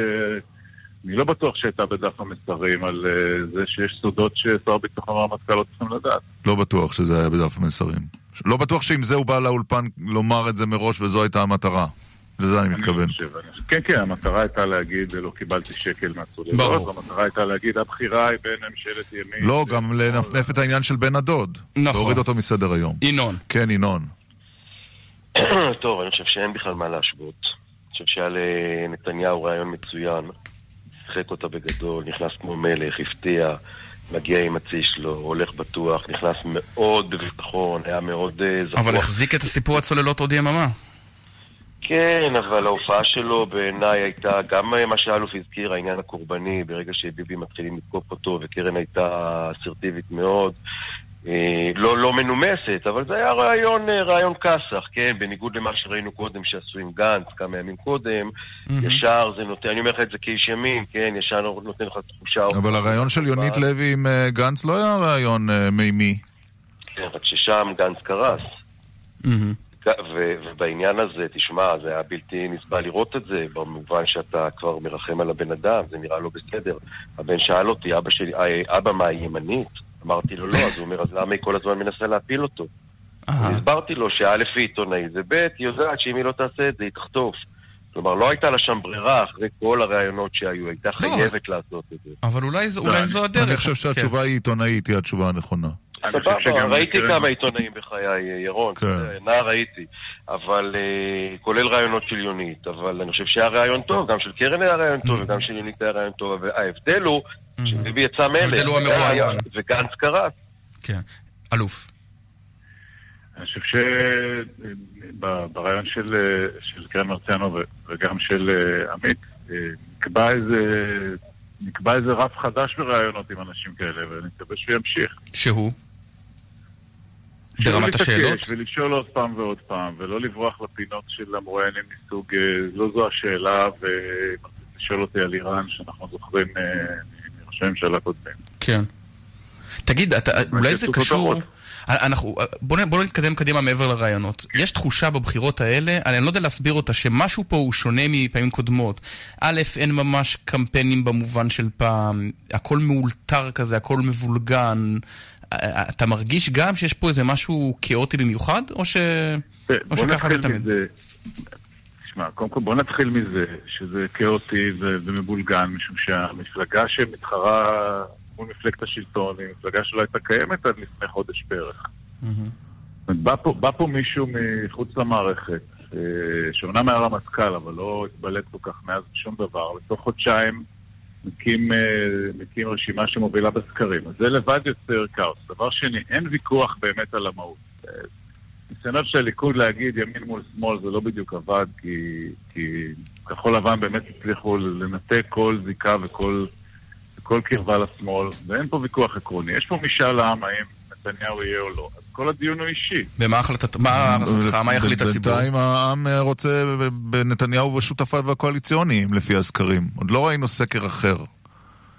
אני לא בטוח שהייתה בדף המסרים על אה, זה שיש סודות ששר הביטחון והרמטכ"ל לא צריכים לדעת. לא בטוח שזה היה בדף המסרים. לא בטוח שעם זה הוא בא לאולפן לומר את זה מראש וזו הייתה המטרה. לזה אני מתכוון. כן, כן, המטרה הייתה להגיד, לא קיבלתי שקל מהצוללות. ברור. המטרה הייתה להגיד, הבחירה היא בין ממשלת ימין... לא, גם לנפנף את העניין של בן הדוד. נכון. להוריד אותו מסדר היום. ינון. כן, ינון. טוב, אני חושב שאין בכלל מה להשוות. אני חושב שהיה לנתניהו רעיון מצוין. שיחק אותה בגדול, נכנס כמו מלך, הפתיע, מגיע עם הצי שלו, הולך בטוח, נכנס מאוד בביטחון, היה מאוד אה, זכוח. אבל החזיק את הסיפור הצוללות עוד יממה. כן, אבל ההופעה שלו בעיניי הייתה, גם מה שאלוף הזכיר, העניין הקורבני, ברגע שביבי מתחילים לתקוף אותו, וקרן הייתה אסרטיבית מאוד, אה, לא, לא מנומסת, אבל זה היה רעיון, אה, רעיון כסח, כן? בניגוד למה שראינו קודם שעשו עם גנץ כמה ימים קודם, ישר זה נותן, אני אומר לך את זה כאיש ימין, כן? ישר נותן לך תחושה... אבל הרעיון של יונית לוי עם אה, גנץ לא היה רעיון מימי. כן, רק ששם גנץ קרס. ו- ובעניין הזה, תשמע, זה היה בלתי נסבל לראות את זה, במובן שאתה כבר מרחם על הבן אדם, זה נראה לא בסדר. הבן שאל אותי, אבא שלי, "אה, אבא, מה, היא ימנית? אמרתי לו לא, אז הוא אומר, אז למה היא כל הזמן מנסה להפיל אותו? הסברתי לו שא' היא עיתונאית, וב' היא יודעת שאם היא לא תעשה את זה, היא תחטוף. כלומר, לא הייתה לה שם ברירה אחרי כל הראיונות שהיו, הייתה חייבת לעשות את זה. אבל אולי לא, זו הדרך. אני חושב שהתשובה היא עיתונאית, היא התשובה הנכונה. סבבה, ראיתי כמה עיתונאים בחיי, ירון, כן. אה, נער הייתי, אבל אה, כולל רעיונות של יונית, אבל אני חושב שהיה רעיון טוב, גם של קרן היה רעיון טוב וגם של יונית היה רעיון טוב, וההבדל הוא שביבי יצא מלך. וגנץ קרס. כן. אלוף. אני חושב שברעיון של, אה, של קרן מרציאנו וגם של אה, עמית, אה, נקבע איזה, נקבע איזה רף חדש ברעיונות עם אנשים כאלה, ואני מקווה שהוא ימשיך. שהוא? ברמת השאלות? ולשאול עוד פעם ועוד פעם, ולא לברוח לפינות של המרואיינים מסוג, אה, לא זו השאלה, ולשאול אותי על איראן, שאנחנו זוכרים אה, מראשי הממשלה קודמים. כן. תגיד, אתה, אולי זה קשור... כותרות. אנחנו, בוא, נ- בוא נתקדם קדימה מעבר לרעיונות. יש תחושה בבחירות האלה, אני לא יודע להסביר אותה, שמשהו פה הוא שונה מפעמים קודמות. א', אין ממש קמפיינים במובן של פעם, הכל מאולתר כזה, הכל מבולגן. אתה מרגיש גם שיש פה איזה משהו כאוטי במיוחד, או, ש... או שככה זה תמיד? מזה, תשמע, קודם כל בוא נתחיל מזה שזה כאוטי ומבולגן, משום שהמפלגה שמתחרה מול מפלגת השלטון היא מפלגה שלא הייתה קיימת עד לפני חודש בערך. אומרת, בא פה, בא פה מישהו מחוץ למערכת, אה, שאומנם היה רמטכ"ל, אבל לא התבלט כל כך מאז שום דבר, בתוך חודשיים מקים, אה, מקים רשימה שמובילה בסקרים. אז זה לבד יוצר כאוס. דבר שני, אין ויכוח באמת על המהות. אה, ניסיונות של הליכוד להגיד ימין מול שמאל זה לא בדיוק עבד, כי, כי כחול לבן באמת הצליחו לנתק כל זיקה וכל, וכל קרבה לשמאל, ואין פה ויכוח עקרוני. יש פה משאל עם האם נתניהו יהיה או לא. כל הדיון הוא אישי. ומה החלטת, מה הערכתך, מה יחליט הציבור? בינתיים העם אה, רוצה בנתניהו ושותפיו הקואליציוניים לפי הסקרים. עוד לא ראינו סקר אחר.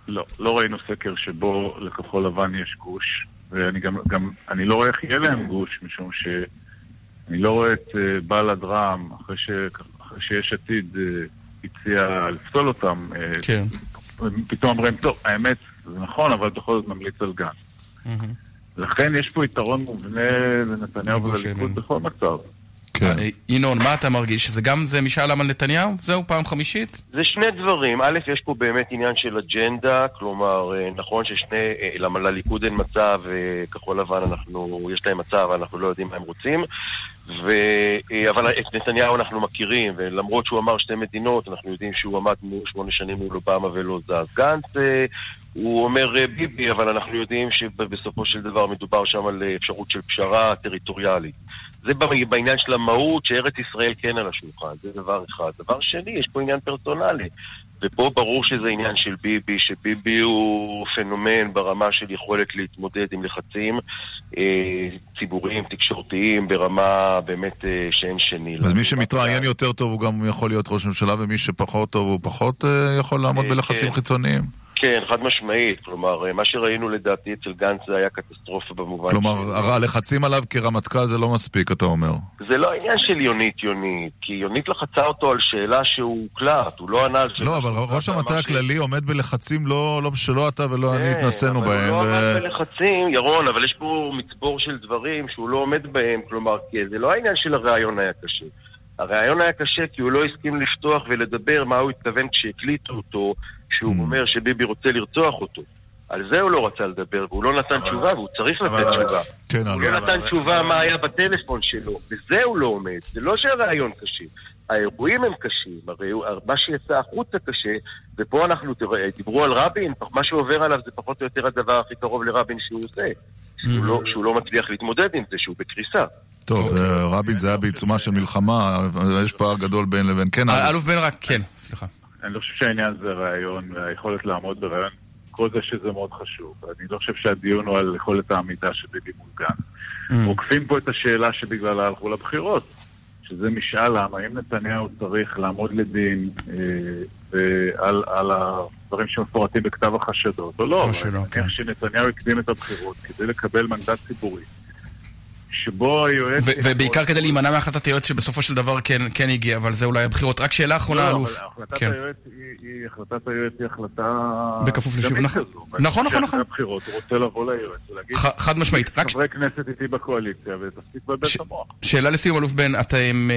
לא, לא ראינו סקר שבו לכחול לבן יש גוש, ואני גם, גם, אני לא רואה איך יהיה להם גוש, משום שאני לא רואה את אה, בל"ד רע"מ, אחרי, ש, אחרי שיש עתיד אה, הציע לפסול אותם, כן. פתאום אומרים, טוב, האמת, זה נכון, אבל בכל זאת נמליץ על גנץ. לכן יש פה יתרון מובנה לנתניהו ולליכוד בכל מצב. כן. אה, ינון, מה אתה מרגיש? שזה גם זה משאל עם על נתניהו? זהו, פעם חמישית? זה שני דברים. א', יש פה באמת עניין של אג'נדה, כלומר, אה, נכון ששני, אה, למה לליכוד אין מצב, וכחול לבן אנחנו, יש להם מצב, אנחנו לא יודעים מה הם רוצים. ו... אה, אבל את נתניהו אנחנו מכירים, ולמרות שהוא אמר שתי מדינות, אנחנו יודעים שהוא עמד שמונה שנים מול אובמה ולא זז. גנץ, אה, הוא אומר אה, ביבי, אבל אנחנו יודעים שבסופו של דבר מדובר שם על אפשרות של פשרה טריטוריאלית. זה בעניין של המהות שארץ ישראל כן על השולחן, זה דבר אחד. דבר שני, יש פה עניין פרסונלי. ופה ברור שזה עניין של ביבי, שביבי הוא פנומן ברמה של יכולת להתמודד עם לחצים אה, ציבוריים, תקשורתיים, ברמה באמת אה, שאין שני. אז. מי שמתראיין יותר טוב הוא גם יכול להיות ראש ממשלה, ומי שפחות טוב הוא פחות אה, יכול לעמוד אה, בלחצים כן. חיצוניים. כן, חד משמעית. כלומר, אה, מה שראינו לדעתי אצל גנץ זה היה קטסטרופה במובן כלומר, הלחצים עליו כרמטכ"ל זה לא מספיק, אתה אומר. זה לא עניין של יונית יונית, כי יונית לחצה אותו על שאלה שהוא הוקלט, הוא לא ענה על שאלה לא, אבל ראש המטה הכללי עומד בלחצים לא לא שלא אתה ולא אני התנסינו כן, אבל בהם. הוא לא ו- עמד בלחצים, ירון, אבל יש פה מצבור של דברים שהוא לא עומד בהם, כלומר, זה לא העניין של הראיון היה קשה. הראיון היה קשה כי הוא לא הסכים לפתוח ולדבר מה הוא התכוון כשהקליטו אותו, שהוא אומר שביבי רוצה לרצוח אותו. על זה הוא לא רצה לדבר, והוא לא נתן תשובה, והוא צריך לתת אבל- תשובה. כן, הוא אבל- לא נתן תשובה מה היה בטלפון שלו, בזה הוא לא עומד. זה לא שהראיון קשה. האירועים הם קשים, הרי מה שיצא החוצה קשה, ופה אנחנו, תראה, דיברו על רבין, מה שעובר עליו זה פחות או יותר הדבר הכי קרוב לרבין שהוא עושה. שהוא לא- שהוא לא מצליח להתמודד עם זה, שהוא בקריסה. טוב, אה, רבין זה היה בעיצומה של מלחמה, יש פער גדול בין לבין. כן, אה, אלוף בן רק, כן, סליחה. אני לא חושב שהעניין זה רעיון, והיכולת לעמוד ברעיון, כל זה שזה מאוד חשוב. אני לא חושב שהדיון הוא על יכולת העמידה של ביבי מול גנץ. עוקפים פה את השאלה שבגללה הלכו לבחירות, שזה משאל עם, האם נתניהו צריך לעמוד לדין אה, על הדברים שמפורטים בכתב החשדות, או לא. או שלא, מניח שנתניהו הקדים את הבחירות כדי לקבל מנדט ציבורי, שבו היועץ... ו- ובעיקר כדי להימנע מהחלטת היועץ שבסופו של דבר כן כן הגיע, אבל זה אולי הבחירות. רק שאלה אחרונה, לא, אלוף. אבל החלטת כן. היועץ היא- היא- החלטת היועץ היא החלטה... בכפוף גמית נכון. כזו. נכון, נכון, נכון. הבחירות הוא רוצה לבוא ליועץ ולהגיד... ח- חד משמעית. רק חברי כנסת איתי בקואליציה ותפסיק לבלבל את המוח. שאלה לסיום, אלוף בן, אתם, אה,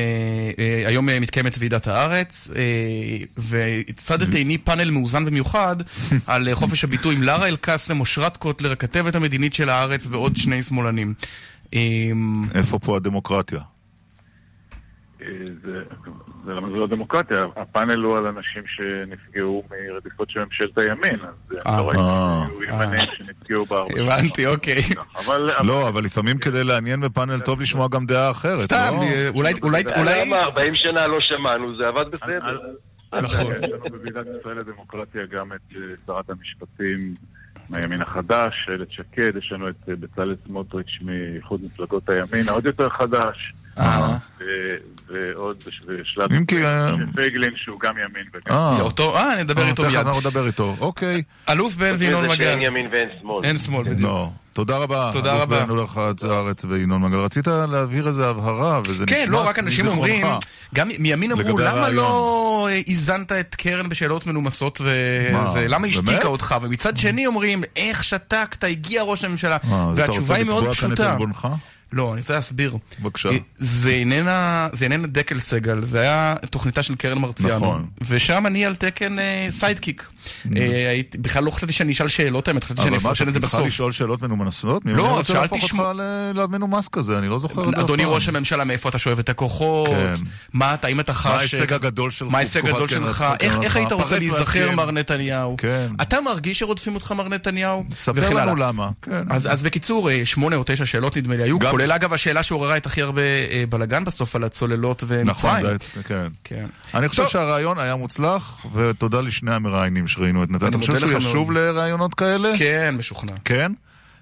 אה, היום אה, מתקיימת ועידת הארץ, אה, והצדת עיני פאנל מאוזן במיוחד על חופש הביטוי עם לארה אל-קאסם, אושרת קוטלר, הכתבת המדינית של הארץ ועוד שני שמאלנים. אה, איפה פה הדמוקרטיה? אה, זה זה למה זה לא דמוקרטיה, הפאנל הוא על אנשים שנפגעו מרדיפות של ממשלת הימין, אז אה. אני לא ראיתי אה. ימנים שנפגעו בארבע שנים. הבנתי, אוקיי. אבל לא, אבל לפעמים כדי לעניין בפאנל טוב לשמוע גם דעה אחרת. סתם, לא? אה, אולי, אולי, אולי... מה, 40 שנה לא שמענו, זה עבד בסדר. נכון. יש לנו בוועידת ישראל לדמוקרטיה גם את אה, שרת המשפטים מהימין החדש, איילת שקד, יש לנו את אה, בצלאל סמוטריץ' מאיחוד מפלגות הימין, העוד יותר חדש. ועוד בש- בשלב אם כי, אה, פייגלין שהוא גם ימין וגם... אה. אותו, אה, נדבר אה, איתו תכף מיד. אנחנו נדבר איתו, אוקיי. אלוף בן וינון זה מגל. שאין ימין ואין שמאל. אין שמאל, בדיוק. לא. תודה רבה. תודה אלוף רבה. בן הולך הארץ וינון מגל. רצית להבהיר איזה הבהרה, וזה נשמע... כן, לא, רק אנשים. אומרים, גם מימין אמרו, למה הרעיון?" לא אה, איזנת את קרן בשאלות מנומסות וזה, למה? השתיקה אותך? ומצד שני אומרים, איך שתקת, הגיע ראש הממשלה. אה, והתשובה רוצה היא מאוד לתבוע כאן את פשוטה. לא, אני רוצה להסביר. בבקשה. זה איננה, זה איננה דקל סגל, זה היה תוכניתה של קרן מרציאנו. נכון. ושם אני על תקן אה, sidekick. אה, הייתי- בכלל לא חשבתי שאני אשאל שאלות, האמת, חשבתי שאני אבל מה, אפרשן את זה בסוף. לשאול שאלות מנומסות? מי לא, רוצה אז שאלתי להפוך אותך שמו- ל- למנומס כזה? אני לא זוכר את זה אדוני. ראש הממשלה, מאיפה אתה שואב את הכוחות? כן. מה אתה, האם אתה חש... מה ההישג הגדול שלך? מה ההישג הגדול כהונתך? שלך? איך- איך היית רוצה להיזכר, מר כן. נתניהו? כן. אתה מרגיש שרודפים אותך, מר נתניהו? ספר לנו. למה. כן. אז, בקיצור, אה, שמונה או תשע שאלות נדמה לי היו, כולל אגב השאלה שעוררה את הכי הרבה אה, בלאגן בסוף על הצוללות נכון, ומצרים. זה- כן. כן. אני חושב טוב. שהרעיון היה מוצלח, ותודה לשני המראיינים שראינו את נתן. אתה חושב שהוא ישוב. לרעיונות כאלה? כן, משוכנע. כן?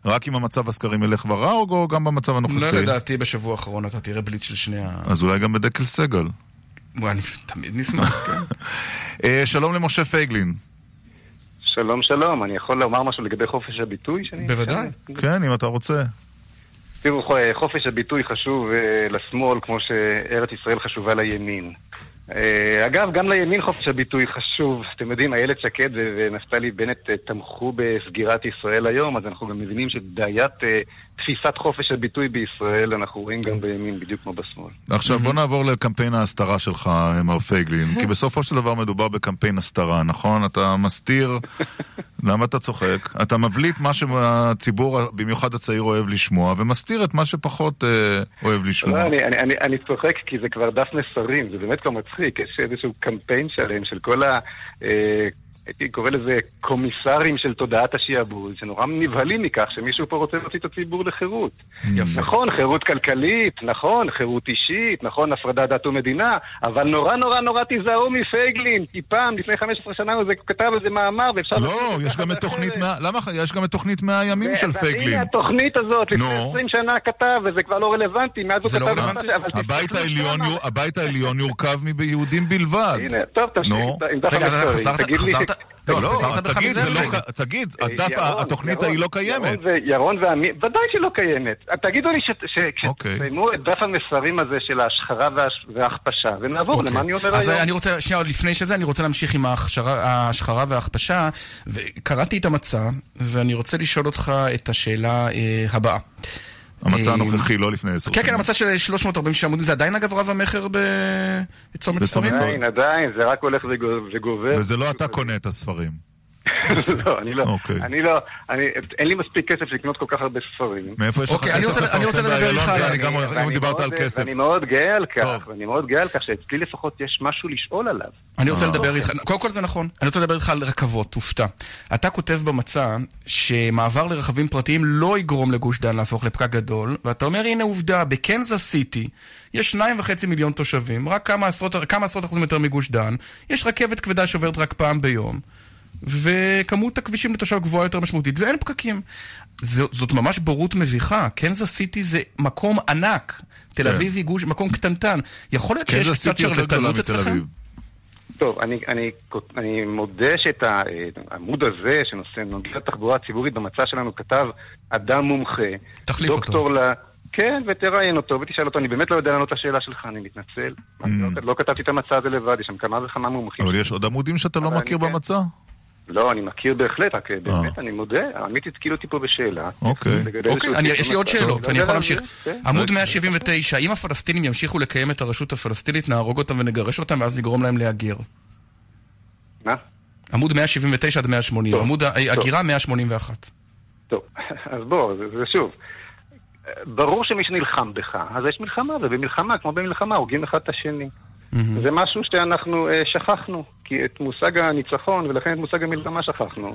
רק אם המצב הסקרים ילך ורע, או גם במצב הנוכחי? לא לדעתי בשבוע האחרון אתה תראה בליץ של שני ה... אז אולי גם בדקל סגל. אני תמיד נשמח, כן. אה, שלום למשה פייגלין. שלום שלום, אני יכול לומר משהו לגבי חופש הביטוי? שאני- בוודאי. כן, אם אתה רוצה. תראו, חופש הביטוי חשוב אה, לשמאל כמו שארץ ישראל חשובה לימין. אה, אגב, גם לימין חופש הביטוי חשוב. אתם יודעים, איילת שקד ונפתלי בנט אה, תמכו בסגירת ישראל היום, אז אנחנו גם מבינים שבעיית תפיסת חופש הביטוי בישראל אנחנו רואים גם בימין, בדיוק כמו בשמאל. עכשיו בוא נעבור לקמפיין ההסתרה שלך, מר פייגלין, כי בסופו של דבר מדובר בקמפיין הסתרה, נכון? אתה מסתיר, למה אתה צוחק? אתה מבליט מה שהציבור, במיוחד הצעיר, אוהב לשמוע, ומסתיר את מה שפחות אה, אוהב לשמוע. לא, אני, אני, אני, אני צוחק כי זה כבר דף מסרים, זה באמת כבר מצחיק, יש איזשהו קמפיין שלם של כל ה... אה, הייתי קורא לזה קומיסרים של תודעת השעבוד, שנורא נבהלים מכך שמישהו פה רוצה להוציא את הציבור לחירות. יפה. נכון, חירות כלכלית, נכון, חירות אישית, נכון, הפרדת דת ומדינה, אבל נורא נורא נורא תיזהרו מפייגלין, כי פעם, לפני 15 שנה הוא זה- כתב איזה מאמר ואפשר... לא, יש גם את תוכנית 100, למה? יש גם את תוכנית 100 הימים של פייגלין. הנה התוכנית הזאת, לפני נו. 20 שנה כתב, וזה כבר לא רלוונטי, מאז הוא זה כתב... לא את רלוונטי? זה, הבית העליון יורכב מיהודים בלבד. הנה, טוב, תמשיך רגע. חזרת- לא, לא, אז תגיד, לא תגיד, הדף, ירון, התוכנית ההיא לא קיימת. ירון ו- ירון ועמית, ודאי שהיא לא קיימת. תגידו לי ש- אוקיי. שתסיימו את דף המסרים הזה של ההשחרה וההכפשה, ונעבור למה אני אומר אז היום. אני רוצה, שנייה, עוד לפני שזה, אני רוצה להמשיך עם ההשחרה וההכפשה. וקראתי את המצע, ואני רוצה לשאול אותך את השאלה אה, הבאה. המצע אה, הנוכחי, לא לפני עשר כן, כן, שנים. המצע של 346 עמודים, זה עדיין אגב רב המכר בצומת ספרים? עדיין, עדיין, זה רק הולך וגו- וגובר. וזה לא אתה קונה את הספרים. לא, אני לא. אוקיי. אני לא, אני- אין לי מספיק כסף לקנות כל כך הרבה ספרים. מאיפה יש לך אוקיי, אני כסף אני רוצה לפרסם לדבר? איתך אני גם, אם דיברת על כסף. ואני מאוד גאה על כך, ואני מאוד גאה על כך שאצלי לפחות יש משהו לשאול עליו. אני אה. רוצה לדבר איתך, קודם כל זה נכון, אני רוצה לדבר איתך על רכבות, תופתע. אתה כותב במצע שמעבר לרכבים פרטיים לא יגרום לגוש דן להפוך לפקק גדול, ואתה אומר הנה עובדה, בקנזס סיטי יש שניים וחצי מיליון תושבים, רק כמה עשרות אחוזים יותר מגוש דן, יש רכבת כבדה שעוברת רק פעם ביום, וכמות הכבישים לתושב גבוהה יותר משמעותית, ואין פקקים. ז, זאת ממש בורות מביכה, קנזס סיטי זה מקום ענק, תל כן. אביב היא גוש, מקום קטנטן. יכול להיות שיש קנזס קצת סיטי יותר גדולה שרלטנות מתל אצלכם? אביב. טוב, אני, אני, אני מודה שאת העמוד הזה, שנושא נוגע לתחבורה הציבורית, במצע שלנו כתב אדם מומחה. תחליף אותו. דוקטור ל... כן, ותראיין אותו, ותשאל אותו, אני באמת לא יודע לענות על השאלה שלך, אני מתנצל. אני לא, לא כתבתי את המצע הזה לבד, יש שם כמה וכמה מומחים. Mm. אבל יש עוד עמודים שאתה לא מכיר אני כן. לא, אני מכיר בהחלט, רק באמת, אני מודה, עמית התקיל אותי פה בשאלה. אוקיי. אוקיי, יש לי עוד. שאלות, לא אני יכול להסביר, להמשיך. כן. עמוד 179, אם הפלסטינים ימשיכו לקיים את הרשות הפלסטינית, נהרוג אותם ונגרש אותם, ואז נגרום להם להגר. מה? עמוד 179 עד 180, עמוד הגירה 181. טוב, אז בוא, זה שוב. ברור שמי שנלחם בך, אז יש מלחמה, ובמלחמה, כמו במלחמה, הורגים אחד את השני. זה משהו שאנחנו אה, שכחנו, כי את מושג הניצחון ולכן את מושג המלחמה שכחנו.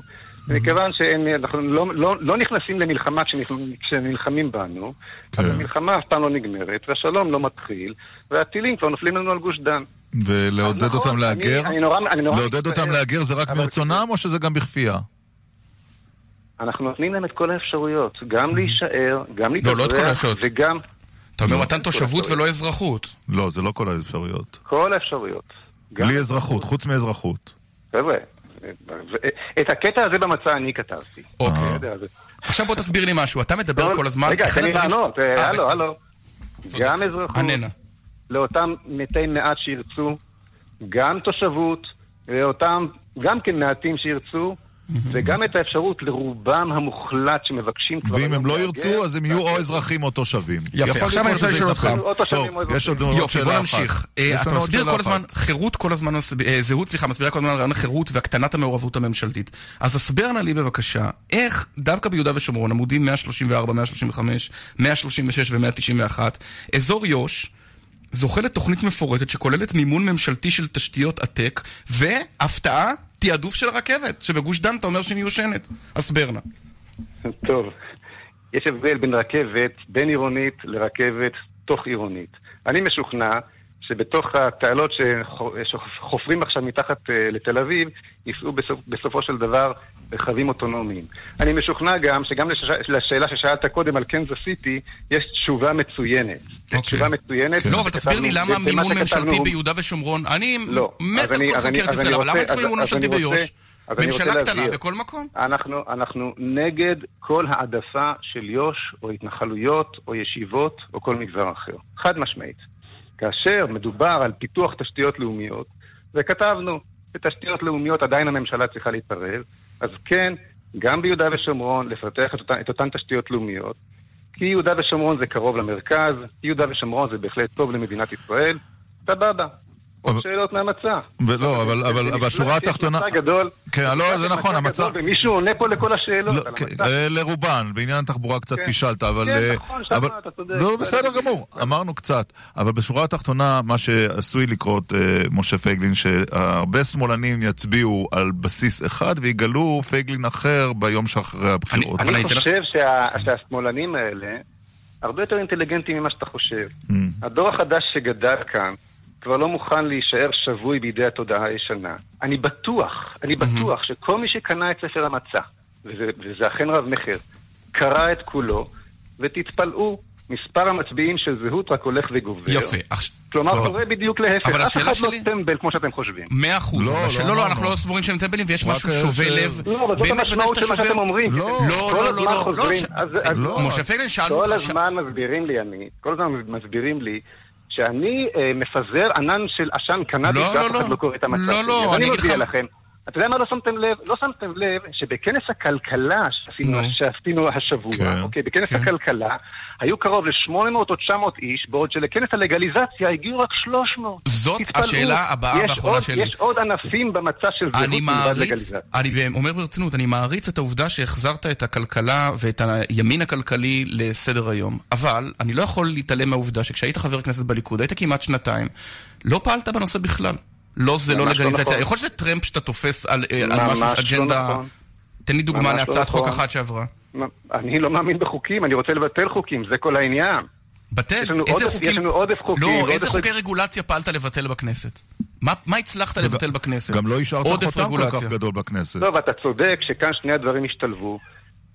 מכיוון שאנחנו לא, לא, לא נכנסים למלחמה כשנלח- כשנלחמים בנו, אז המלחמה אף פעם לא נגמרת, והשלום לא מתחיל, והטילים כבר נופלים לנו על גוש דן. ולעודד נכון, אותם אני- להגר? אני נורא- אני נורא לעודד מצטער. אותם להגר זה רק אבל- מרצונם או שזה גם בכפייה? אנחנו נותנים להם את כל האפשרויות, גם להישאר, גם לא, לא להתאזרח, האפשרויות. וגם אתה אומר לא. מתן תושבות ולא אזרחות. לא, זה לא כל האפשרויות. כל האפשרויות. בלי אזרחות, חוץ מאזרחות. חבר'ה, את הקטע הזה במצע אני כתבתי. אוקיי. עכשיו בוא תסביר לי משהו, אתה מדבר כל- כל הזמן... רגע, תן לי לענות, אה, אה, הלו. הלו. גם אזרחות. לאותם מתי מעט שירצו, גם תושבות, לאותם גם כן מעטים שירצו, וגם את האפשרות לרובם המוחלט שמבקשים כבר... ואם הם לא ירצו, אז הם יהיו או אזרחים או תושבים. יפה, עכשיו אני רוצה לשאול אותך. טוב, יש עוד עוד יופי, בוא שאלה נמשיך. אחת. אה, אתה מסביר שאלה כל הזמן, אחת. חירות כל הזמן, אה, זהות, סליחה, מסבירה כל הזמן על רעיון החירות והקטנת המעורבות הממשלתית. אז הסבר נא לי בבקשה, איך דווקא ביהודה ושומרון, עמודים 134, 135, 136 ו-191, אזור יו"ש, זוכה לתוכנית מפורטת שכוללת מימון ממשלתי של תשתיות עתק, והפתעה, תעדוף של הרכבת, שבגוש דן אתה אומר שהיא מיושנת. הסבר נא. טוב, יש הבדל בין רכבת בין עירונית לרכבת תוך עירונית. אני משוכנע שבתוך התעלות שחו- שחופרים עכשיו מתחת אה, לתל אביב, ייסעו בסופ, בסופו של דבר רכבים אוטונומיים. אני משוכנע גם שגם לש, לשאלה ששאלת קודם על קנזס סיטי, יש תשובה מצוינת. תשובה מצוינת. לא, אבל תסביר לי למה מימון ממשלתי ביהודה ושומרון, אני לא. מת על כל חוקי ארץ ישראל, אבל למה אז- מימון ממשלתי ביו"ש? ממשלה קטנה. בכל מקום? אנחנו, אנחנו נגד כל העדפה של יו"ש, או התנחלויות, או ישיבות, או כל מגזר אחר. חד משמעית. כאשר מדובר על פיתוח תשתיות לאומיות, וכתבנו, בתשתיות לאומיות עדיין הממשלה צריכה להתערב, אז כן, גם ביהודה ושומרון לפתח את אותן, את אותן תשתיות לאומיות, כי יהודה ושומרון זה קרוב למרכז, יהודה ושומרון זה בהחלט טוב למדינת ישראל, סבבה. עוד שאלות מהמצע. ולא, אבל- בשורה התחתונה... מצע גדול. כן, לא, זה נכון, המצע... ומישהו עונה פה לכל השאלות. לא, על כן, המצע. אה, לרובן, בעניין התחבורה קצת כן. פישלת, אבל... כן, אה, נכון, שמע, אתה צודק. לא, בסדר גמור, אמרנו קצת. אבל בשורה התחתונה, מה שעשוי לקרות, אה, משה פייגלין, שהרבה שמאלנים יצביעו על בסיס אחד ויגלו פייגלין אחר ביום שאחרי הבחירות. אני חושב שה- שהשמאלנים האלה הרבה יותר אינטליגנטים ממה שאתה חושב. Mm. הדור החדש שגדל כאן כבר לא מוכן להישאר שבוי בידי התודעה הישנה. אני בטוח, אני בטוח שכל מי שקנה את ספר המצע, וזה, וזה אכן רב מכר, קרא את כולו, ותתפלאו, מספר המצביעים של זהות רק הולך וגובר. יפה. עכשיו- כלומר, טוב. קורה בדיוק להפך. אבל אף השאלה אחד לא שלי- טמבל כמו שאתם חושבים. מאה אחוז. לא, לא לא, לא, אמרנו. אנחנו לא סבורים שהם טמבלים, ויש משהו ש- שובה לב. לא, אבל זאת המשמעות של מה שאתם אומרים. לא, כל לא, לא, לא, לא, לא. משה פייגלין, שאלנו כל אותך... הזמן מסבירים לי, אני, כל הזמן מסבירים לי שאני אה, מפזר ענן של עשן קנאביס לא, ואף לא, אחד לא. לא קורא את המצב לא. לא, אז אני אגיד לך- לכם. אתה יודע מה לא שמתם לב? לא שמתם לב שבכנס הכלכלה שעשינו, שעשינו השבוע, כן, אוקיי, בכנס הכלכלה, היו קרוב ל-800 או 900 איש, בעוד שלכנס הלגליזציה הגיעו רק 300. זאת תתפלאו. השאלה הבאה והאחרונה שלי. יש עוד ענפים במצע של זהות אני מלבד לגליזציה. אני אומר ברצינות, אני מעריץ את העובדה שהחזרת את הכלכלה ואת הימין הכלכלי לסדר היום. אבל אני לא יכול להתעלם מהעובדה שכשהיית חבר כנסת בליכוד, היית כמעט שנתיים, לא פעלת בנושא בכלל. לא זה לא לא לגליזציה. נכון. יכול להיות שזה טרמפ שאתה תופס על אה, משהו, לא אג'נדה... נכון. תן לי דוגמה לא להצעת חוק נכון. אחת שעברה. אני לא מאמין בחוקים, אני רוצה לבטל חוקים, זה כל העניין. בטל, איזה חוקים... יש לנו עודף חוקים. לא, איזה חוק- חוקי רגולציה פעלת לבטל בכנסת? מה מה הצלחת לבטל בכנסת? גם לא השארת חותם כל רגולציה. כך גדול בכנסת. טוב, אתה צודק שכאן שני הדברים השתלבו,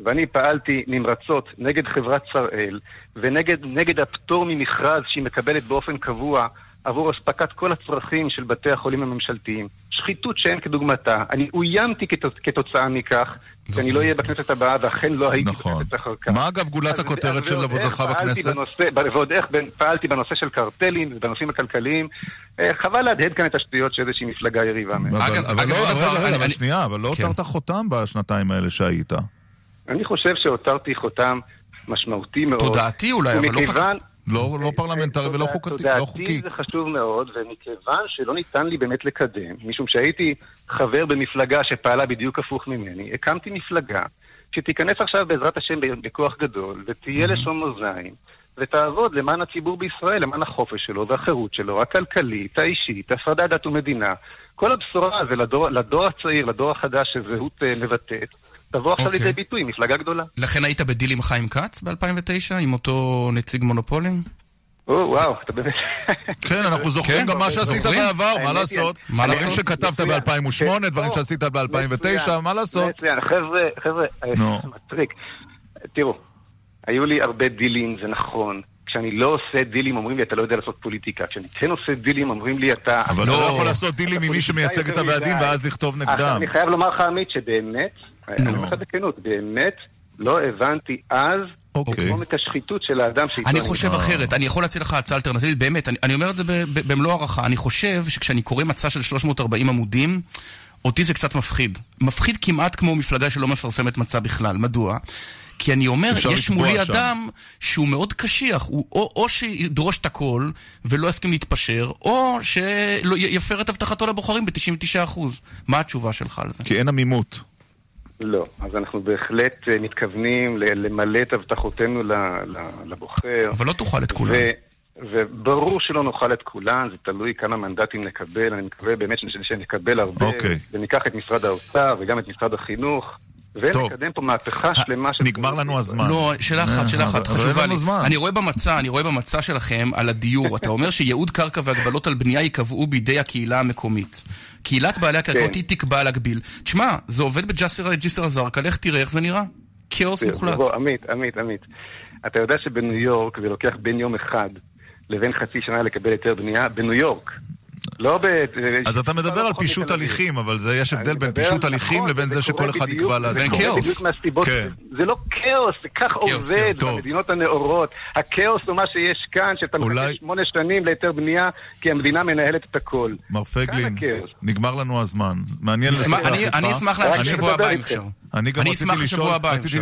ואני פעלתי נמרצות נגד חברת שראל, ונגד נגד הפטור ממכרז שהיא מקבלת באופן קבוע עבור אספקת כל הצרכים של בתי החולים הממשלתיים. שחיתות שאין כדוגמתה. אני אוימתי כתוצ- כתוצאה מכך, שאני לא אהיה בכנסת הבאה, ואכן לא הייתי נכון. בכנסת אחר כך. מה אגב גולת הכותרת של עבודתך בכנסת? בנושא- ועוד איך בין- פעלתי בנושא של קרטלים ובנושאים הכלכליים. אה, חבל להדהד כאן את השטויות שאיזושהי מפלגה יריבה מהם. אבל- אבל לא, אבל שנייה, אבל לא כן. הותרת חותם בשנתיים האלה שהיית. אני חושב שהותרתי חותם משמעותי מאוד. תודעתי אולי, אבל לא ומכיוון- לא לא פרלמנטרי ולא חוקתי, לא תודעתי. זה חשוב מאוד, ומכיוון שלא ניתן לי באמת לקדם, משום שהייתי חבר במפלגה שפעלה בדיוק הפוך ממני, הקמתי מפלגה שתיכנס עכשיו בעזרת השם בכוח גדול, ותהיה לשון מאזניים, ותעבוד למען הציבור בישראל, למען החופש שלו והחירות שלו, הכלכלית, האישית, הפרדת דת ומדינה. כל הבשורה הזו לדור, לדור הצעיר, לדור החדש שזהות אה, מבטאת, תבוא עכשיו אוקיי. לידי ביטוי, מפלגה גדולה. לכן היית בדיל עם חיים כץ ב-2009, עם אותו נציג מונופולים? או, וואו, אתה באמת... כן, אנחנו זוכרים כן, גם מה שעשית? בעבר, מה לעשות? מה דברים? שכתבת מצוין. ב-2008, כן, דברים שעשית ב-2009, מצוין, מה לעשות? מצוין, חבר'ה, חבר'ה, אה. מצחיק. תראו, היו לי הרבה דילים, זה נכון. כשאני לא עושה דילים, אומרים לי, אתה לא יודע לעשות פוליטיקה. כשאני כן עושה דילים, אומרים לי, אתה... אבל אתה לא יכול לעשות דילים עם מי שמייצג את הוועדים ואז לכתוב נגדם. אני חייב לומר לך, עמית, שבאמת, אני אומר לך בכנות, באמת לא הבנתי אז את עומק השחיתות של האדם שאיתו אני חושב. אחרת, אני יכול להציע לך הצעה אלטרנטיבית, באמת, אני, אני אומר את זה ב- ב- במלוא הערכה. אני חושב שכשאני קורא מצע של 340 עמודים, אותי זה קצת מפחיד. מפחיד כמעט כמו מפלגה שלא מפרסמת מצע בכלל. מדוע? כי אני אומר, יש מולי שם. אדם שהוא מאוד קשיח, הוא או, או שידרוש את הכל ולא יסכים להתפשר, או שיפר את הבטחתו לבוחרים ב-99%. מה התשובה שלך על זה? כי אין עמימות. לא, אז אנחנו בהחלט אה, מתכוונים למלא את הבטחותינו לבוחר. אבל לא תוכל את כולם. וברור שלא נוכל את כולם, זה תלוי כמה מנדטים נקבל, אני מקווה באמת שנקבל הרבה, אוקיי. וניקח את משרד האוצר וגם את משרד החינוך, ונקדם פה מהפכה שלמה של... נגמר לנו הזמן. לא, שאלה אחת, שאלה אחת אבל אין חשובה לי. אני רואה במצע, אני רואה במצע שלכם על הדיור, אתה אומר שייעוד קרקע והגבלות על בנייה ייקבעו בידי הקהילה המקומית. קהילת בעלי הקרקעות כן. היא תקבע להגביל. תשמע, זה עובד בג'סר א-זרקא, לך תראה איך זה נראה. כאוס בוא, מוחלט. בוא, עמית, עמית, עמית. אתה יודע שבניו יורק זה לוקח בין יום אחד לבין חצי שנה לקבל היתר בנייה? בניו יורק. לא ב... אז אתה מדבר על פישוט הליכים, אבל זה- יש הבדל בין פישוט הליכים לבין זה שכל אחד יקבע לעצמו. זה מהסיבות, כן. זה לא כאוס, זה כך עובד כאוס. טוב. במדינות הנאורות. הכאוס הוא מה שיש כאן, שאתה מחכה שמונה שנים להיתר בנייה, כי המדינה מנהלת את הכל. מר פייגלין. נגמר לנו הזמן. מעניין אני לשוחח איתך. אני אשמח להמשיך שבוע הבא, אם אפשר. אני גם אני רציתי אשמח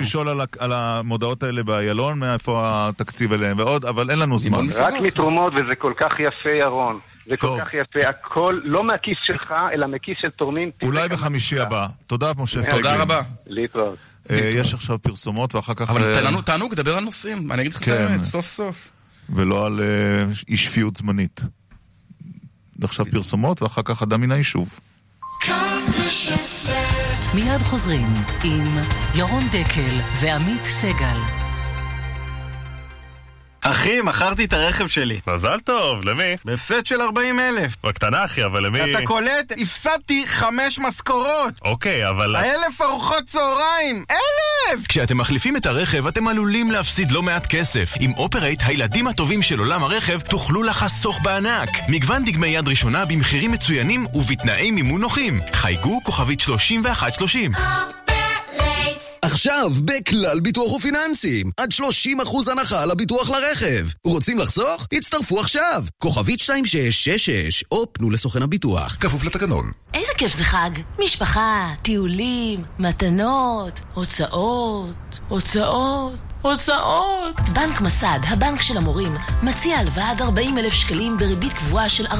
לשאול- על המודעות האלה באיילון, מאיפה התקציב אליהם ועוד, אבל אין לנו זמן. רק מתרומות, וזה כל כך יפה, ירון. זה כל כך יפה, הכל לא מהכיס שלך, אלא מכיס של תורמים. אולי בחמישי הבא. תודה, משה תודה פייגלין. רבה. להתראות. אה, יש עכשיו פרסומות ואחר כך... אבל אה, תענוג, תענוג, דבר על נושאים. אני אגיד לך את כן. האמת, סוף סוף. ולא על אה, אי שפיות זמנית. עכשיו פרסומות ואחר כך אדם מן היישוב. מיד חוזרים עם ירון דקל ועמית סגל. אחי, מכרתי את הרכב שלי. מזל טוב, למי? בהפסד של 40 אלף. בקטנה אחי, אבל למי... אתה קולט? הפסדתי חמש משכורות! אוקיי, אבל... אלף ארוחות צהריים! אלף! כשאתם מחליפים את הרכב, אתם עלולים להפסיד לא מעט כסף. עם אופרייט, הילדים הטובים של עולם הרכב, תוכלו לחסוך בענק. מגוון דגמי יד ראשונה במחירים מצוינים ובתנאי מימון נוחים. חייגו כוכבית 3130. עכשיו, בכלל ביטוח ופיננסים, עד 30% הנחה על הביטוח לרכב. רוצים לחסוך? הצטרפו עכשיו! כוכבית 2666, או פנו לסוכן הביטוח. כפוף לתקנון. איזה כיף זה חג. משפחה, טיולים, מתנות, הוצאות, הוצאות, הוצאות. בנק מסד, הבנק של המורים, מציע הלוואה עד 40 אלף שקלים בריבית קבועה של 4%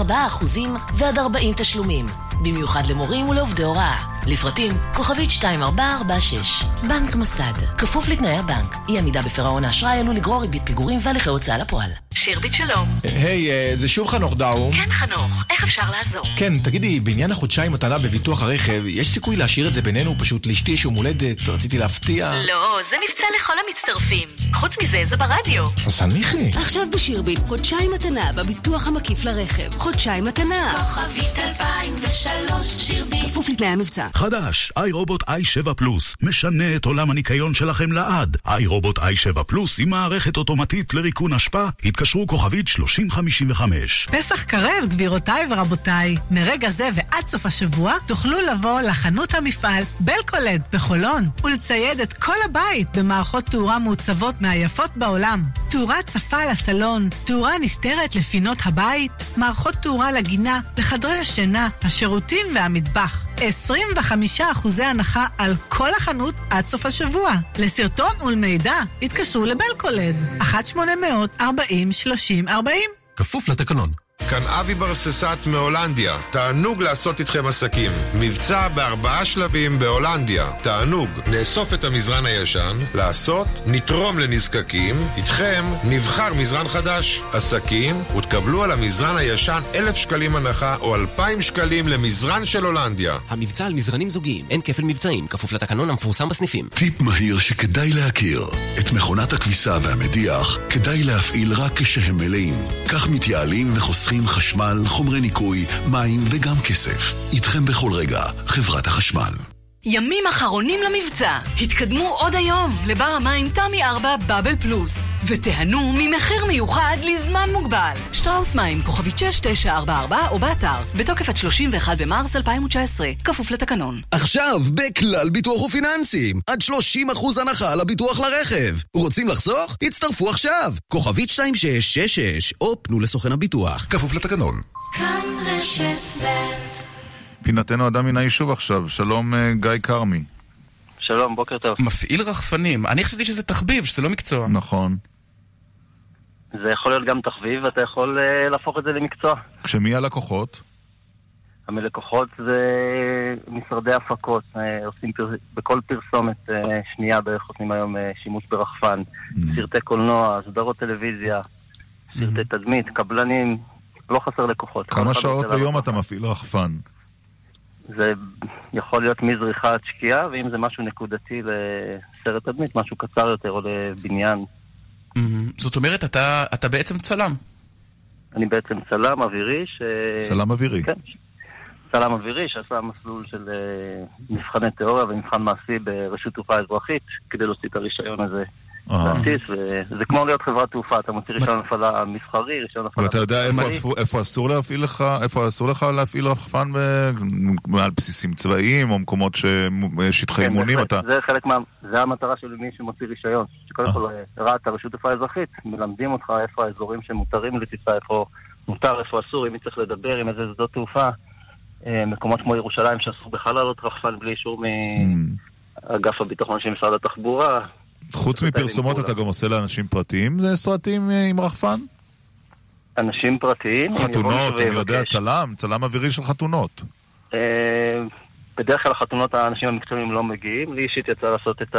ועד 40 תשלומים. במיוחד למורים ולעובדי הוראה. לפרטים, כוכבית 2446. בנק מסד, כפוף לתנאי הבנק. אי עמידה בפירעון האשראי עלול לגרור ריבית פיגורים והליכי הוצאה לפועל. שירביט שלום. היי, אה, זה שוב חנוך דאום. כן חנוך, איך אפשר לעזור? כן, תגידי, בעניין החודשיים מתנה בביטוח הרכב, יש סיכוי להשאיר את זה בינינו? פשוט לאשתי יש יום הולדת, רציתי להפתיע. לא, זה מבצע לכל המצטרפים. חוץ מזה, זה ברדיו. אז תנמיכי. עכשיו בשירביט, חודשיים מתנה בביטוח המקיף לרכב. חודשיים מתנה. כוכבית 2003, שירביט. כפוף לתנאי המבצע. חדש, iRobot i7 פלוס, משנה את עולם הניקיון שלכם לעד. iRobot i7 פלוס עם מערכת אוטומטית לריקון אשפה, התקשרו כוכבית 3055. פסח קרב, גבירותיי ורבותיי. מרגע זה ועד סוף השבוע תוכלו לבוא לחנות המפעל בלקולד בחולון ולצייד את כל הבית במערכות תאורה מעוצבות מהיפות בעולם. תאורה צפה לסלון, תאורה נסתרת לפינות הבית, מערכות תאורה לגינה, לחדרי השינה, השירותים והמטבח. 25% הנחה על כל החנות עד סוף השבוע. לסרטון ולמידע התקשרו לבלקולד, 1-800-40-30-40. כפוף לתקנון. כאן אבי ברססט מהולנדיה. תענוג לעשות איתכם עסקים. מבצע בארבעה שלבים בהולנדיה. תענוג. נאסוף את המזרן הישן, לעשות, נתרום לנזקקים, איתכם נבחר מזרן חדש. עסקים, ותקבלו על המזרן הישן אלף שקלים הנחה או אלפיים שקלים למזרן של הולנדיה. המבצע על מזרנים זוגיים, אין כפל מבצעים, כפוף לתקנון המפורסם בסניפים. טיפ מהיר שכדאי להכיר. את מכונת הכביסה והמדיח כדאי להפעיל רק כשהם מלאים. כך מתייעלים וחוסכים חשמל, חומרי ניקוי, מים וגם כסף. איתכם בכל רגע, חברת החשמל. ימים אחרונים למבצע. התקדמו עוד היום לבר המים תמי 4 בבל פלוס, ותיהנו ממחיר מיוחד לזמן מוגבל. שטראוס מים, כוכבית 6944 או באתר, בתוקף עד 31 במרס 2019, כפוף לתקנון. עכשיו, בכלל ביטוח ופיננסים, עד 30% הנחה על הביטוח לרכב. רוצים לחסוך? הצטרפו עכשיו. כוכבית 2666, או פנו לסוכן הביטוח. כפוף לתקנון. כאן רשת ב' פינתנו אדם מן היישוב עכשיו, שלום אה, גיא כרמי. שלום, בוקר טוב. מפעיל רחפנים. אני חשבתי שזה תחביב, שזה לא מקצוע. נכון. זה יכול להיות גם תחביב, ואתה יכול uh, להפוך את זה למקצוע. כשמי הלקוחות? המלקוחות זה משרדי הפקות, uh, עושים פר... בכל פרסומת uh, שנייה בערך עושים היום uh, שימוש ברחפן, סרטי קולנוע, סדרות טלוויזיה, סרטי תדמית, קבלנים, לא חסר לקוחות. כמה שעות ביום אתה מפעיל רחפן? זה יכול להיות מזריחה עד שקיעה, ואם זה משהו נקודתי לסרט תדמית, משהו קצר יותר או לבניין. זאת אומרת, אתה, אתה בעצם צלם. אני בעצם צלם אווירי ש... צלם אווירי. כן. צלם אווירי שעשה מסלול של אה, מבחני תיאוריה ומבחן מעשי ברשות תעופה אזרחית כדי להוציא את הרישיון הזה. להטיס, וזה כמו להיות חברת תעופה, אתה מוציא רישיון הפעלה מסחרי, רישיון הפעלה ואתה יודע איפה, אסור להפעיל לך, איפה אסור לך להפעיל רחפן מעל בסיסים צבאיים או מקומות ששטחי כן, אימונים. אתה... זה חלק מה... זה המטרה של מי שמוציא רישיון. שקודם כל, רת"א, רשות תעופה אזרחית, מלמדים אותך איפה האזורים שמותרים לטיסה, איפה מותר, איפה אסור, אם מי צריך לדבר עם איזה שדות תעופה. אה, מקומות כמו ירושלים שאסור בכלל לעלות רחפן בלי אישור מאגף הביטחון של משרד התחבורה. חוץ מפרסומות אתה גם עושה לאנשים פרטיים סרטים אה, עם רחפן? אנשים פרטיים. חתונות, אני יודע. צלם, צלם אווירי של חתונות. אה, בדרך כלל החתונות האנשים המקצועיים לא מגיעים. לי אישית יצא לעשות את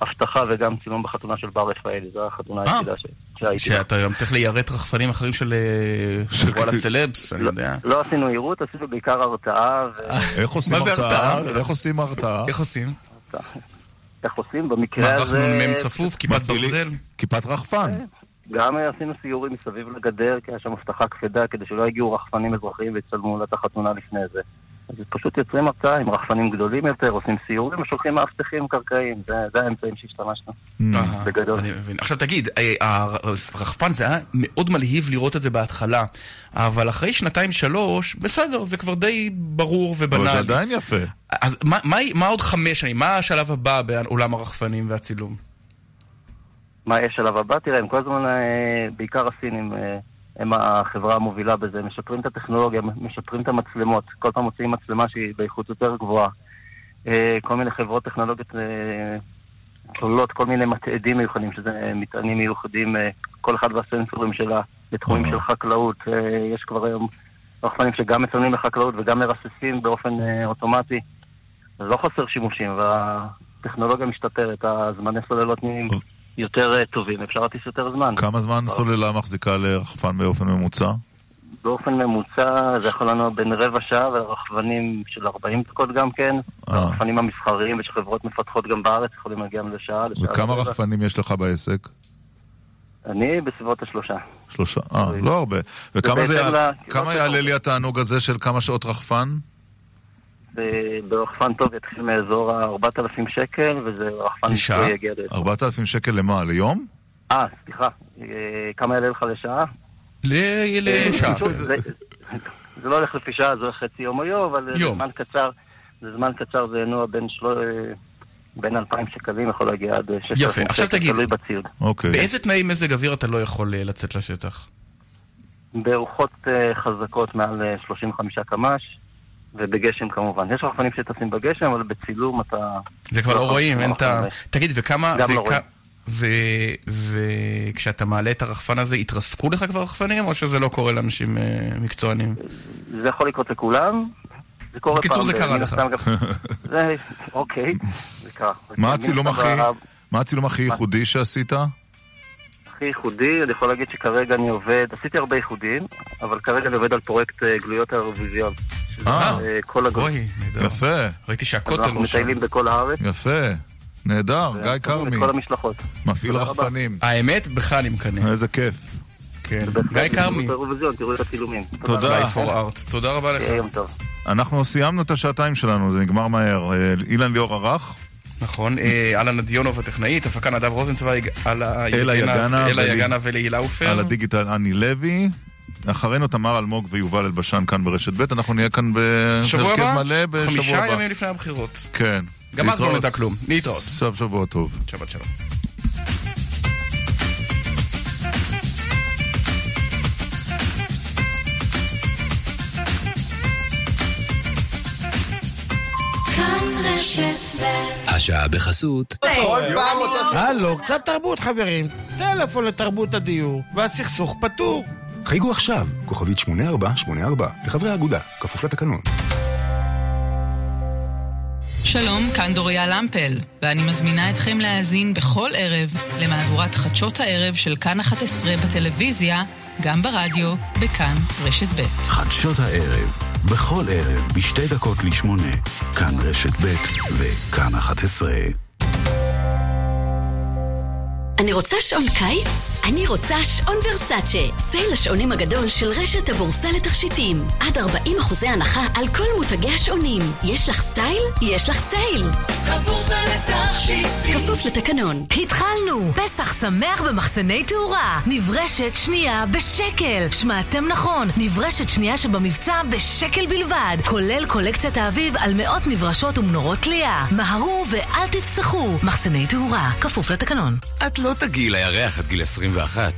האבטחה וגם צילום בחתונה של בר רפאלי, זו החתונה היחידה ש- שהייתי. שאתה גם צריך ליירט רחפנים אחרים של אה, של וואלה סלבס, אני יודע. לא עשינו יירוט, עשינו בעיקר הרתעה. איך עושים מה זה הרתעה? הרתעה? איך עושים הרתעה? איך עושים? איך עושים? במקרה מה, הזה... אנחנו מ"ם צפוף, כיפת ברזל? כיפת רחפן. גם אה, עשינו סיורים מסביב לגדר, כי היה שם אבטחה כבדה, כדי שלא יגיעו רחפנים אזרחיים ויצלמו לה את החתונה לפני זה. אז פשוט יוצרים הרצאה עם רחפנים גדולים יותר, עושים סיורים ושולחים מאבטחים קרקעיים, זה, זה האמצעים שהשתמשנו. אה, בגדול. אני מבין. עכשיו תגיד, אה, הרחפן זה היה מאוד מלהיב לראות את זה בהתחלה, אבל אחרי שנתיים-שלוש, בסדר, זה כבר די ברור ובנאלי. אבל זה עדיין יפה. אז מה- מה- מה עוד חמש שנים? מה השלב הבא בעולם הרחפנים והצילום? מה יש שלב הבא? תראה, הם כל הזמן, אה, בעיקר הסינים, אה, הם החברה המובילה בזה, משפרים את הטכנולוגיה, משפרים את המצלמות, כל פעם מוציאים מצלמה שהיא באיכות יותר גבוהה. אה, כל מיני חברות טכנולוגיות אה, כוללות כל מיני מתעדים מיוחדים, שזה מטענים מיוחדים, אה, כל אחד והסנסורים שלה, בתחומים של חקלאות. יש כבר היום רחפנים שגם מצלמים לחקלאות וגם מרססים באופן אוטומטי. אז לא חסר שימושים, והטכנולוגיה משתפרת, הזמני סוללות נהיים יותר אה, טובים, אפשר להטיס יותר זמן. כמה זמן סוללה מחזיקה לרחפן באופן ממוצע? באופן ממוצע זה יכול לנוע בין רבע שעה ולרחפנים של 40 דקות גם כן. אה. הרחפנים המסחריים ושחברות מפתחות גם בארץ יכולים להגיע לשעה, לשעה וכמה. רחפנים יש לך בעסק? אני בסביבות השלושה. שלושה. אה, לא הרבה. וכמה זה בהתאם יע- ל- כמה יעלה לי התענוג הזה של כמה שעות רחפן? ברחפן טוב יתחיל מאזור ה-4,000 שקל, וזה רחפן? מקצועי יגיע ל... 4,000 שקל למה? ליום? אה, סליחה. אה, כמה יעלה לך לשעה? לשעה. זה- זה לא הולך לפי שעה, זה הולך חצי יום או יום, אבל זה. זמן קצר. זה זמן קצר, זה ינוע בין שלו... בין 2,000 שקלים יכול להגיע עד 6,000 יפה, עכשיו שקל, תגיד. תלוי בציוד. אוקיי. באיזה תנאי מזג אוויר אתה לא יכול אה, לצאת לשטח? ברוחות אה, חזקות מעל אה, 35 קמ"ש, ובגשם כמובן. יש רחפנים שטסים בגשם, אבל בצילום אתה... זה כבר לא יכול רואים, אין טעם. הרבה. תגיד, וכמה... גם לא וכ- רואים. ו- וכשאתה מעלה את הרחפן הזה, התרסקו לך כבר רחפנים, או שזה לא קורה לאנשים אה, מקצוענים? זה יכול לקרות לכולם. זה קורה בקיצור, פעם זה קרה לך. זה, אוקיי, זה קרה. מה מן הצילום הסתם הכי... ה- מה הצילום הכי ייחודי שעשית? הכי ייחודי, אני יכול להגיד שכרגע אני עובד, עשיתי הרבה ייחודים, אבל כרגע אני עובד על פרויקט אה, גלויות האירוויזיון. אה, אה, כל הגול. אוי, יפה. ראיתי שהכותל אנחנו לא שם. מטיילים בכל הארץ. יפה. נהדר, גיא ועושים כרמי. כל המשלחות. מפעיל. רחפנים. האמת, בך אני מקנא. איזה כיף. כן. גיא כרמי. את האירוויזיון, תראו את הצילומים. תודה. תודה רבה לך. יום טוב. אנחנו סיימנו את השעתיים שלנו, זה נגמר מהר. אה, אילן ליאור ערך. נכון, אה, אהלן נדיונוב הטכנאית, הפקה נדב רוזנצוויג, אלה אלה יגנה וליהילה עופר. על הדיגיטל אני לוי. אחרינו תמר אלמוג ויובל אלבשן כאן ברשת ב', אנחנו נהיה כאן בהרכב? מלא בשבוע הבא. חמישה ימים לפני הבחירות. כן. גם אז לא. נדע כלום. להתראות. סוף שבוע טוב. שבת שלום. רשת ב' השעה בחסות. כל פעם אותו... הלו, קצת תרבות חברים. טלפון לתרבות הדיור, והסכסוך פתור. חייגו עכשיו, כוכבית 8484, לחברי האגודה, כפוף לתקנון. שלום, כאן דוריה למפל, ואני מזמינה אתכם להאזין בכל ערב למהדורת חדשות הערב של כאן 11 בטלוויזיה, גם ברדיו, בכאן רשת ב'. חדשות הערב, בכל ערב, בשתי דקות לשמונה. כאן רשת ב' וכאן 11. אני רוצה שעון קיץ? אני רוצה שעון ורסאצ'ה. סייל השעונים הגדול של רשת הבורסה לתכשיטים. עד 40 אחוזי הנחה על כל מותגי השעונים. יש לך סטייל? יש לך סייל. הבורסה לתכשיטים. כפוף לתקנון. התחלנו! פסח שמח במחסני תאורה. נברשת שנייה בשקל. שמעתם נכון, נברשת שנייה שבמבצע בשקל בלבד. כולל קולקציית האביב על מאות נברשות ומנורות תלייה. מהרו ואל תפסחו. מחסני תאורה, כפוף לתקנון. את לא תגיעי לירח עד גיל 21,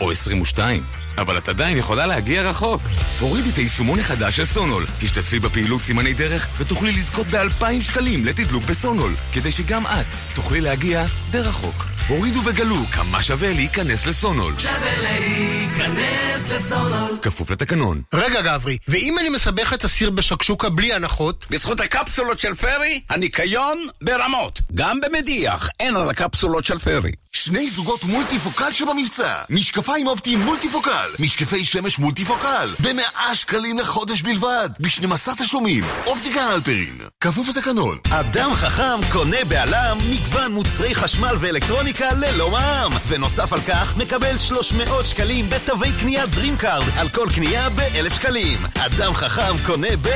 או 22, אבל את עדיין יכולה להגיע רחוק. הורידי את היישומון החדש של סונול, השתתפי בפעילות סימני דרך, ותוכלי לזכות ב-2,000 שקלים לתדלוק בסונול, כדי שגם את תוכלי להגיע די רחוק. הורידו וגלו כמה שווה להיכנס לסונול. שווה להיכנס לסונול. כפוף לתקנון. רגע, גברי, ואם אני מסבך את הסיר בשקשוקה בלי הנחות? בזכות הקפסולות של פרי, הניקיון ברמות. גם במדיח אין על הקפסולות של פרי. שני זוגות מולטיפוקל שבמבצע. משקפיים אופטיים מולטיפוקל. משקפי שמש מולטיפוקל. ב-100 שקלים לחודש בלבד. ב-12 תשלומים. אופטיקה הלפרין. כפוף לתקנון. אדם חכם קונה בעלם מגוון מוצרי חשמל ואלקטרוניקה ללא מע"מ. ונוסף על כך מקבל 300 שקלים בתווי קנייה DreamCard על כל קנייה ב-1,000 שקלים. אדם חכם קונה ב...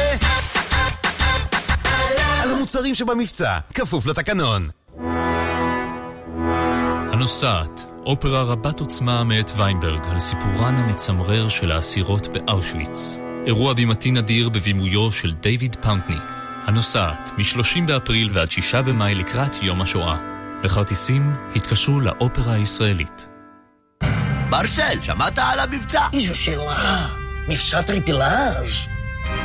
על המוצרים שבמבצע, כפוף לתקנון. הנוסעת, אופרה רבת עוצמה מאת ויינברג על סיפורן המצמרר של האסירות באושוויץ. אירוע בימתי נדיר בבימויו של דיוויד פאונטני. הנוסעת, מ-30 באפריל ועד 6 במאי לקראת יום השואה. לכרטיסים התקשרו לאופרה הישראלית. מרסל, שמעת על המבצע? איזו שאלה. מבצע טריפלאז'.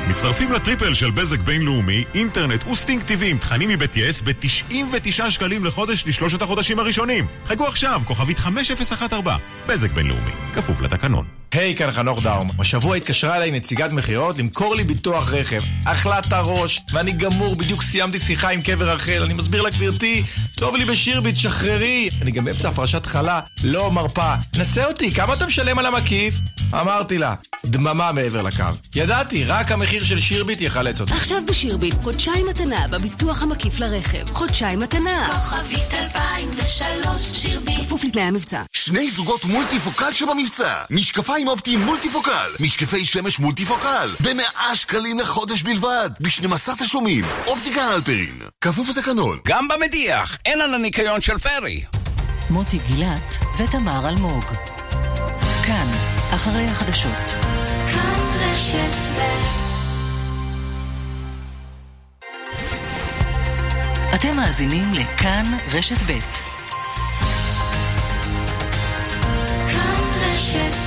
מצטרפים ל triple של בזק בינלאומי, אינטרנט ו STING TV עם תכנים מבית יס ב-99 שקלים לחודש לשלושת החודשים הראשונים. חייגו עכשיו, כוכבית 5014, בזק בינלאומי, כפוף לתקנון. היי, כאן חנוך דאום. השבוע התקשרה אליי נציגת מכירות למכור לי ביטוח רכב. אכלת הראש, ואני גמור, בדיוק סיימתי שיחה עם קבר רחל. אני מסביר לה, גברתי, טוב לי בשירביט, שחררי. אני גם באמצע הפרשת חלה, לא מרפה. נסה אותי, כמה אתה משלם על המקיף? אמרתי לה, דממה מעבר לקו. ידעתי, רק המחיר של שירביט יחלץ אותי. עכשיו בשירביט, חודשיים מתנה בביטוח המקיף לרכב. חודשיים מתנה. כוכבית 2003, שירביט. כפוף לתנאי המבצע. שני זוגות מולטיפוקל שבמבצע. משקפיים מים אופטיים מולטיפוקל, משקפי שמש מולטיפוקל, ב-100 שקלים לחודש בלבד, ב-12 תשלומים, אופטיקה אלפרין, כפוף לתקנון. גם במדיח, אין על הניקיון של פרי. מוטי גילת ותמר אלמוג. כאן, אחרי החדשות. כאן רשת ב' אתם מאזינים לכאן רשת ב'. כאן רשת